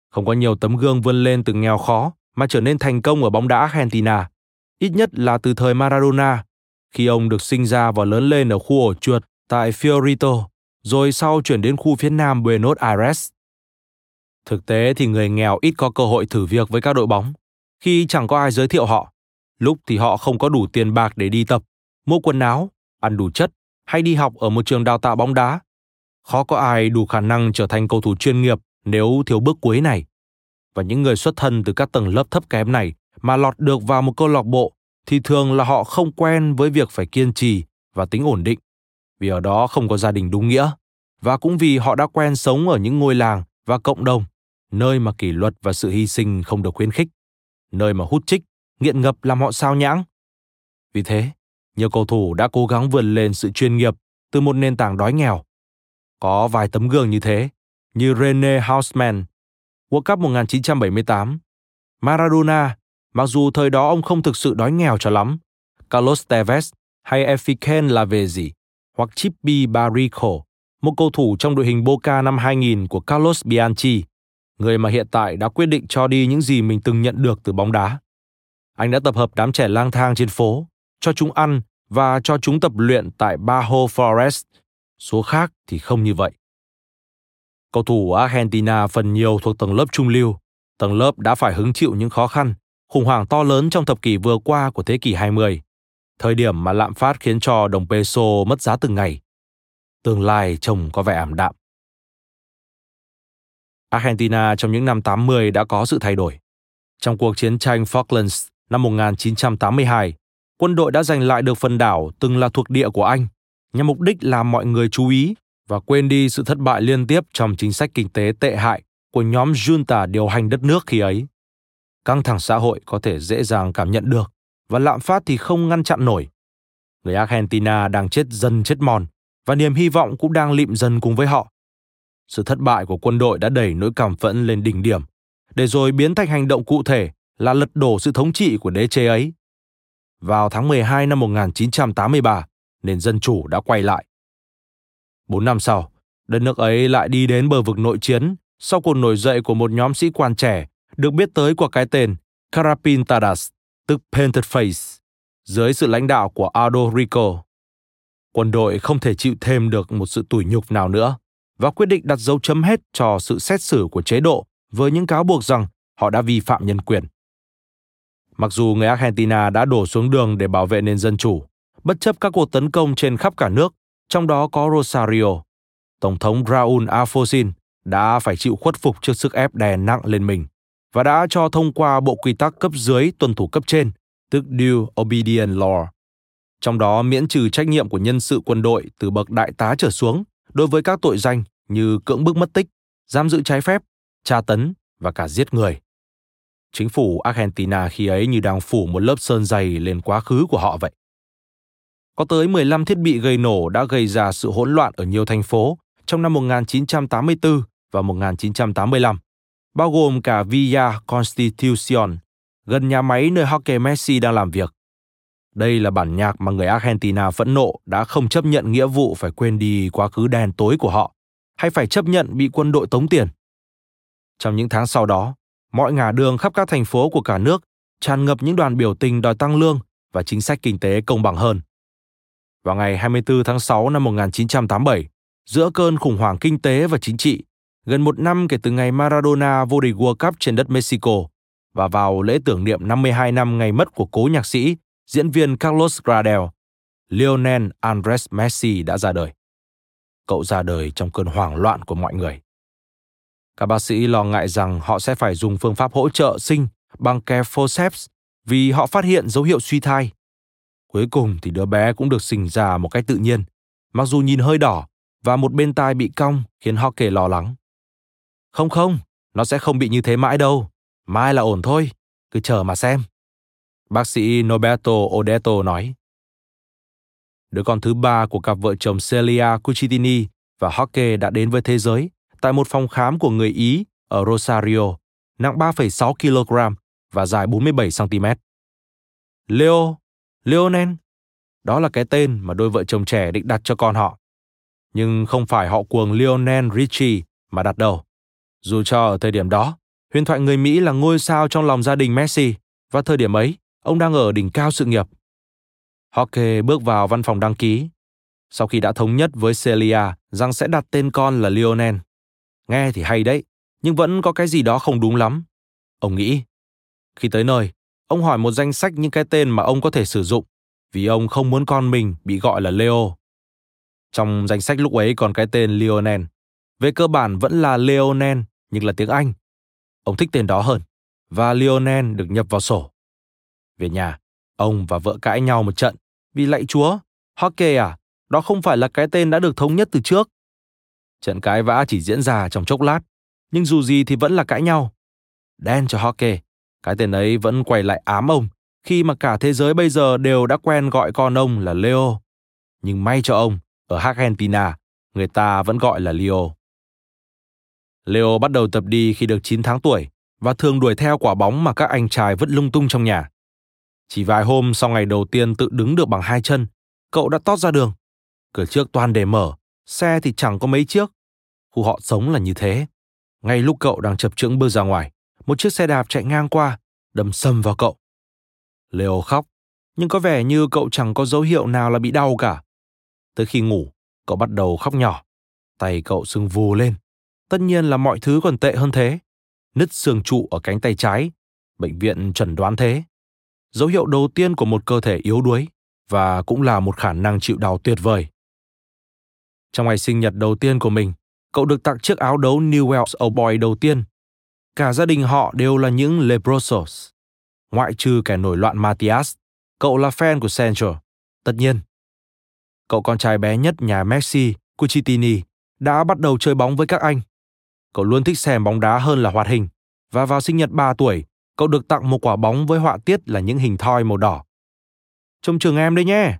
[SPEAKER 1] Không có nhiều tấm gương vươn lên từ nghèo khó mà trở nên thành công ở bóng đá Argentina. Ít nhất là từ thời Maradona, khi ông được sinh ra và lớn lên ở khu ổ chuột tại Fiorito, rồi sau chuyển đến khu phía nam Buenos Aires. Thực tế thì người nghèo ít có cơ hội thử việc với các đội bóng, khi chẳng có ai giới thiệu họ. Lúc thì họ không có đủ tiền bạc để đi tập, mua quần áo, ăn đủ chất hay đi học ở một trường đào tạo bóng đá. Khó có ai đủ khả năng trở thành cầu thủ chuyên nghiệp nếu thiếu bước cuối này. Và những người xuất thân từ các tầng lớp thấp kém này mà lọt được vào một câu lạc bộ thì thường là họ không quen với việc phải kiên trì và tính ổn định, vì ở đó không có gia đình đúng nghĩa, và cũng vì họ đã quen sống ở những ngôi làng và cộng đồng, nơi mà kỷ luật và sự hy sinh không được khuyến khích, nơi mà hút chích, nghiện ngập làm họ sao nhãng. Vì thế, nhiều cầu thủ đã cố gắng vươn lên sự chuyên nghiệp từ một nền tảng đói nghèo. Có vài tấm gương như thế, như Rene Hausmann, World Cup 1978, Maradona, mặc dù thời đó ông không thực sự đói nghèo cho lắm, Carlos Tevez hay Efiken là về gì, hoặc Chippy Barrico, một cầu thủ trong đội hình Boca năm 2000 của Carlos Bianchi, người mà hiện tại đã quyết định cho đi những gì mình từng nhận được từ bóng đá. Anh đã tập hợp đám trẻ lang thang trên phố, cho chúng ăn và cho chúng tập luyện tại Bajo Forest. Số khác thì không như vậy. Cầu thủ Argentina phần nhiều thuộc tầng lớp trung lưu, tầng lớp đã phải hứng chịu những khó khăn, khủng hoảng to lớn trong thập kỷ vừa qua của thế kỷ 20, thời điểm mà lạm phát khiến cho đồng peso mất giá từng ngày. Tương lai trông có vẻ ảm đạm. Argentina trong những năm 80 đã có sự thay đổi. Trong cuộc chiến tranh Falklands năm 1982, quân đội đã giành lại được phần đảo từng là thuộc địa của Anh, nhằm mục đích làm mọi người chú ý và quên đi sự thất bại liên tiếp trong chính sách kinh tế tệ hại của nhóm junta điều hành đất nước khi ấy. Căng thẳng xã hội có thể dễ dàng cảm nhận được và lạm phát thì không ngăn chặn nổi. Người Argentina đang chết dần chết mòn và niềm hy vọng cũng đang lịm dần cùng với họ. Sự thất bại của quân đội đã đẩy nỗi cảm phẫn lên đỉnh điểm, để rồi biến thành hành động cụ thể là lật đổ sự thống trị của đế chế ấy. Vào tháng 12 năm 1983, nền dân chủ đã quay lại. Bốn năm sau, đất nước ấy lại đi đến bờ vực nội chiến sau cuộc nổi dậy của một nhóm sĩ quan trẻ được biết tới qua cái tên Carapintadas, tức Painted Face, dưới sự lãnh đạo của Aldo Rico. Quân đội không thể chịu thêm được một sự tủi nhục nào nữa và quyết định đặt dấu chấm hết cho sự xét xử của chế độ với những cáo buộc rằng họ đã vi phạm nhân quyền. Mặc dù người Argentina đã đổ xuống đường để bảo vệ nền dân chủ, bất chấp các cuộc tấn công trên khắp cả nước, trong đó có Rosario, Tổng thống Raúl Alfonsín đã phải chịu khuất phục trước sức ép đè nặng lên mình và đã cho thông qua bộ quy tắc cấp dưới tuân thủ cấp trên, tức Due Obedient Law. Trong đó miễn trừ trách nhiệm của nhân sự quân đội từ bậc đại tá trở xuống đối với các tội danh như cưỡng bức mất tích, giam giữ trái phép, tra tấn và cả giết người. Chính phủ Argentina khi ấy như đang phủ một lớp sơn dày lên quá khứ của họ vậy. Có tới 15 thiết bị gây nổ đã gây ra sự hỗn loạn ở nhiều thành phố trong năm 1984 và 1985, bao gồm cả Villa Constitucion, gần nhà máy nơi Jorge Messi đang làm việc. Đây là bản nhạc mà người Argentina phẫn nộ đã không chấp nhận nghĩa vụ phải quên đi quá khứ đen tối của họ hay phải chấp nhận bị quân đội tống tiền. Trong những tháng sau đó, mọi ngả đường khắp các thành phố của cả nước tràn ngập những đoàn biểu tình đòi tăng lương và chính sách kinh tế công bằng hơn. Vào ngày 24 tháng 6 năm 1987, giữa cơn khủng hoảng kinh tế và chính trị, gần một năm kể từ ngày Maradona vô địch World Cup trên đất Mexico và vào lễ tưởng niệm 52 năm ngày mất của cố nhạc sĩ, diễn viên Carlos Gardel, Lionel Andres Messi đã ra đời. Cậu ra đời trong cơn hoảng loạn của mọi người. Các bác sĩ lo ngại rằng họ sẽ phải dùng phương pháp hỗ trợ sinh bằng ke forceps vì họ phát hiện dấu hiệu suy thai. Cuối cùng thì đứa bé cũng được sinh ra một cách tự nhiên, mặc dù nhìn hơi đỏ và một bên tai bị cong khiến họ kể lo lắng. Không không, nó sẽ không bị như thế mãi đâu. Mai là ổn thôi, cứ chờ mà xem. Bác sĩ Noberto Odetto nói. Đứa con thứ ba của cặp vợ chồng Celia Cucitini và Hockey đã đến với thế giới tại một phòng khám của người Ý ở Rosario, nặng 3,6 kg và dài 47 cm. Leo, Leonel, đó là cái tên mà đôi vợ chồng trẻ định đặt cho con họ. Nhưng không phải họ cuồng Lionel Richie mà đặt đầu. Dù cho ở thời điểm đó, huyền thoại người Mỹ là ngôi sao trong lòng gia đình Messi và thời điểm ấy, ông đang ở đỉnh cao sự nghiệp. Hockey bước vào văn phòng đăng ký. Sau khi đã thống nhất với Celia rằng sẽ đặt tên con là Lionel. Nghe thì hay đấy, nhưng vẫn có cái gì đó không đúng lắm. Ông nghĩ. Khi tới nơi, ông hỏi một danh sách những cái tên mà ông có thể sử dụng, vì ông không muốn con mình bị gọi là Leo. Trong danh sách lúc ấy còn cái tên Lionel. Về cơ bản vẫn là Leonel, nhưng là tiếng Anh. Ông thích tên đó hơn, và Lionel được nhập vào sổ. Về nhà, ông và vợ cãi nhau một trận, vì lạy chúa, Hockey à, đó không phải là cái tên đã được thống nhất từ trước. Trận cãi vã chỉ diễn ra trong chốc lát, nhưng dù gì thì vẫn là cãi nhau. Đen cho Hockey, cái tên ấy vẫn quay lại ám ông khi mà cả thế giới bây giờ đều đã quen gọi con ông là Leo. Nhưng may cho ông, ở Argentina, người ta vẫn gọi là Leo. Leo bắt đầu tập đi khi được 9 tháng tuổi và thường đuổi theo quả bóng mà các anh trai vứt lung tung trong nhà. Chỉ vài hôm sau ngày đầu tiên tự đứng được bằng hai chân, cậu đã tót ra đường. Cửa trước toàn để mở, xe thì chẳng có mấy chiếc. Khu họ sống là như thế. Ngay lúc cậu đang chập chững bước ra ngoài, một chiếc xe đạp chạy ngang qua, đâm sầm vào cậu. Leo khóc, nhưng có vẻ như cậu chẳng có dấu hiệu nào là bị đau cả. Tới khi ngủ, cậu bắt đầu khóc nhỏ. Tay cậu sưng vù lên. Tất nhiên là mọi thứ còn tệ hơn thế. Nứt xương trụ ở cánh tay trái. Bệnh viện chẩn đoán thế. Dấu hiệu đầu tiên của một cơ thể yếu đuối và cũng là một khả năng chịu đau tuyệt vời. Trong ngày sinh nhật đầu tiên của mình, cậu được tặng chiếc áo đấu Newell's Old Boy đầu tiên. Cả gia đình họ đều là những Lebrosos. Ngoại trừ kẻ nổi loạn Matthias, cậu là fan của Central. Tất nhiên, cậu con trai bé nhất nhà Messi, Cucitini, đã bắt đầu chơi bóng với các anh. Cậu luôn thích xem bóng đá hơn là hoạt hình, và vào sinh nhật 3 tuổi, cậu được tặng một quả bóng với họa tiết là những hình thoi màu đỏ. Trông trường em đấy nhé.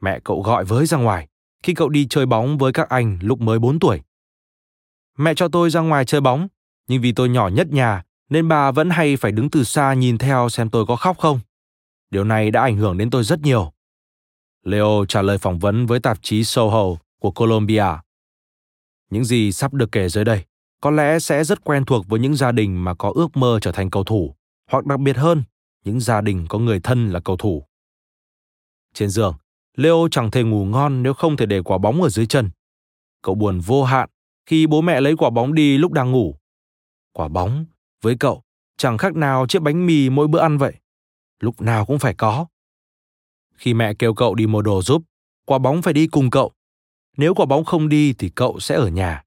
[SPEAKER 1] Mẹ cậu gọi với ra ngoài khi cậu đi chơi bóng với các anh lúc mới 4 tuổi. Mẹ cho tôi ra ngoài chơi bóng, nhưng vì tôi nhỏ nhất nhà nên bà vẫn hay phải đứng từ xa nhìn theo xem tôi có khóc không. Điều này đã ảnh hưởng đến tôi rất nhiều. Leo trả lời phỏng vấn với tạp chí Soho của Colombia. Những gì sắp được kể dưới đây có lẽ sẽ rất quen thuộc với những gia đình mà có ước mơ trở thành cầu thủ, hoặc đặc biệt hơn, những gia đình có người thân là cầu thủ. Trên giường, Leo chẳng thể ngủ ngon nếu không thể để quả bóng ở dưới chân. Cậu buồn vô hạn khi bố mẹ lấy quả bóng đi lúc đang ngủ. Quả bóng, với cậu, chẳng khác nào chiếc bánh mì mỗi bữa ăn vậy. Lúc nào cũng phải có. Khi mẹ kêu cậu đi mua đồ giúp, quả bóng phải đi cùng cậu. Nếu quả bóng không đi thì cậu sẽ ở nhà.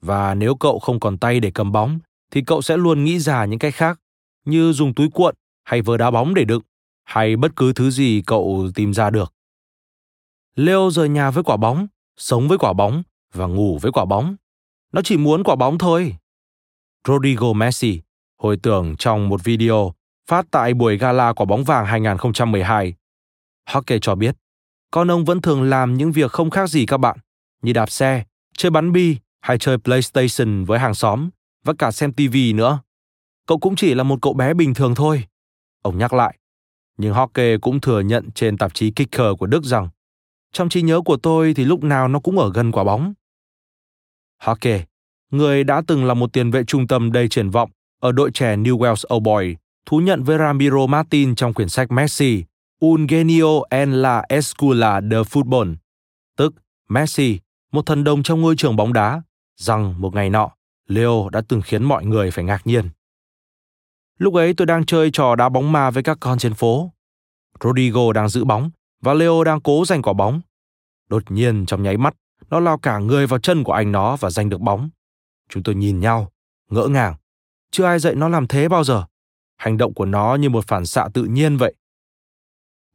[SPEAKER 1] Và nếu cậu không còn tay để cầm bóng, thì cậu sẽ luôn nghĩ ra những cách khác, như dùng túi cuộn hay vớ đá bóng để đựng, hay bất cứ thứ gì cậu tìm ra được. Leo rời nhà với quả bóng, sống với quả bóng và ngủ với quả bóng. Nó chỉ muốn quả bóng thôi. Rodrigo Messi hồi tưởng trong một video phát tại buổi gala quả bóng vàng 2012. Hockey cho biết, con ông vẫn thường làm những việc không khác gì các bạn, như đạp xe, chơi bắn bi hay chơi PlayStation với hàng xóm và cả xem TV nữa. Cậu cũng chỉ là một cậu bé bình thường thôi. Ông nhắc lại. Nhưng Hockey cũng thừa nhận trên tạp chí Kicker của Đức rằng trong trí nhớ của tôi thì lúc nào nó cũng ở gần quả bóng. Hake, người đã từng là một tiền vệ trung tâm đầy triển vọng ở đội trẻ New Wales Old Boy, thú nhận với Ramiro Martin trong quyển sách Messi, Un genio en la escuela de fútbol, tức Messi, một thần đồng trong ngôi trường bóng đá, rằng một ngày nọ, Leo đã từng khiến mọi người phải ngạc nhiên. Lúc ấy tôi đang chơi trò đá bóng ma với các con trên phố. Rodrigo đang giữ bóng và Leo đang cố giành quả bóng. Đột nhiên trong nháy mắt, nó lao cả người vào chân của anh nó và giành được bóng. Chúng tôi nhìn nhau, ngỡ ngàng. Chưa ai dạy nó làm thế bao giờ. Hành động của nó như một phản xạ tự nhiên vậy.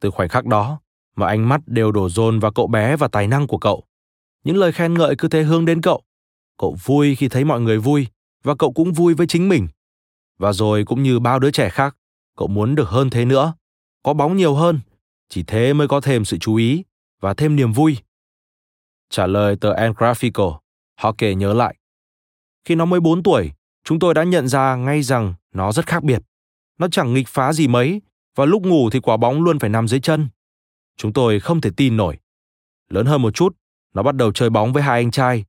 [SPEAKER 1] Từ khoảnh khắc đó, mà ánh mắt đều đổ dồn vào cậu bé và tài năng của cậu. Những lời khen ngợi cứ thế hướng đến cậu. Cậu vui khi thấy mọi người vui và cậu cũng vui với chính mình. Và rồi cũng như bao đứa trẻ khác, cậu muốn được hơn thế nữa, có bóng nhiều hơn, chỉ thế mới có thêm sự chú ý và thêm niềm vui. Trả lời tờ El Grafico, họ kể nhớ lại. Khi nó mới 4 tuổi, chúng tôi đã nhận ra ngay rằng nó rất khác biệt. Nó chẳng nghịch phá gì mấy, và lúc ngủ thì quả bóng luôn phải nằm dưới chân. Chúng tôi không thể tin nổi. Lớn hơn một chút, nó bắt đầu chơi bóng với hai anh trai.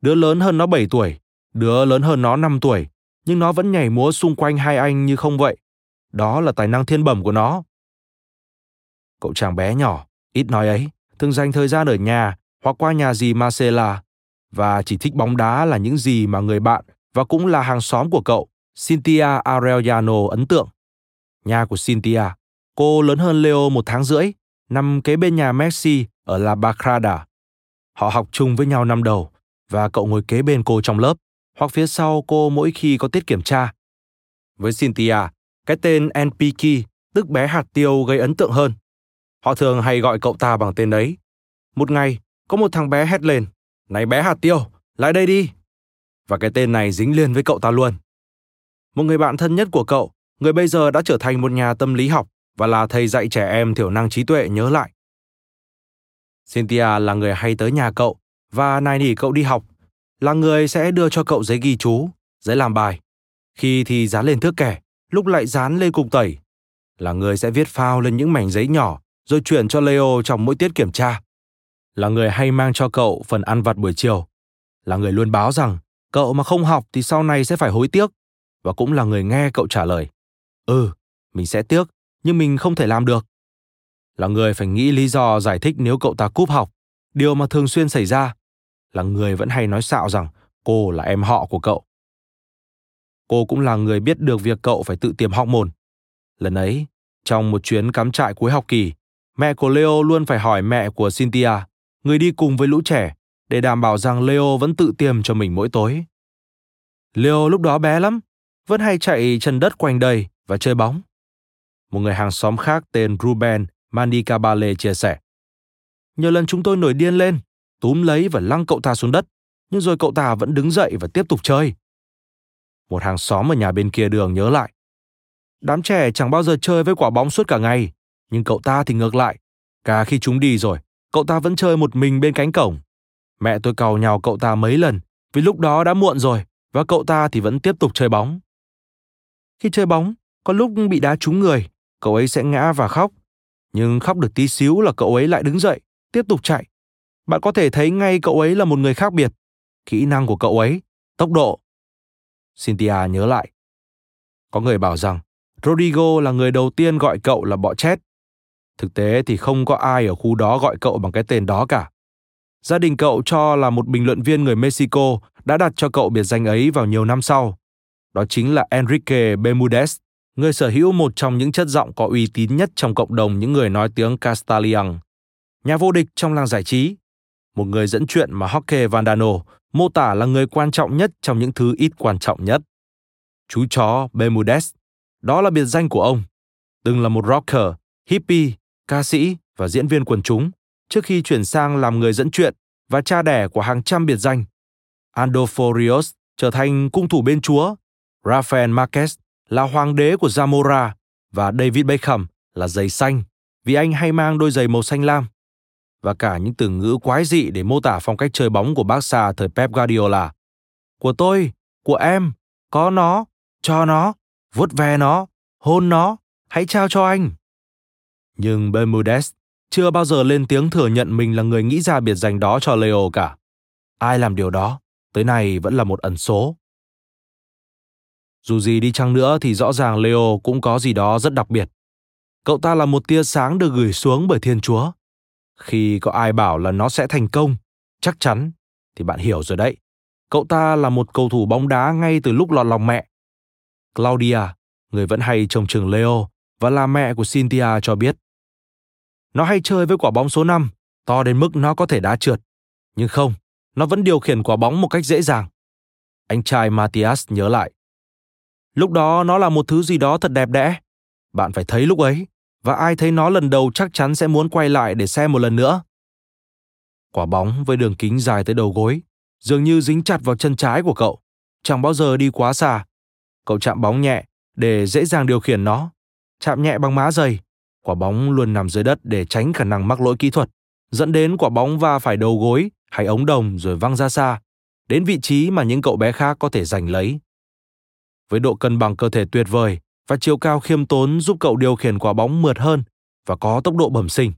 [SPEAKER 1] Đứa lớn hơn nó 7 tuổi, đứa lớn hơn nó 5 tuổi, nhưng nó vẫn nhảy múa xung quanh hai anh như không vậy. Đó là tài năng thiên bẩm của nó. Cậu chàng bé nhỏ, ít nói ấy, thường dành thời gian ở nhà hoặc qua nhà dì Marcela và chỉ thích bóng đá là những gì mà người bạn và cũng là hàng xóm của cậu, Cynthia Arellano ấn tượng. Nhà của Cynthia, cô lớn hơn Leo một tháng rưỡi, nằm kế bên nhà Messi ở La Bacrada. Họ học chung với nhau năm đầu và cậu ngồi kế bên cô trong lớp hoặc phía sau cô mỗi khi có tiết kiểm tra. Với Cynthia, cái tên NPK, tức bé hạt tiêu gây ấn tượng hơn. Họ thường hay gọi cậu ta bằng tên ấy. Một ngày, có một thằng bé hét lên, này bé hạt tiêu, lại đây đi. Và cái tên này dính liền với cậu ta luôn. Một người bạn thân nhất của cậu, người bây giờ đã trở thành một nhà tâm lý học và là thầy dạy trẻ em thiểu năng trí tuệ nhớ lại. Cynthia là người hay tới nhà cậu và nài nỉ cậu đi học, là người sẽ đưa cho cậu giấy ghi chú, giấy làm bài. Khi thì dán lên thước kẻ, lúc lại dán lên cục tẩy. Là người sẽ viết phao lên những mảnh giấy nhỏ rồi chuyển cho Leo trong mỗi tiết kiểm tra. Là người hay mang cho cậu phần ăn vặt buổi chiều. Là người luôn báo rằng cậu mà không học thì sau này sẽ phải hối tiếc. Và cũng là người nghe cậu trả lời. Ừ, mình sẽ tiếc, nhưng mình không thể làm được. Là người phải nghĩ lý do giải thích nếu cậu ta cúp học, điều mà thường xuyên xảy ra. Là người vẫn hay nói xạo rằng cô là em họ của cậu. Cô cũng là người biết được việc cậu phải tự tìm học môn. Lần ấy, trong một chuyến cắm trại cuối học kỳ, mẹ của Leo luôn phải hỏi mẹ của Cynthia, người đi cùng với lũ trẻ, để đảm bảo rằng Leo vẫn tự tiêm cho mình mỗi tối. Leo lúc đó bé lắm, vẫn hay chạy chân đất quanh đây và chơi bóng. Một người hàng xóm khác tên Ruben Mandicabale chia sẻ. Nhiều lần chúng tôi nổi điên lên, túm lấy và lăng cậu ta xuống đất, nhưng rồi cậu ta vẫn đứng dậy và tiếp tục chơi. Một hàng xóm ở nhà bên kia đường nhớ lại. Đám trẻ chẳng bao giờ chơi với quả bóng suốt cả ngày, nhưng cậu ta thì ngược lại. Cả khi chúng đi rồi, cậu ta vẫn chơi một mình bên cánh cổng. Mẹ tôi cầu nhào cậu ta mấy lần, vì lúc đó đã muộn rồi, và cậu ta thì vẫn tiếp tục chơi bóng. Khi chơi bóng, có lúc bị đá trúng người, cậu ấy sẽ ngã và khóc. Nhưng khóc được tí xíu là cậu ấy lại đứng dậy, tiếp tục chạy. Bạn có thể thấy ngay cậu ấy là một người khác biệt. Kỹ năng của cậu ấy, tốc độ. Cynthia nhớ lại. Có người bảo rằng Rodrigo là người đầu tiên gọi cậu là bọ chét. Thực tế thì không có ai ở khu đó gọi cậu bằng cái tên đó cả. Gia đình cậu cho là một bình luận viên người Mexico đã đặt cho cậu biệt danh ấy vào nhiều năm sau. Đó chính là Enrique Bermudez, người sở hữu một trong những chất giọng có uy tín nhất trong cộng đồng những người nói tiếng Castalian. Nhà vô địch trong làng giải trí, một người dẫn chuyện mà Jorge Vandano mô tả là người quan trọng nhất trong những thứ ít quan trọng nhất. Chú chó Bermudez, đó là biệt danh của ông. Từng là một rocker, hippie, ca sĩ và diễn viên quần chúng trước khi chuyển sang làm người dẫn chuyện và cha đẻ của hàng trăm biệt danh. Andolfo Rios trở thành cung thủ bên chúa, Rafael Marquez là hoàng đế của Zamora và David Beckham là giày xanh vì anh hay mang đôi giày màu xanh lam. Và cả những từ ngữ quái dị để mô tả phong cách chơi bóng của Barca thời Pep Guardiola. Của tôi, của em, có nó, cho nó, vuốt ve nó, hôn nó, hãy trao cho anh. Nhưng Bermudez chưa bao giờ lên tiếng thừa nhận mình là người nghĩ ra biệt danh đó cho Leo cả. Ai làm điều đó? tới nay vẫn là một ẩn số. Dù gì đi chăng nữa thì rõ ràng Leo cũng có gì đó rất đặc biệt. Cậu ta là một tia sáng được gửi xuống bởi Thiên Chúa. Khi có ai bảo là nó sẽ thành công, chắc chắn, thì bạn hiểu rồi đấy. Cậu ta là một cầu thủ bóng đá ngay từ lúc lọt lòng mẹ. Claudia, người vẫn hay trông chừng Leo và là mẹ của Cynthia cho biết. Nó hay chơi với quả bóng số 5, to đến mức nó có thể đá trượt. Nhưng không, nó vẫn điều khiển quả bóng một cách dễ dàng. Anh trai Matthias nhớ lại. Lúc đó nó là một thứ gì đó thật đẹp đẽ. Bạn phải thấy lúc ấy, và ai thấy nó lần đầu chắc chắn sẽ muốn quay lại để xem một lần nữa. Quả bóng với đường kính dài tới đầu gối, dường như dính chặt vào chân trái của cậu, chẳng bao giờ đi quá xa. Cậu chạm bóng nhẹ để dễ dàng điều khiển nó, chạm nhẹ bằng má giày. Quả bóng luôn nằm dưới đất để tránh khả năng mắc lỗi kỹ thuật, dẫn đến quả bóng va phải đầu gối hay ống đồng rồi văng ra xa, đến vị trí mà những cậu bé khác có thể giành lấy. Với độ cân bằng cơ thể tuyệt vời và chiều cao khiêm tốn giúp cậu điều khiển quả bóng mượt hơn và có tốc độ bẩm sinh.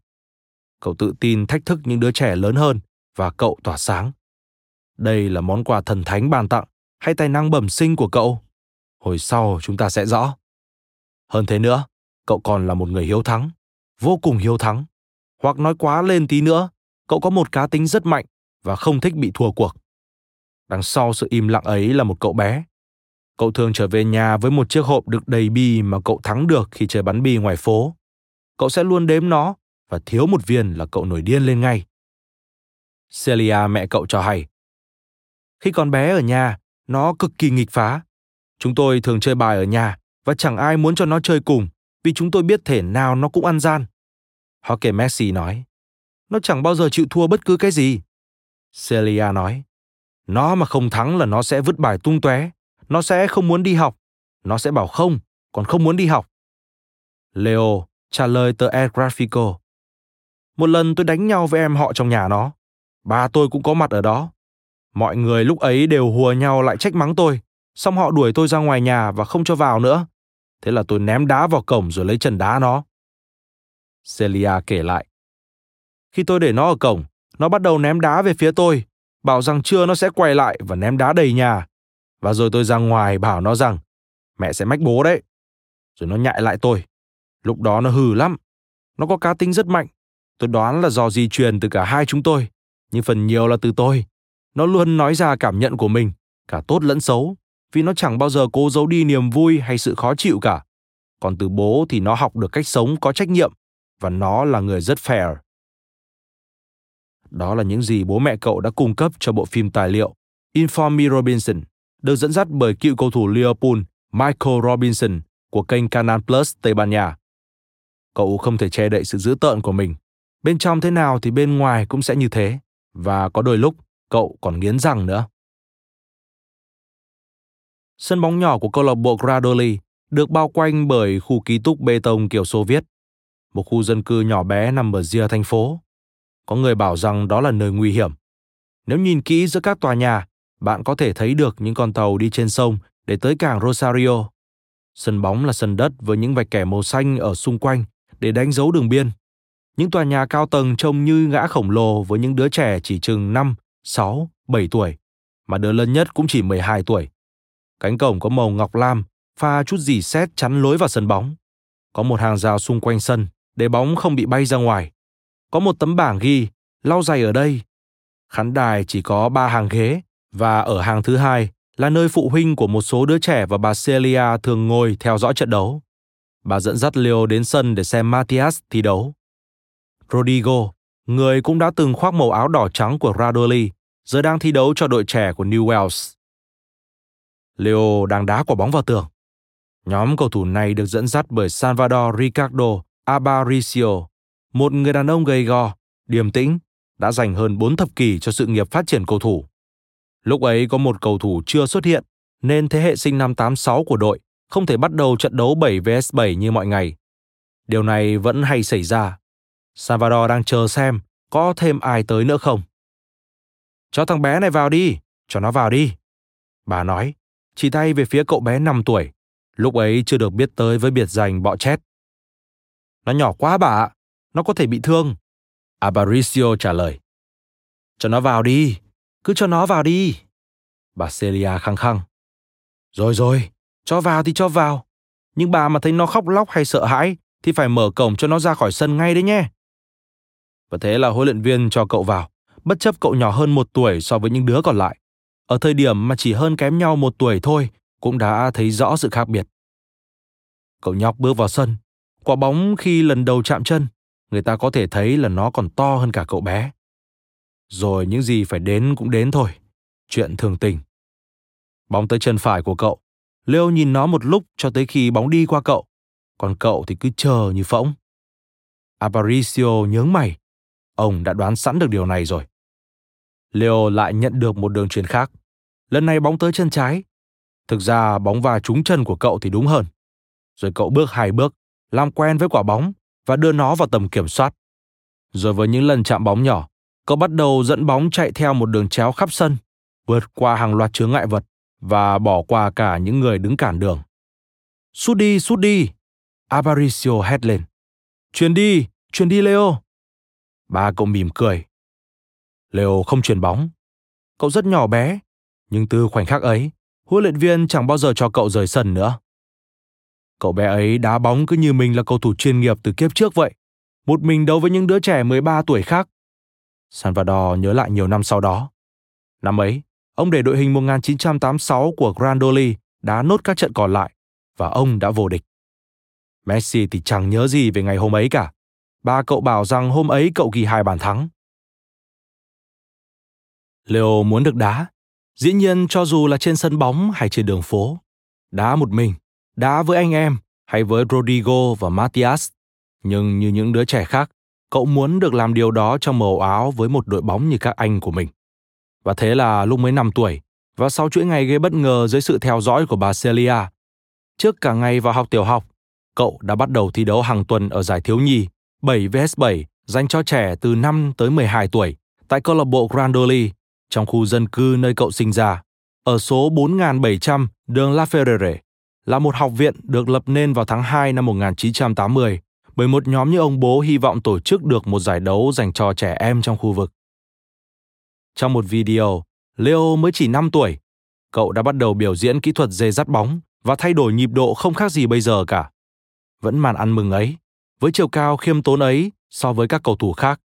[SPEAKER 1] Cậu tự tin thách thức những đứa trẻ lớn hơn và cậu tỏa sáng. Đây là món quà thần thánh ban tặng hay tài năng bẩm sinh của cậu? Hồi sau chúng ta sẽ rõ. Hơn thế nữa, cậu còn là một người hiếu thắng, vô cùng hiếu thắng. Hoặc nói quá lên tí nữa, cậu có một cá tính rất mạnh và không thích bị thua cuộc. Đằng sau sự im lặng ấy là một cậu bé. Cậu thường trở về nhà với một chiếc hộp đựng đầy bi mà cậu thắng được khi chơi bắn bi ngoài phố. Cậu sẽ luôn đếm nó và thiếu một viên là cậu nổi điên lên ngay. Celia mẹ cậu cho hay. Khi còn bé ở nhà, nó cực kỳ nghịch phá. Chúng tôi thường chơi bài ở nhà và chẳng ai muốn cho nó chơi cùng vì chúng tôi biết thể nào nó cũng ăn gian. Hockey Messi nói, nó chẳng bao giờ chịu thua bất cứ cái gì. Celia nói, nó mà không thắng là nó sẽ vứt bài tung tóe, nó sẽ không muốn đi học, nó sẽ bảo không, còn không muốn đi học. Leo trả lời tờ El Grafico. Một lần tôi đánh nhau với em họ trong nhà nó. Ba tôi cũng có mặt ở đó. Mọi người lúc ấy đều hùa nhau lại trách mắng tôi, xong họ đuổi tôi ra ngoài nhà và không cho vào nữa. Thế là tôi ném đá vào cổng rồi lấy chân đá nó. Celia kể lại. Khi tôi để nó ở cổng, nó bắt đầu ném đá về phía tôi, bảo rằng trưa nó sẽ quay lại và ném đá đầy nhà. Và rồi tôi ra ngoài bảo nó rằng, mẹ sẽ mách bố đấy. Rồi nó nhại lại tôi. Lúc đó nó hừ lắm. Nó có cá tính rất mạnh. Tôi đoán là do di truyền từ cả hai chúng tôi, nhưng phần nhiều là từ tôi. Nó luôn nói ra cảm nhận của mình, cả tốt lẫn xấu, vì nó chẳng bao giờ cố giấu đi niềm vui hay sự khó chịu cả. Còn từ bố thì nó học được cách sống có trách nhiệm và nó là người rất fair. Đó là những gì bố mẹ cậu đã cung cấp cho bộ phim tài liệu Inform Me Robinson, được dẫn dắt bởi cựu cầu thủ Liverpool Michael Robinson của kênh Canal Plus Tây Ban Nha. Cậu không thể che đậy sự dữ tợn của mình. Bên trong thế nào thì bên ngoài cũng sẽ như thế. Và có đôi lúc cậu còn nghiến răng nữa. Sân bóng nhỏ của câu lạc bộ Gradoli được bao quanh bởi khu ký túc bê tông kiểu Xô Viết, một khu dân cư nhỏ bé nằm ở rìa thành phố. Có người bảo rằng đó là nơi nguy hiểm. Nếu nhìn kỹ giữa các tòa nhà, bạn có thể thấy được những con tàu đi trên sông để tới cảng Rosario. Sân bóng là sân đất với những vạch kẻ màu xanh ở xung quanh để đánh dấu đường biên. Những tòa nhà cao tầng trông như ngã khổng lồ với những đứa trẻ chỉ chừng 5, 6, 7 tuổi, mà đứa lớn nhất cũng chỉ 12 tuổi. Cánh cổng có màu ngọc lam, pha chút dì sét chắn lối vào sân bóng. Có một hàng rào xung quanh sân để bóng không bị bay ra ngoài. Có một tấm bảng ghi lau giày ở đây. Khán đài chỉ có ba hàng ghế và ở hàng thứ hai là nơi phụ huynh của một số đứa trẻ và bà Celia thường ngồi theo dõi trận đấu. Bà dẫn dắt Leo đến sân để xem Matthias thi đấu. Rodrigo, người cũng đã từng khoác màu áo đỏ trắng của Radoli, giờ đang thi đấu cho đội trẻ của New Wales. Leo đang đá quả bóng vào tường. Nhóm cầu thủ này được dẫn dắt bởi Salvador Ricardo Aparicio, một người đàn ông gầy gò, điềm tĩnh, đã dành hơn 4 thập kỷ cho sự nghiệp phát triển cầu thủ. Lúc ấy có một cầu thủ chưa xuất hiện, nên thế hệ sinh năm 86 của đội không thể bắt đầu trận đấu 7 vs 7 như mọi ngày. Điều này vẫn hay xảy ra. Salvador đang chờ xem có thêm ai tới nữa không. Cho thằng bé này vào đi, cho nó vào đi. Bà nói, chỉ tay về phía cậu bé 5 tuổi, lúc ấy chưa được biết tới với biệt danh bọ chét. Nó nhỏ quá bà ạ, nó có thể bị thương. Aparicio trả lời. Cho nó vào đi, cứ cho nó vào đi. Bà Celia khăng khăng. Rồi rồi, cho vào thì cho vào. Nhưng bà mà thấy nó khóc lóc hay sợ hãi thì phải mở cổng cho nó ra khỏi sân ngay đấy nhé. Và thế là huấn luyện viên cho cậu vào, bất chấp cậu nhỏ hơn một tuổi so với những đứa còn lại. Ở thời điểm mà chỉ hơn kém nhau một tuổi thôi, cũng đã thấy rõ sự khác biệt. Cậu nhóc bước vào sân, quả bóng khi lần đầu chạm chân, người ta có thể thấy là nó còn to hơn cả cậu bé. Rồi những gì phải đến cũng đến thôi, chuyện thường tình. Bóng tới chân phải của cậu, Leo nhìn nó một lúc cho tới khi bóng đi qua cậu, còn cậu thì cứ chờ như phỗng. Aparicio nhướng mày, ông đã đoán sẵn được điều này rồi. Leo lại nhận được một đường truyền khác. Lần này bóng tới chân trái. Thực ra bóng va trúng chân của cậu thì đúng hơn. Rồi cậu bước hai bước, làm quen với quả bóng và đưa nó vào tầm kiểm soát. Rồi với những lần chạm bóng nhỏ, cậu bắt đầu dẫn bóng chạy theo một đường chéo khắp sân, vượt qua hàng loạt chướng ngại vật và bỏ qua cả những người đứng cản đường. Sút đi, sút đi! Aparicio hét lên. Chuyền đi, chuyền đi Leo! Ba cậu mỉm cười. Leo không truyền bóng. Cậu rất nhỏ bé, nhưng từ khoảnh khắc ấy, huấn luyện viên chẳng bao giờ cho cậu rời sân nữa. Cậu bé ấy đá bóng cứ như mình là cầu thủ chuyên nghiệp từ kiếp trước vậy. Một mình đấu với những đứa trẻ 13 tuổi khác. Salvador nhớ lại nhiều năm sau đó. Năm ấy, ông để đội hình 1986 của Grandoli đá nốt các trận còn lại và ông đã vô địch. Messi thì chẳng nhớ gì về ngày hôm ấy cả. Ba cậu bảo rằng hôm ấy cậu ghi hai bàn thắng. Leo muốn được đá. Dĩ nhiên cho dù là trên sân bóng hay trên đường phố. Đá một mình, đá với anh em hay với Rodrigo và Matias. Nhưng như những đứa trẻ khác, cậu muốn được làm điều đó trong màu áo với một đội bóng như các anh của mình. Và thế là lúc mới 5 tuổi, và sau chuỗi ngày gây bất ngờ dưới sự theo dõi của bà Celia, trước cả ngày vào học tiểu học, cậu đã bắt đầu thi đấu hàng tuần ở giải thiếu nhi 7 vs 7 dành cho trẻ từ 5 tới 12 tuổi tại câu lạc bộ Grandoli trong khu dân cư nơi cậu sinh ra, ở số 4700 đường La Ferrere, là một học viện được lập nên vào tháng 2 năm 1980 bởi một nhóm như ông bố hy vọng tổ chức được một giải đấu dành cho trẻ em trong khu vực. Trong một video, Leo mới chỉ 5 tuổi, cậu đã bắt đầu biểu diễn kỹ thuật dê dắt bóng và thay đổi nhịp độ không khác gì bây giờ cả. Vẫn màn ăn mừng ấy, với chiều cao khiêm tốn ấy so với các cầu thủ khác.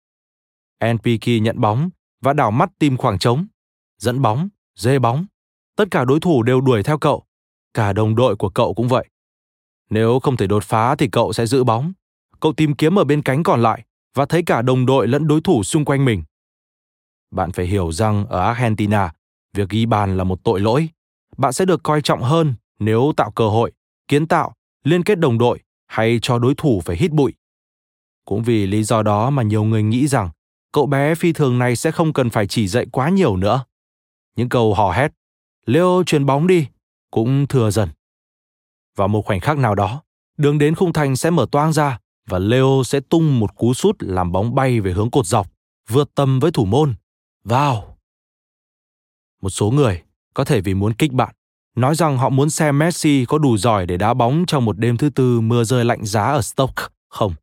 [SPEAKER 1] NPK nhận bóng và đảo mắt tìm khoảng trống, dẫn bóng, dê bóng. Tất cả đối thủ đều đuổi theo cậu, cả đồng đội của cậu cũng vậy. Nếu không thể đột phá thì cậu sẽ giữ bóng. Cậu tìm kiếm ở bên cánh còn lại và thấy cả đồng đội lẫn đối thủ xung quanh mình. Bạn phải hiểu rằng ở Argentina, việc ghi bàn là một tội lỗi. Bạn sẽ được coi trọng hơn nếu tạo cơ hội, kiến tạo, liên kết đồng đội hay cho đối thủ phải hít bụi. Cũng vì lý do đó mà nhiều người nghĩ rằng cậu bé phi thường này sẽ không cần phải chỉ dạy quá nhiều nữa. Những câu hò hét, Leo chuyền bóng đi, cũng thừa dần. Vào một khoảnh khắc nào đó, đường đến khung thành sẽ mở toang ra và Leo sẽ tung một cú sút làm bóng bay về hướng cột dọc, vượt tầm với thủ môn. Vào! Một số người, có thể vì muốn kích bạn, nói rằng họ muốn xem Messi có đủ giỏi để đá bóng trong một đêm thứ tư mưa rơi lạnh giá ở Stoke không.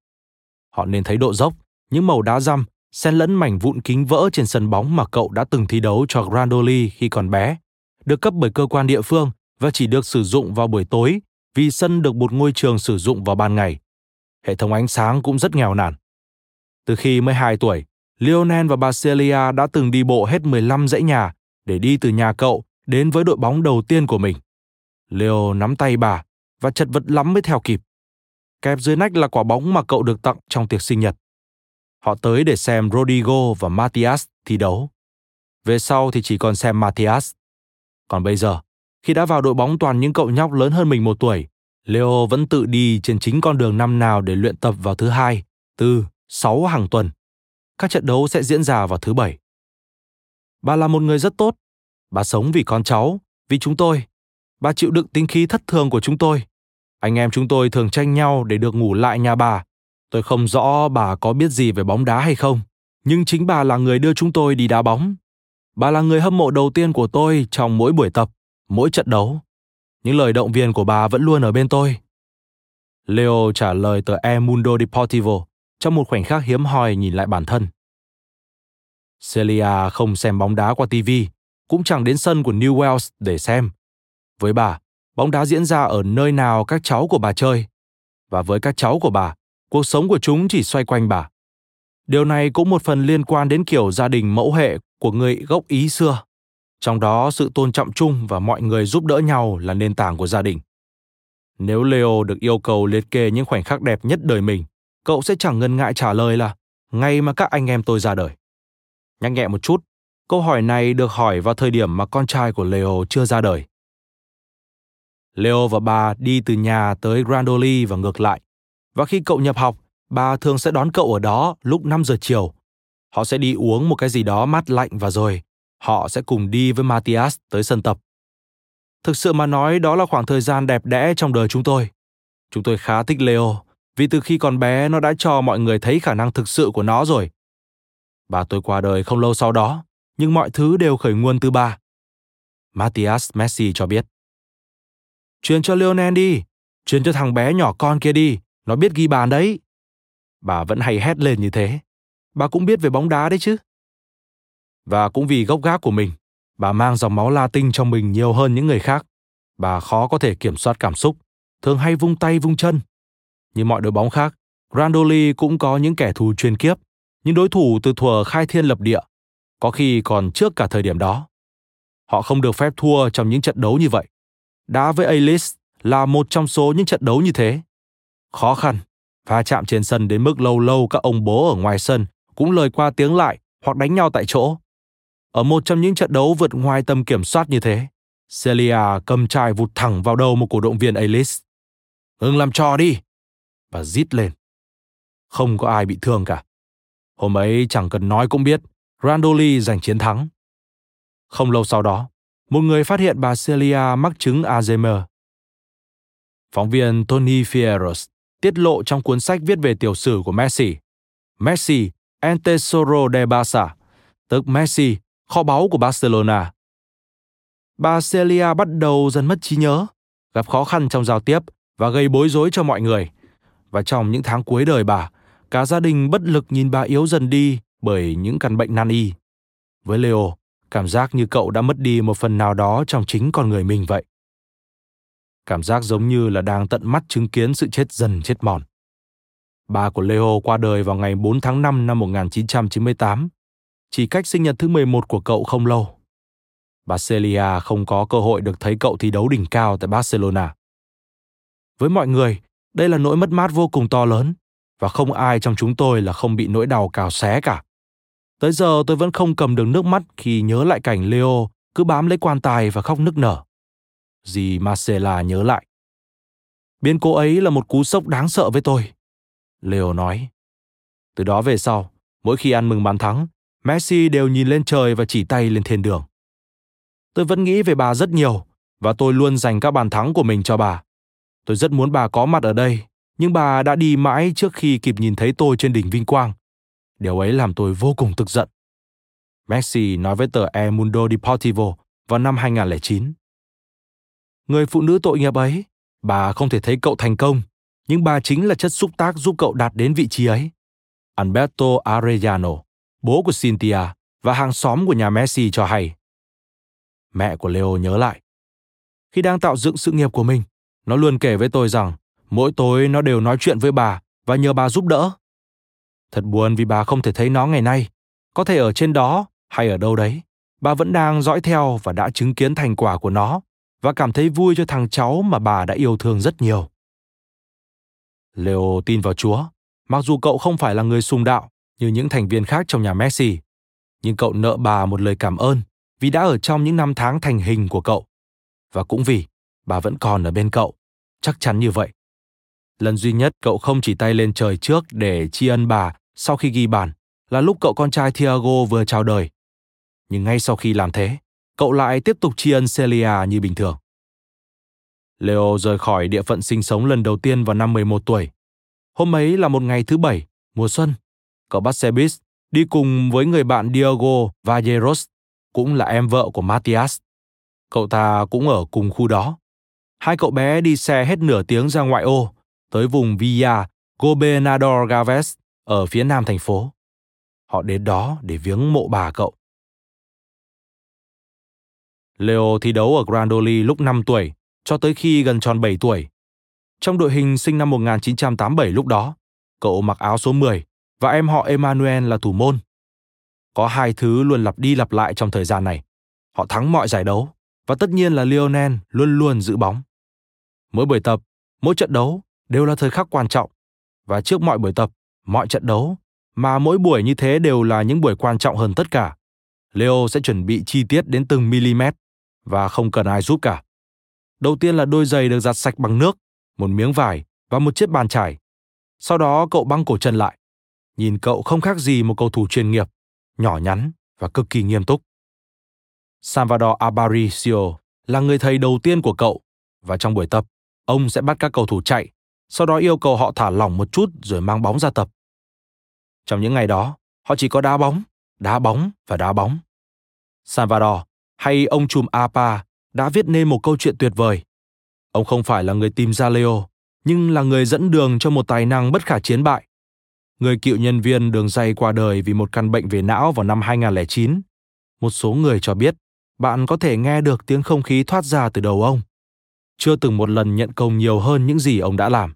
[SPEAKER 1] Họ nên thấy độ dốc, những màu đá răm, xen lẫn mảnh vụn kính vỡ trên sân bóng mà cậu đã từng thi đấu cho Grandoli khi còn bé, được cấp bởi cơ quan địa phương và chỉ được sử dụng vào buổi tối vì sân được một ngôi trường sử dụng vào ban ngày. Hệ thống ánh sáng cũng rất nghèo nàn. Từ khi mới 2 tuổi, Lionel và Basilia đã từng đi bộ hết 15 dãy nhà để đi từ nhà cậu đến với đội bóng đầu tiên của mình. Leo nắm tay bà và chật vật lắm mới theo kịp. Kẹp dưới nách là quả bóng mà cậu được tặng trong tiệc sinh nhật. Họ tới để xem Rodrigo và Matias thi đấu. Về sau thì chỉ còn xem Matias. Còn bây giờ, khi đã vào đội bóng toàn những cậu nhóc lớn hơn mình một tuổi, Leo vẫn tự đi trên chính con đường năm nào để luyện tập vào thứ hai, tư, sáu hàng tuần. Các trận đấu sẽ diễn ra vào thứ bảy. Bà là một người rất tốt. Bà sống vì con cháu, vì chúng tôi. Bà chịu đựng tính khí thất thường của chúng tôi. Anh em chúng tôi thường tranh nhau để được ngủ lại nhà bà. Tôi không rõ bà có biết gì về bóng đá hay không, nhưng chính bà là người đưa chúng tôi đi đá bóng. Bà là người hâm mộ đầu tiên của tôi trong mỗi buổi tập, mỗi trận đấu. Những lời động viên của bà vẫn luôn ở bên tôi. Leo trả lời tờ E Mundo Deportivo trong một khoảnh khắc hiếm hoi nhìn lại bản thân. Celia không xem bóng đá qua TV, cũng chẳng đến sân của New Wales để xem. Với bà, bóng đá diễn ra ở nơi nào các cháu của bà chơi. Và với các cháu của bà, cuộc sống của chúng chỉ xoay quanh bà. Điều này cũng một phần liên quan đến kiểu gia đình mẫu hệ của người gốc Ý xưa. Trong đó sự tôn trọng chung và mọi người giúp đỡ nhau là nền tảng của gia đình. Nếu Leo được yêu cầu liệt kê những khoảnh khắc đẹp nhất đời mình, cậu sẽ chẳng ngần ngại trả lời là ngày mà các anh em tôi ra đời. Nhắc nhẹ một chút, câu hỏi này được hỏi vào thời điểm mà con trai của Leo chưa ra đời. Leo và bà đi từ nhà tới Grandoli và ngược lại. Và khi cậu nhập học, bà thường sẽ đón cậu ở đó lúc 5 giờ chiều. Họ sẽ đi uống một cái gì đó mát lạnh và rồi họ sẽ cùng đi với Matthias tới sân tập. Thực sự mà nói đó là khoảng thời gian đẹp đẽ trong đời chúng tôi. Chúng tôi khá thích Leo vì từ khi còn bé nó đã cho mọi người thấy khả năng thực sự của nó rồi. Bà tôi qua đời không lâu sau đó, nhưng mọi thứ đều khởi nguồn từ bà. Matthias Messi cho biết. Truyền cho Lionel đi, truyền cho thằng bé nhỏ con kia đi, nó biết ghi bàn đấy. Bà vẫn hay hét lên như thế. Bà cũng biết về bóng đá đấy chứ. Và cũng vì gốc gác của mình, bà mang dòng máu Latin trong mình nhiều hơn những người khác. Bà khó có thể kiểm soát cảm xúc, thường hay vung tay vung chân. Như mọi đội bóng khác, Grandoli cũng có những kẻ thù chuyên kiếp, những đối thủ từ thuở khai thiên lập địa, có khi còn trước cả thời điểm đó. Họ không được phép thua trong những trận đấu như vậy. Đá với Alice là một trong số những trận đấu như thế. Khó khăn, va chạm trên sân đến mức lâu lâu các ông bố ở ngoài sân cũng lời qua tiếng lại hoặc đánh nhau tại chỗ. Ở một trong những trận đấu vượt ngoài tầm kiểm soát như thế, Celia cầm chai vụt thẳng vào đầu một cổ động viên Alice. Ngừng làm trò đi! Và rít lên. Không có ai bị thương cả. Hôm ấy chẳng cần nói cũng biết, Randoli giành chiến thắng. Không lâu sau đó, một người phát hiện bà Celia mắc chứng Alzheimer. Phóng viên Tony fieros tiết lộ trong cuốn sách viết về tiểu sử của Messi. Messi, El Tesoro de Barça, tức Messi, kho báu của Barcelona. Bà Celia bắt đầu dần mất trí nhớ, gặp khó khăn trong giao tiếp và gây bối rối cho mọi người. Và trong những tháng cuối đời bà, cả gia đình bất lực nhìn bà yếu dần đi bởi những căn bệnh nan y. Với Leo, cảm giác như cậu đã mất đi một phần nào đó trong chính con người mình vậy. Cảm giác giống như là đang tận mắt chứng kiến sự chết dần chết mòn. Ba của Leo qua đời vào ngày 4 tháng 5 năm 1998 chỉ cách sinh nhật thứ 11 của cậu không lâu. Barcelia không có cơ hội được thấy cậu thi đấu đỉnh cao tại Barcelona. Với mọi người, đây là nỗi mất mát vô cùng to lớn và không ai trong chúng tôi là không bị nỗi đau cào xé cả. Tới giờ tôi vẫn không cầm được nước mắt khi nhớ lại cảnh Leo cứ bám lấy quan tài và khóc nức nở. Dì Marcela nhớ lại. Biến cố ấy là một cú sốc đáng sợ với tôi. Leo nói. Từ đó về sau, mỗi khi ăn mừng bàn thắng, Messi đều nhìn lên trời và chỉ tay lên thiên đường. Tôi vẫn nghĩ về bà rất nhiều và tôi luôn dành các bàn thắng của mình cho bà. Tôi rất muốn bà có mặt ở đây, nhưng bà đã đi mãi trước khi kịp nhìn thấy tôi trên đỉnh vinh quang. Điều ấy làm tôi vô cùng tức giận. Messi nói với tờ El Mundo Deportivo vào năm 2009. Người phụ nữ tội nghiệp ấy, bà không thể thấy cậu thành công, nhưng bà chính là chất xúc tác giúp cậu đạt đến vị trí ấy. Alberto Arellano, bố của Cynthia và hàng xóm của nhà Messi cho hay. Mẹ của Leo nhớ lại. Khi đang tạo dựng sự nghiệp của mình, nó luôn kể với tôi rằng mỗi tối nó đều nói chuyện với bà và nhờ bà giúp đỡ. Thật buồn vì bà không thể thấy nó ngày nay. Có thể ở trên đó hay ở đâu đấy, bà vẫn đang dõi theo và đã chứng kiến thành quả của nó và cảm thấy vui cho thằng cháu mà bà đã yêu thương rất nhiều. Leo tin vào Chúa, mặc dù cậu không phải là người sùng đạo, như những thành viên khác trong nhà Messi. Nhưng cậu nợ bà một lời cảm ơn vì đã ở trong những năm tháng thành hình của cậu. Và cũng vì bà vẫn còn ở bên cậu, chắc chắn như vậy. Lần duy nhất cậu không chỉ tay lên trời trước để tri ân bà sau khi ghi bàn là lúc cậu con trai Thiago vừa chào đời. Nhưng ngay sau khi làm thế, cậu lại tiếp tục tri ân Celia như bình thường. Leo rời khỏi địa phận sinh sống lần đầu tiên vào năm 11 tuổi. Hôm ấy là một ngày thứ bảy, mùa xuân cậu bắt xe buýt đi cùng với người bạn Diego Valleros, cũng là em vợ của Matias. Cậu ta cũng ở cùng khu đó. Hai cậu bé đi xe hết nửa tiếng ra ngoại ô, tới vùng Villa Gobernador Gaves ở phía nam thành phố. Họ đến đó để viếng mộ bà cậu. Leo thi đấu ở Grandoli lúc 5 tuổi, cho tới khi gần tròn 7 tuổi. Trong đội hình sinh năm 1987 lúc đó, cậu mặc áo số 10 và em họ Emmanuel là thủ môn. Có hai thứ luôn lặp đi lặp lại trong thời gian này. Họ thắng mọi giải đấu và tất nhiên là Lionel luôn luôn giữ bóng. Mỗi buổi tập, mỗi trận đấu đều là thời khắc quan trọng và trước mọi buổi tập, mọi trận đấu mà mỗi buổi như thế đều là những buổi quan trọng hơn tất cả. Leo sẽ chuẩn bị chi tiết đến từng mm và không cần ai giúp cả. Đầu tiên là đôi giày được giặt sạch bằng nước, một miếng vải và một chiếc bàn trải. Sau đó cậu băng cổ chân lại. Nhìn cậu không khác gì một cầu thủ chuyên nghiệp, nhỏ nhắn và cực kỳ nghiêm túc. Salvador Aparicio là người thầy đầu tiên của cậu và trong buổi tập, ông sẽ bắt các cầu thủ chạy, sau đó yêu cầu họ thả lỏng một chút rồi mang bóng ra tập. Trong những ngày đó, họ chỉ có đá bóng, đá bóng và đá bóng. Salvador hay ông trùm Apa đã viết nên một câu chuyện tuyệt vời. Ông không phải là người tìm ra Leo, nhưng là người dẫn đường cho một tài năng bất khả chiến bại. Người cựu nhân viên đường dây qua đời vì một căn bệnh về não vào năm 2009. Một số người cho biết bạn có thể nghe được tiếng không khí thoát ra từ đầu ông. Chưa từng một lần nhận công nhiều hơn những gì ông đã làm.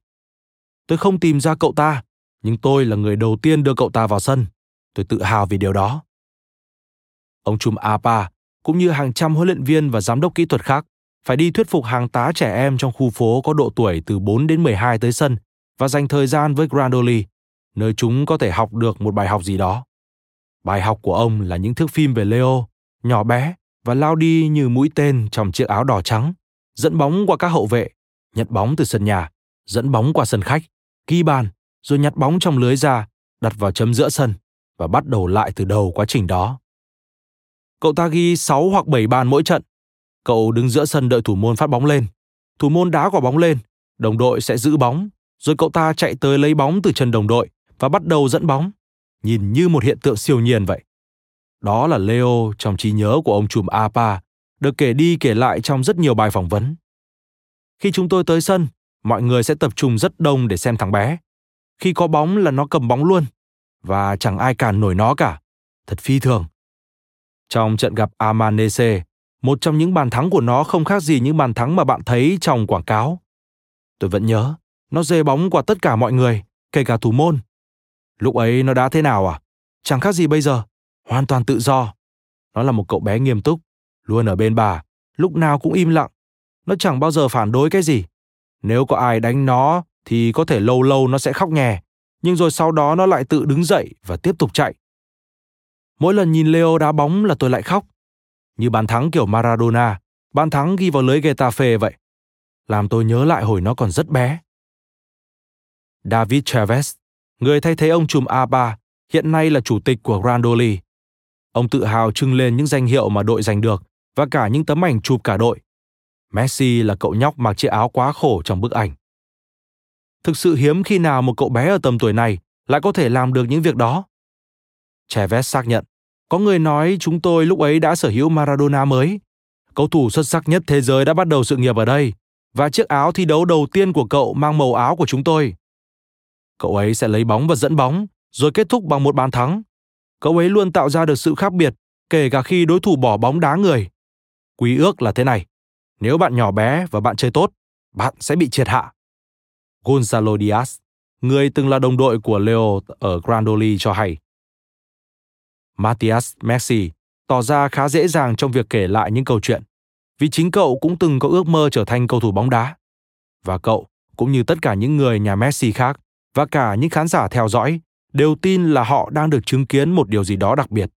[SPEAKER 1] Tôi không tìm ra cậu ta, nhưng tôi là người đầu tiên đưa cậu ta vào sân. Tôi tự hào vì điều đó. Ông Chum Apa cũng như hàng trăm huấn luyện viên và giám đốc kỹ thuật khác phải đi thuyết phục hàng tá trẻ em trong khu phố có độ tuổi từ 4 đến 12 tới sân và dành thời gian với Grandoli, nơi chúng có thể học được một bài học gì đó. Bài học của ông là những thước phim về Leo, nhỏ bé và lao đi như mũi tên trong chiếc áo đỏ trắng, dẫn bóng qua các hậu vệ, nhặt bóng từ sân nhà, dẫn bóng qua sân khách, ghi bàn, rồi nhặt bóng trong lưới ra, đặt vào chấm giữa sân và bắt đầu lại từ đầu quá trình đó. Cậu ta ghi 6 hoặc 7 bàn mỗi trận. Cậu đứng giữa sân đợi thủ môn phát bóng lên. Thủ môn đá quả bóng lên, đồng đội sẽ giữ bóng, rồi cậu ta chạy tới lấy bóng từ chân đồng đội và bắt đầu dẫn bóng. Nhìn như một hiện tượng siêu nhiên vậy. Đó là Leo trong trí nhớ của ông trùm APA, được kể đi kể lại trong rất nhiều bài phỏng vấn. Khi chúng tôi tới sân, mọi người sẽ tập trung rất đông để xem thằng bé. Khi có bóng là nó cầm bóng luôn, và chẳng ai cản nổi nó cả. Thật phi thường. Trong trận gặp Amanese, một trong những bàn thắng của nó không khác gì những bàn thắng mà bạn thấy trong quảng cáo. Tôi vẫn nhớ, nó dê bóng qua tất cả mọi người, kể cả thủ môn. Lúc ấy nó đã thế nào à? Chẳng khác gì bây giờ, hoàn toàn tự do. Nó là một cậu bé nghiêm túc, luôn ở bên bà, lúc nào cũng im lặng. Nó chẳng bao giờ phản đối cái gì. Nếu có ai đánh nó thì có thể lâu lâu nó sẽ khóc nhè, nhưng rồi sau đó nó lại tự đứng dậy và tiếp tục chạy. Mỗi lần nhìn Leo đá bóng là tôi lại khóc. Như bàn thắng kiểu Maradona, bàn thắng ghi vào lưới Getafe vậy. Làm tôi nhớ lại hồi nó còn rất bé. David Chavez, người thay thế ông trùm A3, hiện nay là chủ tịch của Grandoli. Ông tự hào trưng lên những danh hiệu mà đội giành được và cả những tấm ảnh chụp cả đội. Messi là cậu nhóc mặc chiếc áo quá khổ trong bức ảnh. Thực sự hiếm khi nào một cậu bé ở tầm tuổi này lại có thể làm được những việc đó. Chavez xác nhận, có người nói chúng tôi lúc ấy đã sở hữu Maradona mới. Cầu thủ xuất sắc nhất thế giới đã bắt đầu sự nghiệp ở đây, và chiếc áo thi đấu đầu tiên của cậu mang màu áo của chúng tôi. Cậu ấy sẽ lấy bóng và dẫn bóng, rồi kết thúc bằng một bàn thắng. Cậu ấy luôn tạo ra được sự khác biệt, kể cả khi đối thủ bỏ bóng đá người. Quý ước là thế này, nếu bạn nhỏ bé và bạn chơi tốt, bạn sẽ bị triệt hạ. Gonzalo Diaz, người từng là đồng đội của Leo ở Grandoli cho hay. Matthias Messi tỏ ra khá dễ dàng trong việc kể lại những câu chuyện, vì chính cậu cũng từng có ước mơ trở thành cầu thủ bóng đá. Và cậu, cũng như tất cả những người nhà Messi khác và cả những khán giả theo dõi, đều tin là họ đang được chứng kiến một điều gì đó đặc biệt.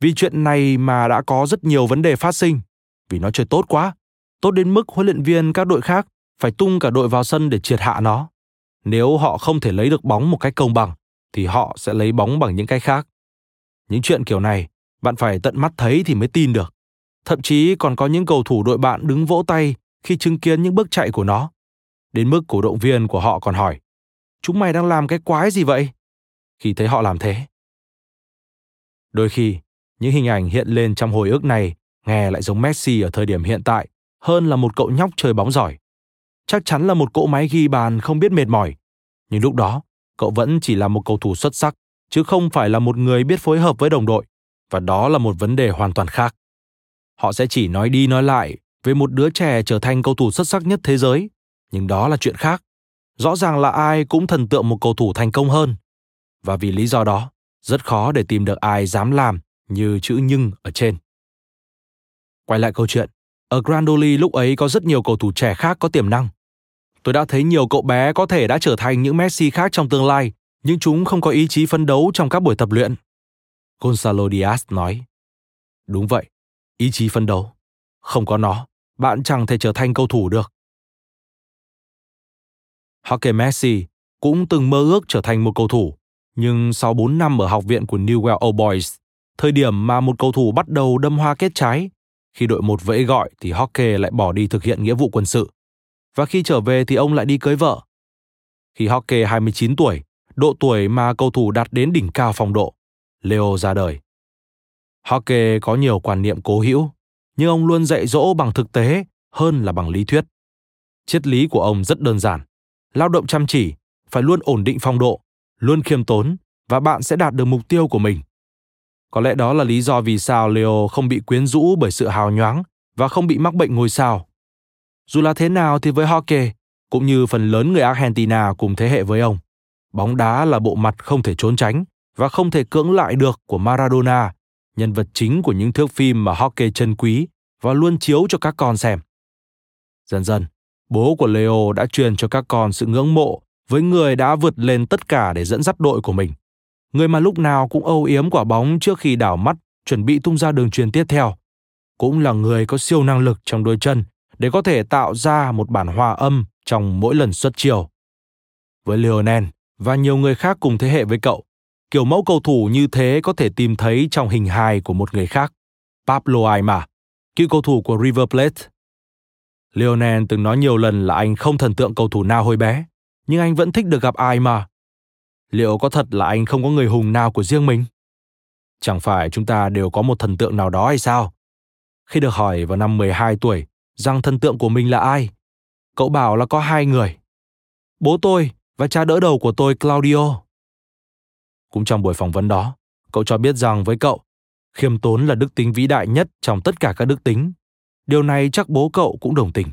[SPEAKER 1] Vì chuyện này mà đã có rất nhiều vấn đề phát sinh, vì nó chơi tốt quá, tốt đến mức huấn luyện viên các đội khác phải tung cả đội vào sân để triệt hạ nó. Nếu họ không thể lấy được bóng một cách công bằng, thì họ sẽ lấy bóng bằng những cách khác. Những chuyện kiểu này, bạn phải tận mắt thấy thì mới tin được. Thậm chí còn có những cầu thủ đội bạn đứng vỗ tay khi chứng kiến những bước chạy của nó. Đến mức cổ động viên của họ còn hỏi, chúng mày đang làm cái quái gì vậy? Khi thấy họ làm thế. Đôi khi, những hình ảnh hiện lên trong hồi ức này nghe lại giống Messi ở thời điểm hiện tại hơn là một cậu nhóc chơi bóng giỏi. Chắc chắn là một cỗ máy ghi bàn không biết mệt mỏi. Nhưng lúc đó, cậu vẫn chỉ là một cầu thủ xuất sắc chứ không phải là một người biết phối hợp với đồng đội và đó là một vấn đề hoàn toàn khác Họ sẽ chỉ nói đi nói lại về một đứa trẻ trở thành cầu thủ xuất sắc nhất thế giới, nhưng đó là chuyện khác. Rõ ràng là ai cũng thần tượng một cầu thủ thành công hơn. Và vì lý do đó, rất khó để tìm được ai dám làm như chữ nhưng ở trên. Quay lại câu chuyện, ở Grandoli lúc ấy có rất nhiều cầu thủ trẻ khác có tiềm năng. Tôi đã thấy nhiều cậu bé có thể đã trở thành những Messi khác trong tương lai, nhưng chúng không có ý chí phấn đấu trong các buổi tập luyện. Gonzalo Diaz nói. Đúng vậy, ý chí phấn đấu. Không có nó, bạn chẳng thể trở thành cầu thủ được. Jorge Messi cũng từng mơ ước trở thành một cầu thủ, nhưng sau 4 năm ở học viện của Newell Old Boys, thời điểm mà một cầu thủ bắt đầu đâm hoa kết trái, khi đội một vẫy gọi thì Jorge lại bỏ đi thực hiện nghĩa vụ quân sự. Và khi trở về thì ông lại đi cưới vợ. Khi Jorge 29 tuổi, độ tuổi mà cầu thủ đạt đến đỉnh cao phong độ, Leo ra đời. Hockey có nhiều quan niệm cố hữu, nhưng ông luôn dạy dỗ bằng thực tế hơn là bằng lý thuyết. Triết lý của ông rất đơn giản. Lao động chăm chỉ, phải luôn ổn định phong độ, luôn khiêm tốn và bạn sẽ đạt được mục tiêu của mình. Có lẽ đó là lý do vì sao Leo không bị quyến rũ bởi sự hào nhoáng và không bị mắc bệnh ngôi sao. Dù là thế nào thì với Hockey, cũng như phần lớn người Argentina cùng thế hệ với ông, bóng đá là bộ mặt không thể trốn tránh và không thể cưỡng lại được của Maradona, nhân vật chính của những thước phim mà Hockey trân quý và luôn chiếu cho các con xem. Dần dần, bố của Leo đã truyền cho các con sự ngưỡng mộ với người đã vượt lên tất cả để dẫn dắt đội của mình. Người mà lúc nào cũng âu yếm quả bóng trước khi đảo mắt chuẩn bị tung ra đường truyền tiếp theo. Cũng là người có siêu năng lực trong đôi chân để có thể tạo ra một bản hòa âm trong mỗi lần xuất chiều. Với Lionel và nhiều người khác cùng thế hệ với cậu, kiểu mẫu cầu thủ như thế có thể tìm thấy trong hình hài của một người khác, Pablo Aymar, cựu cầu thủ của River Plate. Lionel từng nói nhiều lần là anh không thần tượng cầu thủ nào hồi bé, nhưng anh vẫn thích được gặp Aymar. Liệu có thật là anh không có người hùng nào của riêng mình? Chẳng phải chúng ta đều có một thần tượng nào đó hay sao? Khi được hỏi vào năm 12 tuổi rằng thần tượng của mình là ai, cậu bảo là có hai người. Bố tôi và cha đỡ đầu của tôi Claudio. Cũng trong buổi phỏng vấn đó, cậu cho biết rằng với cậu, khiêm tốn là đức tính vĩ đại nhất trong tất cả các đức tính. Điều này chắc bố cậu cũng đồng tình.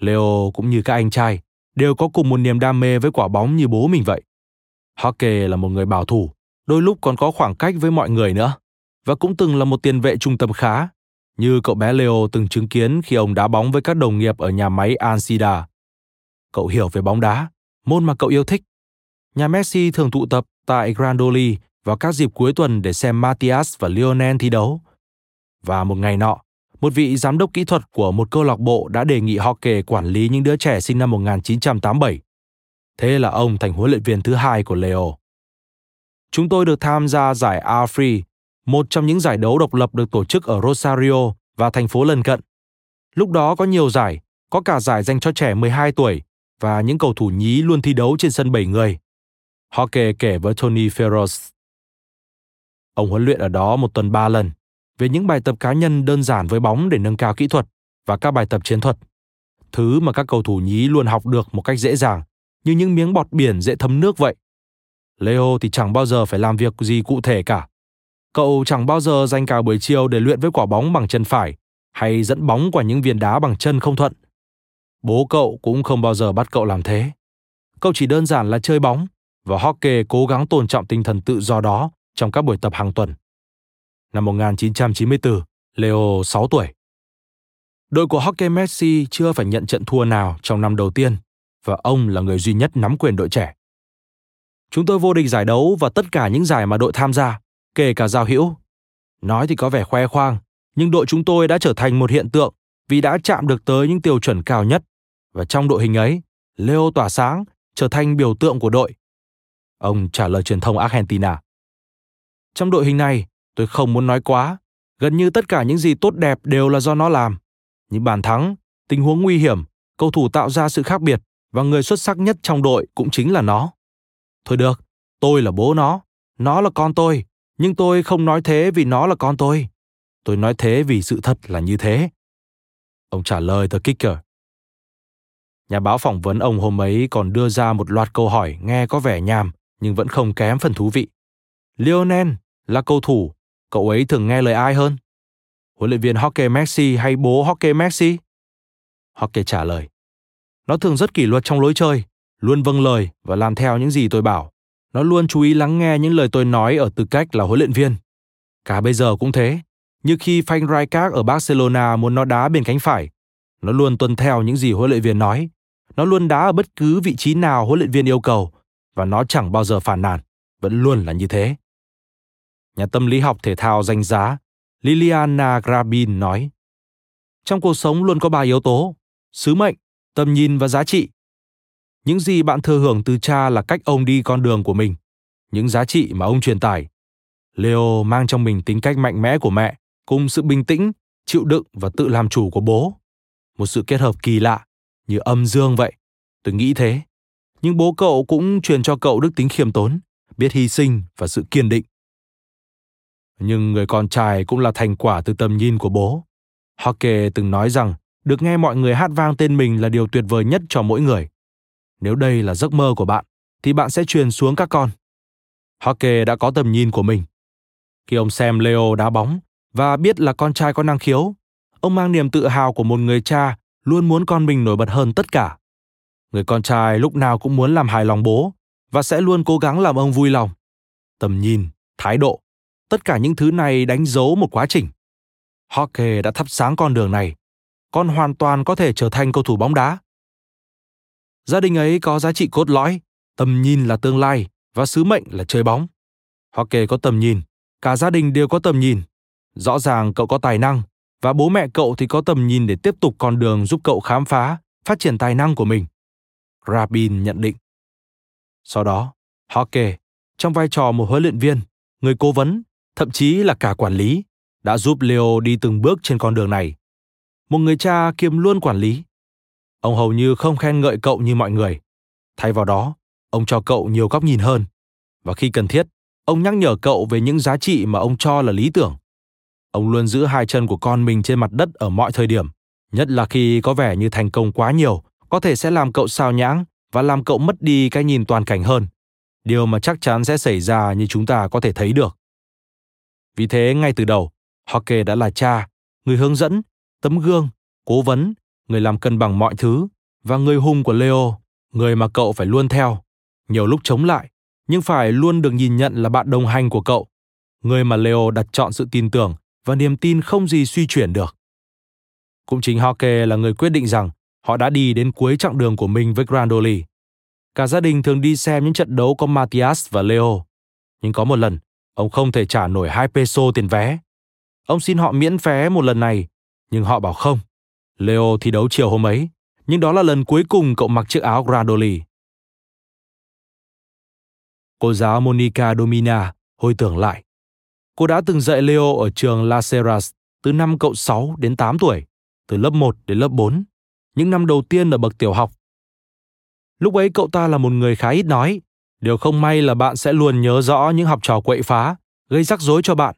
[SPEAKER 1] Leo cũng như các anh trai, đều có cùng một niềm đam mê với quả bóng như bố mình vậy. Hockey là một người bảo thủ, đôi lúc còn có khoảng cách với mọi người nữa, và cũng từng là một tiền vệ trung tâm khá, như cậu bé Leo từng chứng kiến khi ông đá bóng với các đồng nghiệp ở nhà máy Ansida. Cậu hiểu về bóng đá, môn mà cậu yêu thích. Nhà Messi thường tụ tập tại Grandoli vào các dịp cuối tuần để xem Matias và Lionel thi đấu. Và một ngày nọ, một vị giám đốc kỹ thuật của một câu lạc bộ đã đề nghị họ kề quản lý những đứa trẻ sinh năm 1987. Thế là ông thành huấn luyện viên thứ hai của Leo. Chúng tôi được tham gia giải AFRI, một trong những giải đấu độc lập được tổ chức ở Rosario và thành phố lân cận. Lúc đó có nhiều giải, có cả giải dành cho trẻ 12 tuổi và những cầu thủ nhí luôn thi đấu trên sân 7 người. Hockey kể với Tony Ferros. Ông huấn luyện ở đó một tuần ba lần, về những bài tập cá nhân đơn giản với bóng để nâng cao kỹ thuật và các bài tập chiến thuật. Thứ mà các cầu thủ nhí luôn học được một cách dễ dàng, như những miếng bọt biển dễ thấm nước vậy. Leo thì chẳng bao giờ phải làm việc gì cụ thể cả. Cậu chẳng bao giờ dành cả buổi chiều để luyện với quả bóng bằng chân phải hay dẫn bóng qua những viên đá bằng chân không thuận. Bố cậu cũng không bao giờ bắt cậu làm thế. Cậu chỉ đơn giản là chơi bóng và Hockey cố gắng tôn trọng tinh thần tự do đó trong các buổi tập hàng tuần. Năm 1994, Leo 6 tuổi. Đội của Hockey Messi chưa phải nhận trận thua nào trong năm đầu tiên và ông là người duy nhất nắm quyền đội trẻ. Chúng tôi vô địch giải đấu và tất cả những giải mà đội tham gia, kể cả giao hữu. Nói thì có vẻ khoe khoang, nhưng đội chúng tôi đã trở thành một hiện tượng vì đã chạm được tới những tiêu chuẩn cao nhất. Và trong đội hình ấy, Leo tỏa sáng, trở thành biểu tượng của đội. Ông trả lời truyền thông Argentina. Trong đội hình này, tôi không muốn nói quá. Gần như tất cả những gì tốt đẹp đều là do nó làm. Những bàn thắng, tình huống nguy hiểm, cầu thủ tạo ra sự khác biệt và người xuất sắc nhất trong đội cũng chính là nó. Thôi được, tôi là bố nó, nó là con tôi, nhưng tôi không nói thế vì nó là con tôi. Tôi nói thế vì sự thật là như thế. Ông trả lời The Kicker. Nhà báo phỏng vấn ông hôm ấy còn đưa ra một loạt câu hỏi nghe có vẻ nhàm nhưng vẫn không kém phần thú vị. Lionel là cầu thủ, cậu ấy thường nghe lời ai hơn? Huấn luyện viên Hockey Messi hay bố Hockey Messi? Hockey trả lời. Nó thường rất kỷ luật trong lối chơi, luôn vâng lời và làm theo những gì tôi bảo. Nó luôn chú ý lắng nghe những lời tôi nói ở tư cách là huấn luyện viên. Cả bây giờ cũng thế, như khi Frank Rijkaard ở Barcelona muốn nó đá bên cánh phải. Nó luôn tuân theo những gì huấn luyện viên nói. Nó luôn đá ở bất cứ vị trí nào huấn luyện viên yêu cầu và nó chẳng bao giờ phản nàn, vẫn luôn là như thế. Nhà tâm lý học thể thao danh giá Liliana Grabin nói, Trong cuộc sống luôn có ba yếu tố, sứ mệnh, tầm nhìn và giá trị. Những gì bạn thừa hưởng từ cha là cách ông đi con đường của mình, những giá trị mà ông truyền tải. Leo mang trong mình tính cách mạnh mẽ của mẹ, cùng sự bình tĩnh, chịu đựng và tự làm chủ của bố. Một sự kết hợp kỳ lạ, như âm dương vậy. Tôi nghĩ thế. Nhưng bố cậu cũng truyền cho cậu đức tính khiêm tốn, biết hy sinh và sự kiên định. Nhưng người con trai cũng là thành quả từ tầm nhìn của bố. Hockey từng nói rằng được nghe mọi người hát vang tên mình là điều tuyệt vời nhất cho mỗi người. Nếu đây là giấc mơ của bạn, thì bạn sẽ truyền xuống các con. Hockey đã có tầm nhìn của mình. Khi ông xem Leo đá bóng và biết là con trai có năng khiếu, ông mang niềm tự hào của một người cha luôn muốn con mình nổi bật hơn tất cả. Người con trai lúc nào cũng muốn làm hài lòng bố và sẽ luôn cố gắng làm ông vui lòng. Tầm nhìn, thái độ, tất cả những thứ này đánh dấu một quá trình. Hockey đã thắp sáng con đường này. Con hoàn toàn có thể trở thành cầu thủ bóng đá. Gia đình ấy có giá trị cốt lõi, tầm nhìn là tương lai và sứ mệnh là chơi bóng. Hockey có tầm nhìn, cả gia đình đều có tầm nhìn. Rõ ràng cậu có tài năng và bố mẹ cậu thì có tầm nhìn để tiếp tục con đường giúp cậu khám phá, phát triển tài năng của mình. Rabin nhận định. Sau đó, Hockey, trong vai trò một huấn luyện viên, người cố vấn, thậm chí là cả quản lý, đã giúp Leo đi từng bước trên con đường này. Một người cha kiêm luôn quản lý. Ông hầu như không khen ngợi cậu như mọi người. Thay vào đó, ông cho cậu nhiều góc nhìn hơn. Và khi cần thiết, ông nhắc nhở cậu về những giá trị mà ông cho là lý tưởng. Ông luôn giữ hai chân của con mình trên mặt đất ở mọi thời điểm, nhất là khi có vẻ như thành công quá nhiều, có thể sẽ làm cậu sao nhãng và làm cậu mất đi cái nhìn toàn cảnh hơn. Điều mà chắc chắn sẽ xảy ra như chúng ta có thể thấy được. Vì thế ngay từ đầu, Hockey đã là cha, người hướng dẫn, tấm gương, cố vấn, người làm cân bằng mọi thứ và người hùng của Leo, người mà cậu phải luôn theo. Nhiều lúc chống lại, nhưng phải luôn được nhìn nhận là bạn đồng hành của cậu. Người mà Leo đặt chọn sự tin tưởng và niềm tin không gì suy chuyển được. Cũng chính Hockey là người quyết định rằng họ đã đi đến cuối chặng đường của mình với Grandoli. Cả gia đình thường đi xem những trận đấu có Matthias và Leo. Nhưng có một lần, ông không thể trả nổi 2 peso tiền vé. Ông xin họ miễn vé một lần này, nhưng họ bảo không. Leo thi đấu chiều hôm ấy, nhưng đó là lần cuối cùng cậu mặc chiếc áo Grandoli. Cô giáo Monica Domina hồi tưởng lại. Cô đã từng dạy Leo ở trường La Serras từ năm cậu 6 đến 8 tuổi, từ lớp 1 đến lớp 4, những năm đầu tiên ở bậc tiểu học. Lúc ấy cậu ta là một người khá ít nói, điều không may là bạn sẽ luôn nhớ rõ những học trò quậy phá, gây rắc rối cho bạn.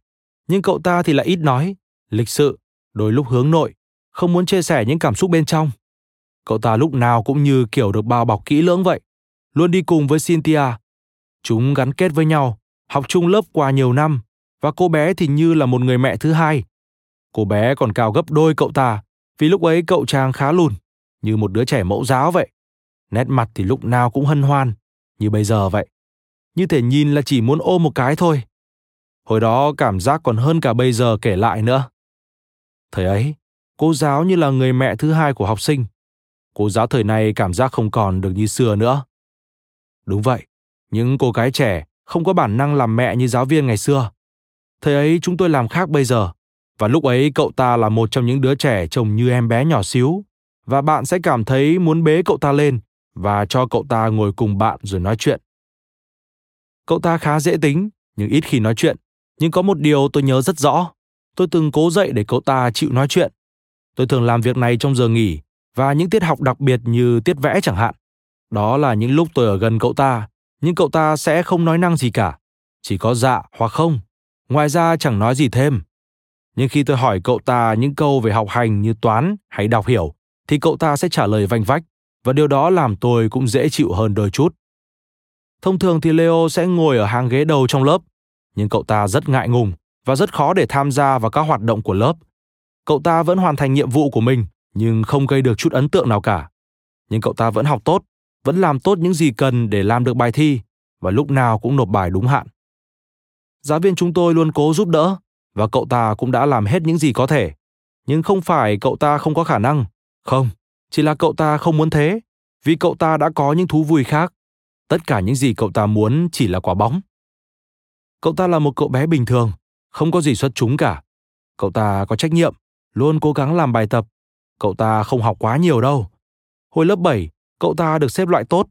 [SPEAKER 1] Nhưng cậu ta thì lại ít nói, lịch sự, đôi lúc hướng nội, không muốn chia sẻ những cảm xúc bên trong. Cậu ta lúc nào cũng như kiểu được bao bọc kỹ lưỡng vậy, luôn đi cùng với Cynthia. Chúng gắn kết với nhau, học chung lớp qua nhiều năm, và cô bé thì như là một người mẹ thứ hai. Cô bé còn cao gấp đôi cậu ta, vì lúc ấy cậu chàng khá lùn, như một đứa trẻ mẫu giáo vậy. Nét mặt thì lúc nào cũng hân hoan, như bây giờ vậy. Như thể nhìn là chỉ muốn ôm một cái thôi. Hồi đó cảm giác còn hơn cả bây giờ kể lại nữa. Thời ấy, cô giáo như là người mẹ thứ hai của học sinh. Cô giáo thời này cảm giác không còn được như xưa nữa. Đúng vậy, những cô gái trẻ không có bản năng làm mẹ như giáo viên ngày xưa. Thời ấy chúng tôi làm khác bây giờ. Và lúc ấy cậu ta là một trong những đứa trẻ trông như em bé nhỏ xíu. Và bạn sẽ cảm thấy muốn bế cậu ta lên và cho cậu ta ngồi cùng bạn rồi nói chuyện. Cậu ta khá dễ tính, nhưng ít khi nói chuyện. Nhưng có một điều tôi nhớ rất rõ. Tôi từng cố dậy để cậu ta chịu nói chuyện. Tôi thường làm việc này trong giờ nghỉ và những tiết học đặc biệt như tiết vẽ chẳng hạn. Đó là những lúc tôi ở gần cậu ta, nhưng cậu ta sẽ không nói năng gì cả. Chỉ có dạ hoặc không. Ngoài ra chẳng nói gì thêm. Nhưng khi tôi hỏi cậu ta những câu về học hành như toán hay đọc hiểu, thì cậu ta sẽ trả lời vanh vách, và điều đó làm tôi cũng dễ chịu hơn đôi chút. Thông thường thì Leo sẽ ngồi ở hàng ghế đầu trong lớp, nhưng cậu ta rất ngại ngùng và rất khó để tham gia vào các hoạt động của lớp, Cậu ta vẫn hoàn thành nhiệm vụ của mình, nhưng không gây được chút ấn tượng nào cả. Nhưng cậu ta vẫn học tốt, vẫn làm tốt những gì cần để làm được bài thi và lúc nào cũng nộp bài đúng hạn. Giáo viên chúng tôi luôn cố giúp đỡ và cậu ta cũng đã làm hết những gì có thể. Nhưng không phải cậu ta không có khả năng, không, chỉ là cậu ta không muốn thế, vì cậu ta đã có những thú vui khác. Tất cả những gì cậu ta muốn chỉ là quả bóng. Cậu ta là một cậu bé bình thường, không có gì xuất chúng cả. Cậu ta có trách nhiệm, luôn cố gắng làm bài tập. Cậu ta không học quá nhiều đâu. Hồi lớp 7, cậu ta được xếp loại tốt.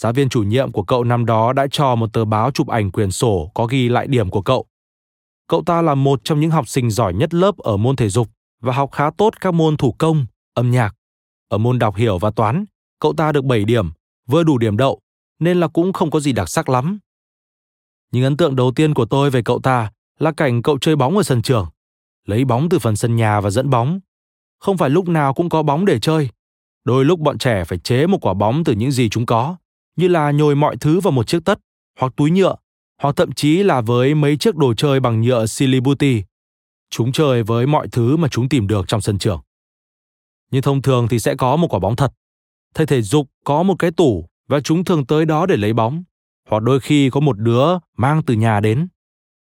[SPEAKER 1] Giáo viên chủ nhiệm của cậu năm đó đã cho một tờ báo chụp ảnh quyển sổ có ghi lại điểm của cậu. Cậu ta là một trong những học sinh giỏi nhất lớp ở môn thể dục và học khá tốt các môn thủ công, âm nhạc. Ở môn đọc hiểu và toán, cậu ta được 7 điểm, vừa đủ điểm đậu, nên là cũng không có gì đặc sắc lắm. Nhưng ấn tượng đầu tiên của tôi về cậu ta là cảnh cậu chơi bóng ở sân trường. Lấy bóng từ phần sân nhà và dẫn bóng. Không phải lúc nào cũng có bóng để chơi. Đôi lúc bọn trẻ phải chế một quả bóng từ những gì chúng có, như là nhồi mọi thứ vào một chiếc tất, hoặc túi nhựa, hoặc thậm chí là với mấy chiếc đồ chơi bằng nhựa silibuti Chúng chơi với mọi thứ mà chúng tìm được trong sân trường. Nhưng thông thường thì sẽ có một quả bóng thật. Thầy thể dục có một cái tủ và chúng thường tới đó để lấy bóng. Hoặc đôi khi có một đứa mang từ nhà đến.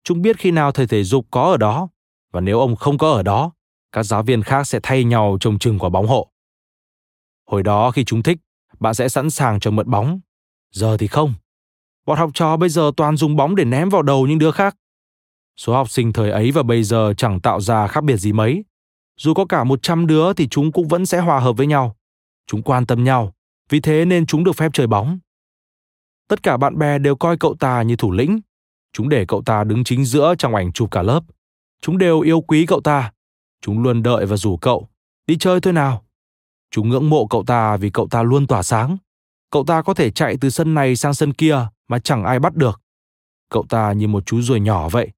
[SPEAKER 1] Chúng biết khi nào thầy thể dục có ở đó và nếu ông không có ở đó, các giáo viên khác sẽ thay nhau trông chừng quả bóng hộ. Hồi đó khi chúng thích, bạn sẽ sẵn sàng cho mượn bóng. Giờ thì không. Bọn học trò bây giờ toàn dùng bóng để ném vào đầu những đứa khác. Số học sinh thời ấy và bây giờ chẳng tạo ra khác biệt gì mấy. Dù có cả 100 đứa thì chúng cũng vẫn sẽ hòa hợp với nhau. Chúng quan tâm nhau, vì thế nên chúng được phép chơi bóng. Tất cả bạn bè đều coi cậu ta như thủ lĩnh. Chúng để cậu ta đứng chính giữa trong ảnh chụp cả lớp. Chúng đều yêu quý cậu ta. Chúng luôn đợi và rủ cậu. Đi chơi thôi nào. Chúng ngưỡng mộ cậu ta vì cậu ta luôn tỏa sáng. Cậu ta có thể chạy từ sân này sang sân kia mà chẳng ai bắt được. Cậu ta như một chú ruồi nhỏ vậy.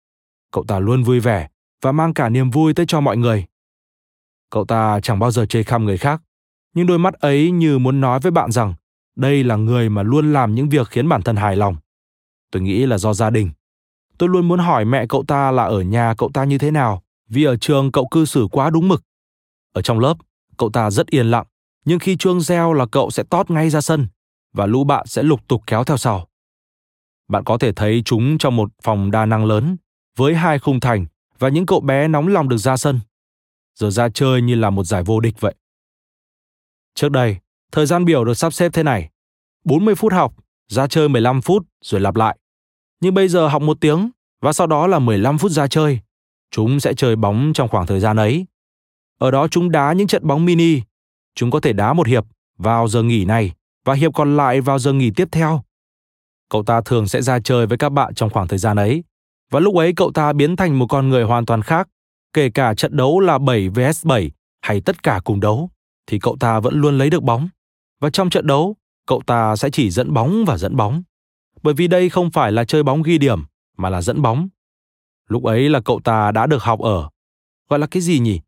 [SPEAKER 1] Cậu ta luôn vui vẻ và mang cả niềm vui tới cho mọi người. Cậu ta chẳng bao giờ chê khăm người khác, nhưng đôi mắt ấy như muốn nói với bạn rằng đây là người mà luôn làm những việc khiến bản thân hài lòng. Tôi nghĩ là do gia đình. Tôi luôn muốn hỏi mẹ cậu ta là ở nhà cậu ta như thế nào, vì ở trường cậu cư xử quá đúng mực. Ở trong lớp, cậu ta rất yên lặng, nhưng khi chuông reo là cậu sẽ tót ngay ra sân và lũ bạn sẽ lục tục kéo theo sau. Bạn có thể thấy chúng trong một phòng đa năng lớn với hai khung thành và những cậu bé nóng lòng được ra sân. Giờ ra chơi như là một giải vô địch vậy. Trước đây, thời gian biểu được sắp xếp thế này. 40 phút học, ra chơi 15 phút rồi lặp lại. Nhưng bây giờ học một tiếng và sau đó là 15 phút ra chơi. Chúng sẽ chơi bóng trong khoảng thời gian ấy. Ở đó chúng đá những trận bóng mini. Chúng có thể đá một hiệp vào giờ nghỉ này và hiệp còn lại vào giờ nghỉ tiếp theo. Cậu ta thường sẽ ra chơi với các bạn trong khoảng thời gian ấy. Và lúc ấy cậu ta biến thành một con người hoàn toàn khác. Kể cả trận đấu là 7 vs 7 hay tất cả cùng đấu, thì cậu ta vẫn luôn lấy được bóng. Và trong trận đấu, cậu ta sẽ chỉ dẫn bóng và dẫn bóng. Bởi vì đây không phải là chơi bóng ghi điểm, mà là dẫn bóng. Lúc ấy là cậu ta đã được học ở, gọi là cái gì nhỉ?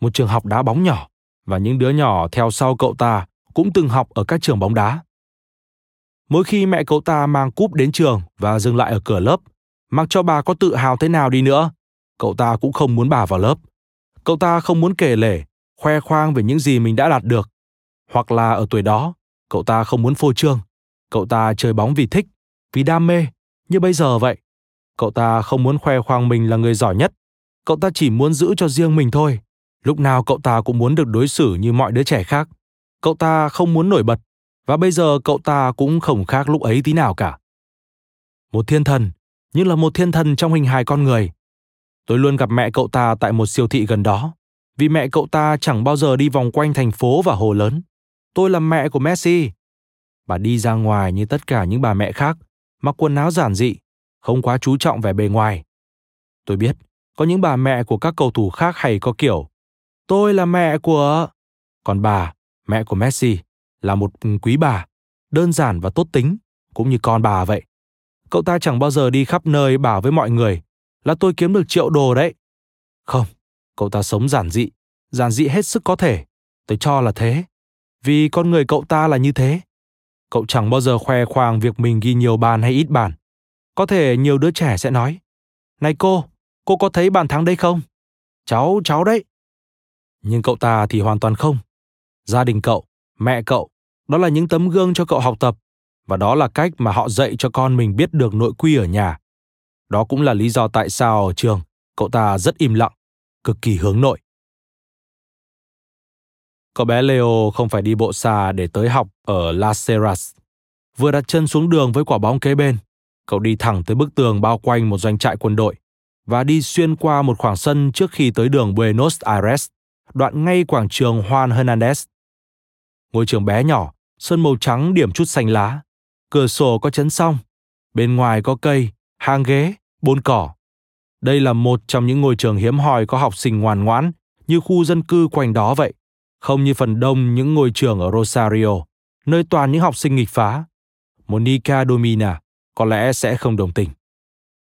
[SPEAKER 1] Một trường học đá bóng nhỏ, và những đứa nhỏ theo sau cậu ta cũng từng học ở các trường bóng đá. Mỗi khi mẹ cậu ta mang cúp đến trường và dừng lại ở cửa lớp, mặc cho bà có tự hào thế nào đi nữa, cậu ta cũng không muốn bà vào lớp. Cậu ta không muốn kể lể, khoe khoang về những gì mình đã đạt được. Hoặc là ở tuổi đó, cậu ta không muốn phô trương. Cậu ta chơi bóng vì thích, vì đam mê, như bây giờ vậy. Cậu ta không muốn khoe khoang mình là người giỏi nhất. Cậu ta chỉ muốn giữ cho riêng mình thôi. Lúc nào cậu ta cũng muốn được đối xử như mọi đứa trẻ khác. Cậu ta không muốn nổi bật, và bây giờ cậu ta cũng không khác lúc ấy tí nào cả. Một thiên thần, như là một thiên thần trong hình hài con người. Tôi luôn gặp mẹ cậu ta tại một siêu thị gần đó, vì mẹ cậu ta chẳng bao giờ đi vòng quanh thành phố và hồ lớn. Tôi là mẹ của Messi. Bà đi ra ngoài như tất cả những bà mẹ khác, mặc quần áo giản dị, không quá chú trọng vẻ bề ngoài. Tôi biết, có những bà mẹ của các cầu thủ khác hay có kiểu Tôi là mẹ của... Còn bà, mẹ của Messi, là một ừ, quý bà, đơn giản và tốt tính, cũng như con bà vậy. Cậu ta chẳng bao giờ đi khắp nơi bảo với mọi người là tôi kiếm được triệu đồ đấy. Không, cậu ta sống giản dị, giản dị hết sức có thể. Tôi cho là thế. Vì con người cậu ta là như thế. Cậu chẳng bao giờ khoe khoang việc mình ghi nhiều bàn hay ít bàn. Có thể nhiều đứa trẻ sẽ nói, Này cô, cô có thấy bàn thắng đây không? Cháu, cháu đấy. Nhưng cậu ta thì hoàn toàn không. Gia đình cậu, mẹ cậu, đó là những tấm gương cho cậu học tập và đó là cách mà họ dạy cho con mình biết được nội quy ở nhà. Đó cũng là lý do tại sao ở trường cậu ta rất im lặng, cực kỳ hướng nội. Cậu bé Leo không phải đi bộ xa để tới học ở Las serras Vừa đặt chân xuống đường với quả bóng kế bên, cậu đi thẳng tới bức tường bao quanh một doanh trại quân đội và đi xuyên qua một khoảng sân trước khi tới đường Buenos Aires, đoạn ngay quảng trường Juan Hernandez. Ngôi trường bé nhỏ, sân màu trắng điểm chút xanh lá, cửa sổ có chấn song, bên ngoài có cây, hàng ghế, bồn cỏ. Đây là một trong những ngôi trường hiếm hoi có học sinh ngoan ngoãn như khu dân cư quanh đó vậy, không như phần đông những ngôi trường ở Rosario, nơi toàn những học sinh nghịch phá. Monica Domina có lẽ sẽ không đồng tình.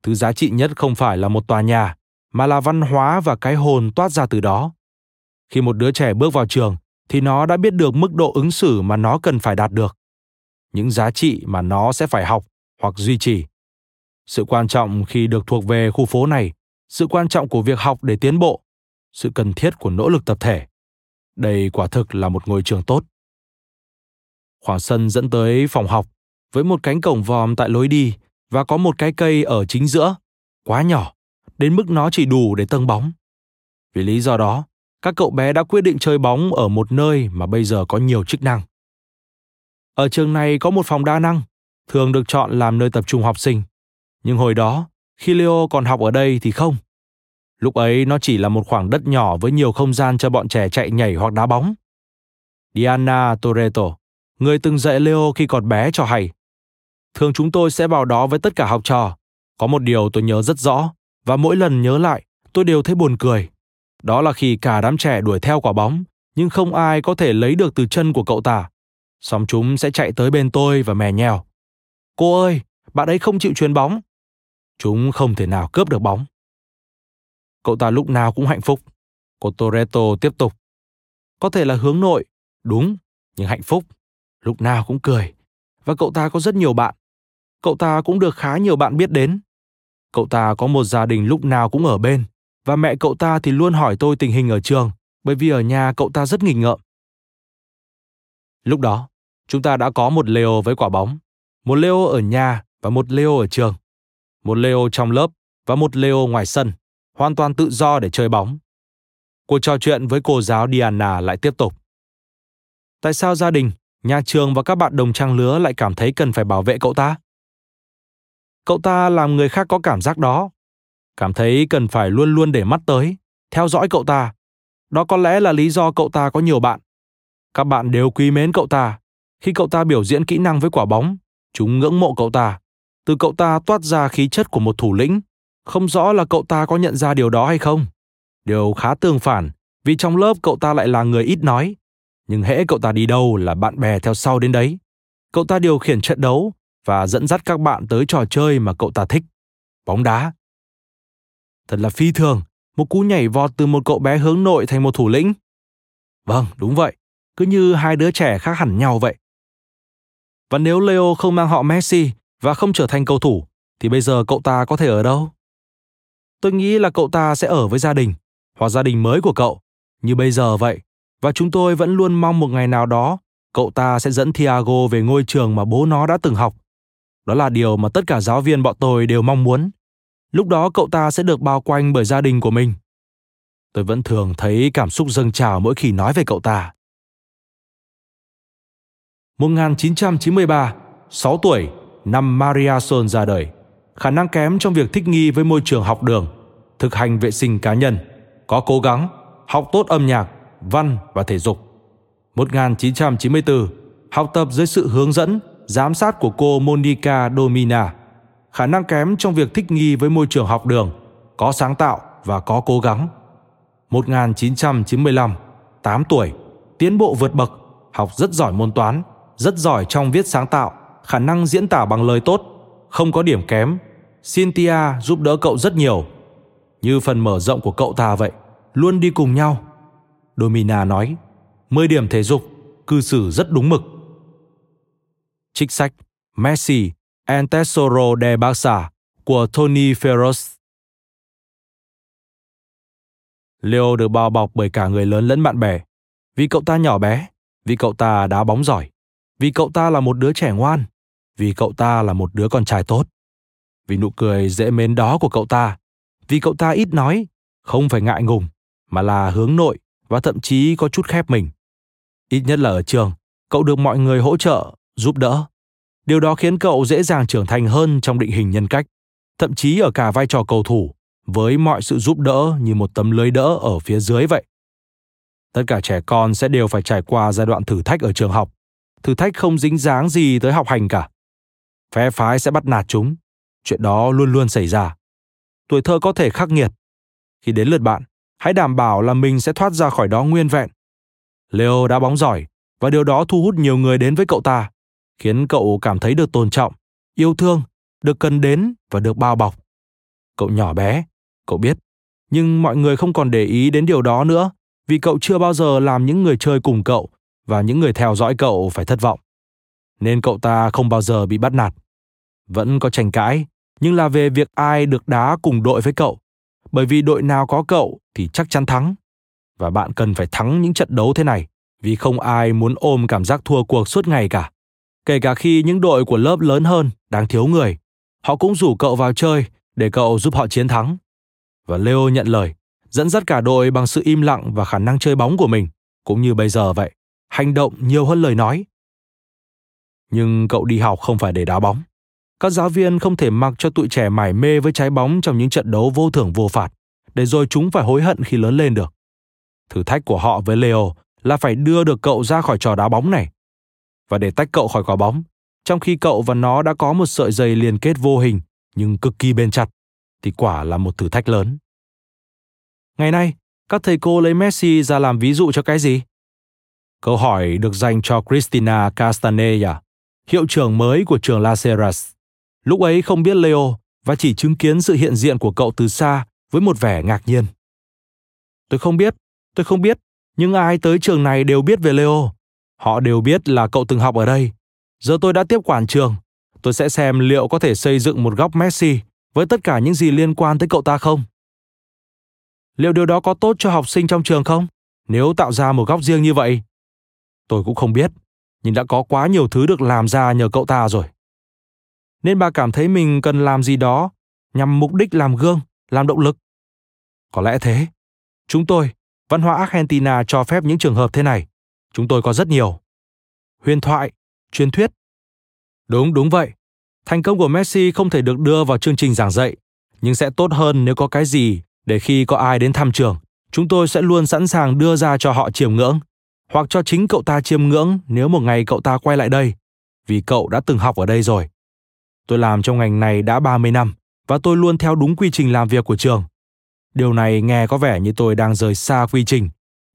[SPEAKER 1] Thứ giá trị nhất không phải là một tòa nhà, mà là văn hóa và cái hồn toát ra từ đó. Khi một đứa trẻ bước vào trường, thì nó đã biết được mức độ ứng xử mà nó cần phải đạt được. Những giá trị mà nó sẽ phải học hoặc duy trì. Sự quan trọng khi được thuộc về khu phố này, sự quan trọng của việc học để tiến bộ, sự cần thiết của nỗ lực tập thể. Đây quả thực là một ngôi trường tốt. Khoảng sân dẫn tới phòng học với một cánh cổng vòm tại lối đi và có một cái cây ở chính giữa, quá nhỏ, đến mức nó chỉ đủ để tâng bóng. Vì lý do đó các cậu bé đã quyết định chơi bóng ở một nơi mà bây giờ có nhiều chức năng ở trường này có một phòng đa năng, thường được chọn làm nơi tập trung học sinh. Nhưng hồi đó, khi Leo còn học ở đây thì không. Lúc ấy nó chỉ là một khoảng đất nhỏ với nhiều không gian cho bọn trẻ chạy nhảy hoặc đá bóng. Diana Toretto, người từng dạy Leo khi còn bé cho hay. Thường chúng tôi sẽ vào đó với tất cả học trò. Có một điều tôi nhớ rất rõ, và mỗi lần nhớ lại, tôi đều thấy buồn cười. Đó là khi cả đám trẻ đuổi theo quả bóng, nhưng không ai có thể lấy được từ chân của cậu ta. Xong chúng sẽ chạy tới bên tôi và mè nheo. Cô ơi, bạn ấy không chịu chuyền bóng. Chúng không thể nào cướp được bóng. Cậu ta lúc nào cũng hạnh phúc. Cô Toretto tiếp tục. Có thể là hướng nội, đúng, nhưng hạnh phúc. Lúc nào cũng cười. Và cậu ta có rất nhiều bạn. Cậu ta cũng được khá nhiều bạn biết đến. Cậu ta có một gia đình lúc nào cũng ở bên. Và mẹ cậu ta thì luôn hỏi tôi tình hình ở trường, bởi vì ở nhà cậu ta rất nghịch ngợm. Lúc đó, chúng ta đã có một Leo với quả bóng, một Leo ở nhà và một Leo ở trường, một Leo trong lớp và một Leo ngoài sân, hoàn toàn tự do để chơi bóng. Cuộc trò chuyện với cô giáo Diana lại tiếp tục. Tại sao gia đình, nhà trường và các bạn đồng trang lứa lại cảm thấy cần phải bảo vệ cậu ta? Cậu ta làm người khác có cảm giác đó, cảm thấy cần phải luôn luôn để mắt tới, theo dõi cậu ta. Đó có lẽ là lý do cậu ta có nhiều bạn. Các bạn đều quý mến cậu ta. Khi cậu ta biểu diễn kỹ năng với quả bóng, chúng ngưỡng mộ cậu ta. Từ cậu ta toát ra khí chất của một thủ lĩnh. Không rõ là cậu ta có nhận ra điều đó hay không. Điều khá tương phản, vì trong lớp cậu ta lại là người ít nói. Nhưng hễ cậu ta đi đâu là bạn bè theo sau đến đấy. Cậu ta điều khiển trận đấu và dẫn dắt các bạn tới trò chơi mà cậu ta thích. Bóng đá. Thật là phi thường, một cú nhảy vọt từ một cậu bé hướng nội thành một thủ lĩnh. Vâng, đúng vậy cứ như hai đứa trẻ khác hẳn nhau vậy. Và nếu Leo không mang họ Messi và không trở thành cầu thủ, thì bây giờ cậu ta có thể ở đâu? Tôi nghĩ là cậu ta sẽ ở với gia đình, hoặc gia đình mới của cậu, như bây giờ vậy. Và chúng tôi vẫn luôn mong một ngày nào đó, cậu ta sẽ dẫn Thiago về ngôi trường mà bố nó đã từng học. Đó là điều mà tất cả giáo viên bọn tôi đều mong muốn. Lúc đó cậu ta sẽ được bao quanh bởi gia đình của mình. Tôi vẫn thường thấy cảm xúc dâng trào mỗi khi nói về cậu ta. 1993, 6 tuổi, năm Maria Sơn ra đời. Khả năng kém trong việc thích nghi với môi trường học đường, thực hành vệ sinh cá nhân, có cố gắng, học tốt âm nhạc, văn và thể dục. 1994, học tập dưới sự hướng dẫn, giám sát của cô Monica Domina. Khả năng kém trong việc thích nghi với môi trường học đường, có sáng tạo và có cố gắng. 1995, 8 tuổi, tiến bộ vượt bậc, học rất giỏi môn toán, rất giỏi trong viết sáng tạo, khả năng diễn tả bằng lời tốt, không có điểm kém. Cynthia giúp đỡ cậu rất nhiều. Như phần mở rộng của cậu ta vậy, luôn đi cùng nhau. Domina nói, 10 điểm thể dục, cư xử rất đúng mực. Trích sách Messi El Tesoro de Barça của Tony Ferros Leo được bao bọc bởi cả người lớn lẫn bạn bè. Vì cậu ta nhỏ bé, vì cậu ta đá bóng giỏi, vì cậu ta là một đứa trẻ ngoan, vì cậu ta là một đứa con trai tốt. Vì nụ cười dễ mến đó của cậu ta, vì cậu ta ít nói, không phải ngại ngùng, mà là hướng nội và thậm chí có chút khép mình. Ít nhất là ở trường, cậu được mọi người hỗ trợ, giúp đỡ. Điều đó khiến cậu dễ dàng trưởng thành hơn trong định hình nhân cách, thậm chí ở cả vai trò cầu thủ, với mọi sự giúp đỡ như một tấm lưới đỡ ở phía dưới vậy. Tất cả trẻ con sẽ đều phải trải qua giai đoạn thử thách ở trường học. Thử thách không dính dáng gì tới học hành cả. Phe phái sẽ bắt nạt chúng. Chuyện đó luôn luôn xảy ra. Tuổi thơ có thể khắc nghiệt. Khi đến lượt bạn, hãy đảm bảo là mình sẽ thoát ra khỏi đó nguyên vẹn. Leo đã bóng giỏi và điều đó thu hút nhiều người đến với cậu ta, khiến cậu cảm thấy được tôn trọng, yêu thương, được cần đến và được bao bọc. Cậu nhỏ bé, cậu biết, nhưng mọi người không còn để ý đến điều đó nữa vì cậu chưa bao giờ làm những người chơi cùng cậu và những người theo dõi cậu phải thất vọng. Nên cậu ta không bao giờ bị bắt nạt. Vẫn có tranh cãi, nhưng là về việc ai được đá cùng đội với cậu. Bởi vì đội nào có cậu thì chắc chắn thắng. Và bạn cần phải thắng những trận đấu thế này, vì không ai muốn ôm cảm giác thua cuộc suốt ngày cả. Kể cả khi những đội của lớp lớn hơn đang thiếu người, họ cũng rủ cậu vào chơi để cậu giúp họ chiến thắng. Và Leo nhận lời, dẫn dắt cả đội bằng sự im lặng và khả năng chơi bóng của mình, cũng như bây giờ vậy, hành động nhiều hơn lời nói. Nhưng cậu đi học không phải để đá bóng. Các giáo viên không thể mặc cho tụi trẻ mải mê với trái bóng trong những trận đấu vô thưởng vô phạt, để rồi chúng phải hối hận khi lớn lên được. Thử thách của họ với Leo là phải đưa được cậu ra khỏi trò đá bóng này. Và để tách cậu khỏi quả bóng, trong khi cậu và nó đã có một sợi dây liên kết vô hình nhưng cực kỳ bền chặt, thì quả là một thử thách lớn. Ngày nay, các thầy cô lấy Messi ra làm ví dụ cho cái gì? Câu hỏi được dành cho Cristina Castaneda, hiệu trưởng mới của trường La Seras. Lúc ấy không biết Leo và chỉ chứng kiến sự hiện diện của cậu từ xa với một vẻ ngạc nhiên. Tôi không biết, tôi không biết, nhưng ai tới trường này đều biết về Leo. Họ đều biết là cậu từng học ở đây. Giờ tôi đã tiếp quản trường. Tôi sẽ xem liệu có thể xây dựng một góc Messi với tất cả những gì liên quan tới cậu ta không. Liệu điều đó có tốt cho học sinh trong trường không? Nếu tạo ra một góc riêng như vậy? Tôi cũng không biết, nhưng đã có quá nhiều thứ được làm ra nhờ cậu ta rồi. Nên bà cảm thấy mình cần làm gì đó nhằm mục đích làm gương, làm động lực. Có lẽ thế. Chúng tôi, văn hóa Argentina cho phép những trường hợp thế này. Chúng tôi có rất nhiều. Huyền thoại, truyền thuyết. Đúng, đúng vậy. Thành công của Messi không thể được đưa vào chương trình giảng dạy, nhưng sẽ tốt hơn nếu có cái gì để khi có ai đến thăm trường, chúng tôi sẽ luôn sẵn sàng đưa ra cho họ chiêm ngưỡng, hoặc cho chính cậu ta chiêm ngưỡng nếu một ngày cậu ta quay lại đây, vì cậu đã từng học ở đây rồi. Tôi làm trong ngành này đã 30 năm và tôi luôn theo đúng quy trình làm việc của trường. Điều này nghe có vẻ như tôi đang rời xa quy trình,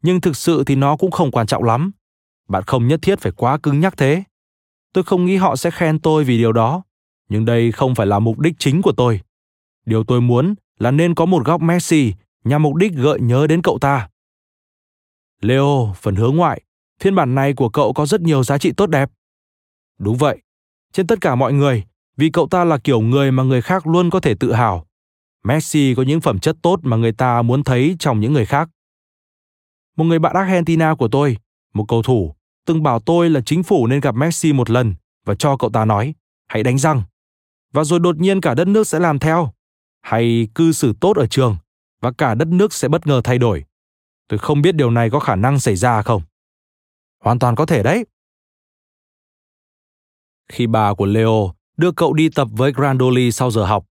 [SPEAKER 1] nhưng thực sự thì nó cũng không quan trọng lắm. Bạn không nhất thiết phải quá cứng nhắc thế. Tôi không nghĩ họ sẽ khen tôi vì điều đó, nhưng đây không phải là mục đích chính của tôi. Điều tôi muốn là nên có một góc Messi nhằm mục đích gợi nhớ đến cậu ta. Leo, phần hướng ngoại, phiên bản này của cậu có rất nhiều giá trị tốt đẹp. Đúng vậy, trên tất cả mọi người, vì cậu ta là kiểu người mà người khác luôn có thể tự hào. Messi có những phẩm chất tốt mà người ta muốn thấy trong những người khác. Một người bạn Argentina của tôi, một cầu thủ, từng bảo tôi là chính phủ nên gặp Messi một lần và cho cậu ta nói, hãy đánh răng. Và rồi đột nhiên cả đất nước sẽ làm theo hay cư xử tốt ở trường và cả đất nước sẽ bất ngờ thay đổi. Tôi không biết điều này có khả năng xảy ra không. Hoàn toàn có thể đấy. Khi bà của Leo đưa cậu đi tập với Grandoli sau giờ học,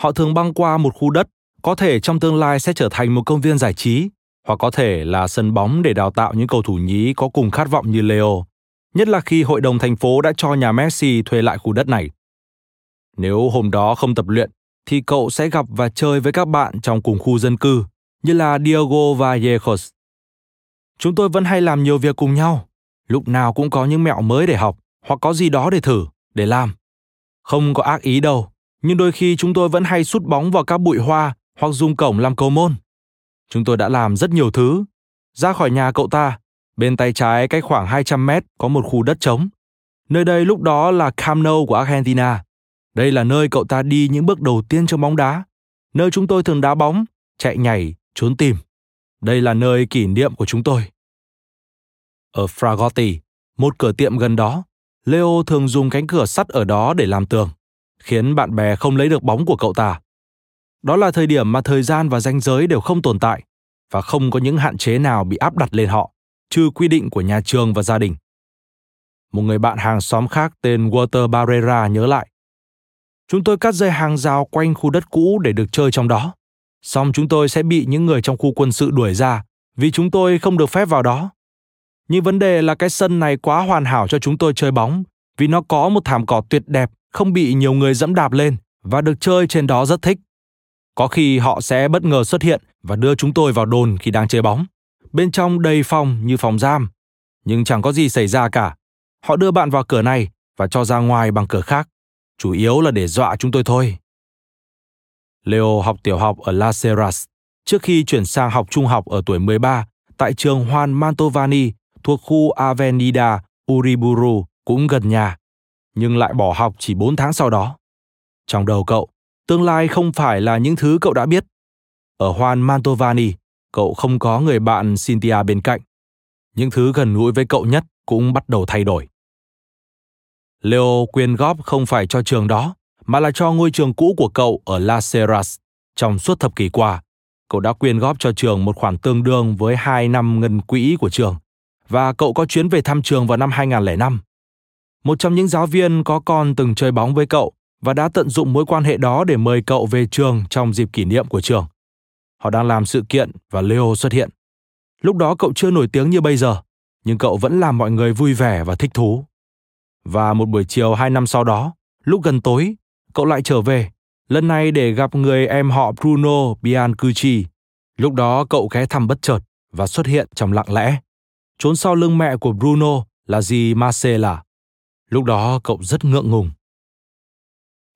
[SPEAKER 1] họ thường băng qua một khu đất có thể trong tương lai sẽ trở thành một công viên giải trí hoặc có thể là sân bóng để đào tạo những cầu thủ nhí có cùng khát vọng như Leo, nhất là khi hội đồng thành phố đã cho nhà Messi thuê lại khu đất này. Nếu hôm đó không tập luyện thì cậu sẽ gặp và chơi với các bạn trong cùng khu dân cư như là Diego và Yekos. Chúng tôi vẫn hay làm nhiều việc cùng nhau, lúc nào cũng có những mẹo mới để học hoặc có gì đó để thử, để làm. Không có ác ý đâu, nhưng đôi khi chúng tôi vẫn hay sút bóng vào các bụi hoa hoặc dùng cổng làm cầu môn. Chúng tôi đã làm rất nhiều thứ. Ra khỏi nhà cậu ta, bên tay trái cách khoảng 200 mét có một khu đất trống. Nơi đây lúc đó là Camp Nou của Argentina. Đây là nơi cậu ta đi những bước đầu tiên trong bóng đá, nơi chúng tôi thường đá bóng, chạy nhảy, trốn tìm. Đây là nơi kỷ niệm của chúng tôi. Ở Fragotti, một cửa tiệm gần đó, Leo thường dùng cánh cửa sắt ở đó để làm tường, khiến bạn bè không lấy được bóng của cậu ta. Đó là thời điểm mà thời gian và ranh giới đều không tồn tại và không có những hạn chế nào bị áp đặt lên họ, trừ quy định của nhà trường và gia đình. Một người bạn hàng xóm khác tên Walter Barrera nhớ lại. Chúng tôi cắt dây hàng rào quanh khu đất cũ để được chơi trong đó. Xong chúng tôi sẽ bị những người trong khu quân sự đuổi ra vì chúng tôi không được phép vào đó. Nhưng vấn đề là cái sân này quá hoàn hảo cho chúng tôi chơi bóng vì nó có một thảm cỏ tuyệt đẹp không bị nhiều người dẫm đạp lên và được chơi trên đó rất thích. Có khi họ sẽ bất ngờ xuất hiện và đưa chúng tôi vào đồn khi đang chơi bóng. Bên trong đầy phòng như phòng giam. Nhưng chẳng có gì xảy ra cả. Họ đưa bạn vào cửa này và cho ra ngoài bằng cửa khác. Chủ yếu là để dọa chúng tôi thôi. Leo học tiểu học ở Las Heras trước khi chuyển sang học trung học ở tuổi 13 tại trường Juan Mantovani thuộc khu Avenida Uriburu cũng gần nhà, nhưng lại bỏ học chỉ 4 tháng sau đó. Trong đầu cậu, tương lai không phải là những thứ cậu đã biết. Ở Juan Mantovani, cậu không có người bạn Cynthia bên cạnh. Những thứ gần gũi với cậu nhất cũng bắt đầu thay đổi. Leo quyên góp không phải cho trường đó, mà là cho ngôi trường cũ của cậu ở Las Heras. Trong suốt thập kỷ qua, cậu đã quyên góp cho trường một khoản tương đương với 2 năm ngân quỹ của trường, và cậu có chuyến về thăm trường vào năm 2005. Một trong những giáo viên có con từng chơi bóng với cậu và đã tận dụng mối quan hệ đó để mời cậu về trường trong dịp kỷ niệm của trường. Họ đang làm sự kiện và Leo xuất hiện. Lúc đó cậu chưa nổi tiếng như bây giờ, nhưng cậu vẫn làm mọi người vui vẻ và thích thú. Và một buổi chiều hai năm sau đó, lúc gần tối, cậu lại trở về, lần này để gặp người em họ Bruno Biancucci. Lúc đó cậu ghé thăm bất chợt và xuất hiện trong lặng lẽ. Trốn sau lưng mẹ của Bruno là dì Marcella. Lúc đó cậu rất ngượng ngùng.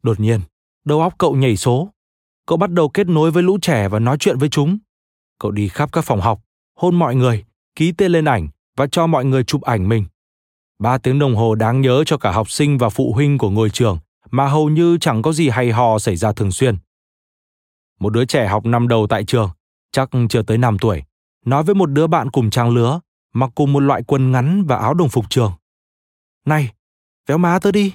[SPEAKER 1] Đột nhiên, đầu óc cậu nhảy số. Cậu bắt đầu kết nối với lũ trẻ và nói chuyện với chúng. Cậu đi khắp các phòng học, hôn mọi người, ký tên lên ảnh và cho mọi người chụp ảnh mình. Ba tiếng đồng hồ đáng nhớ cho cả học sinh và phụ huynh của ngôi trường mà hầu như chẳng có gì hay ho xảy ra thường xuyên. Một đứa trẻ học năm đầu tại trường, chắc chưa tới 5 tuổi, nói với một đứa bạn cùng trang lứa, mặc cùng một loại quần ngắn và áo đồng phục trường. Này, véo má tớ đi.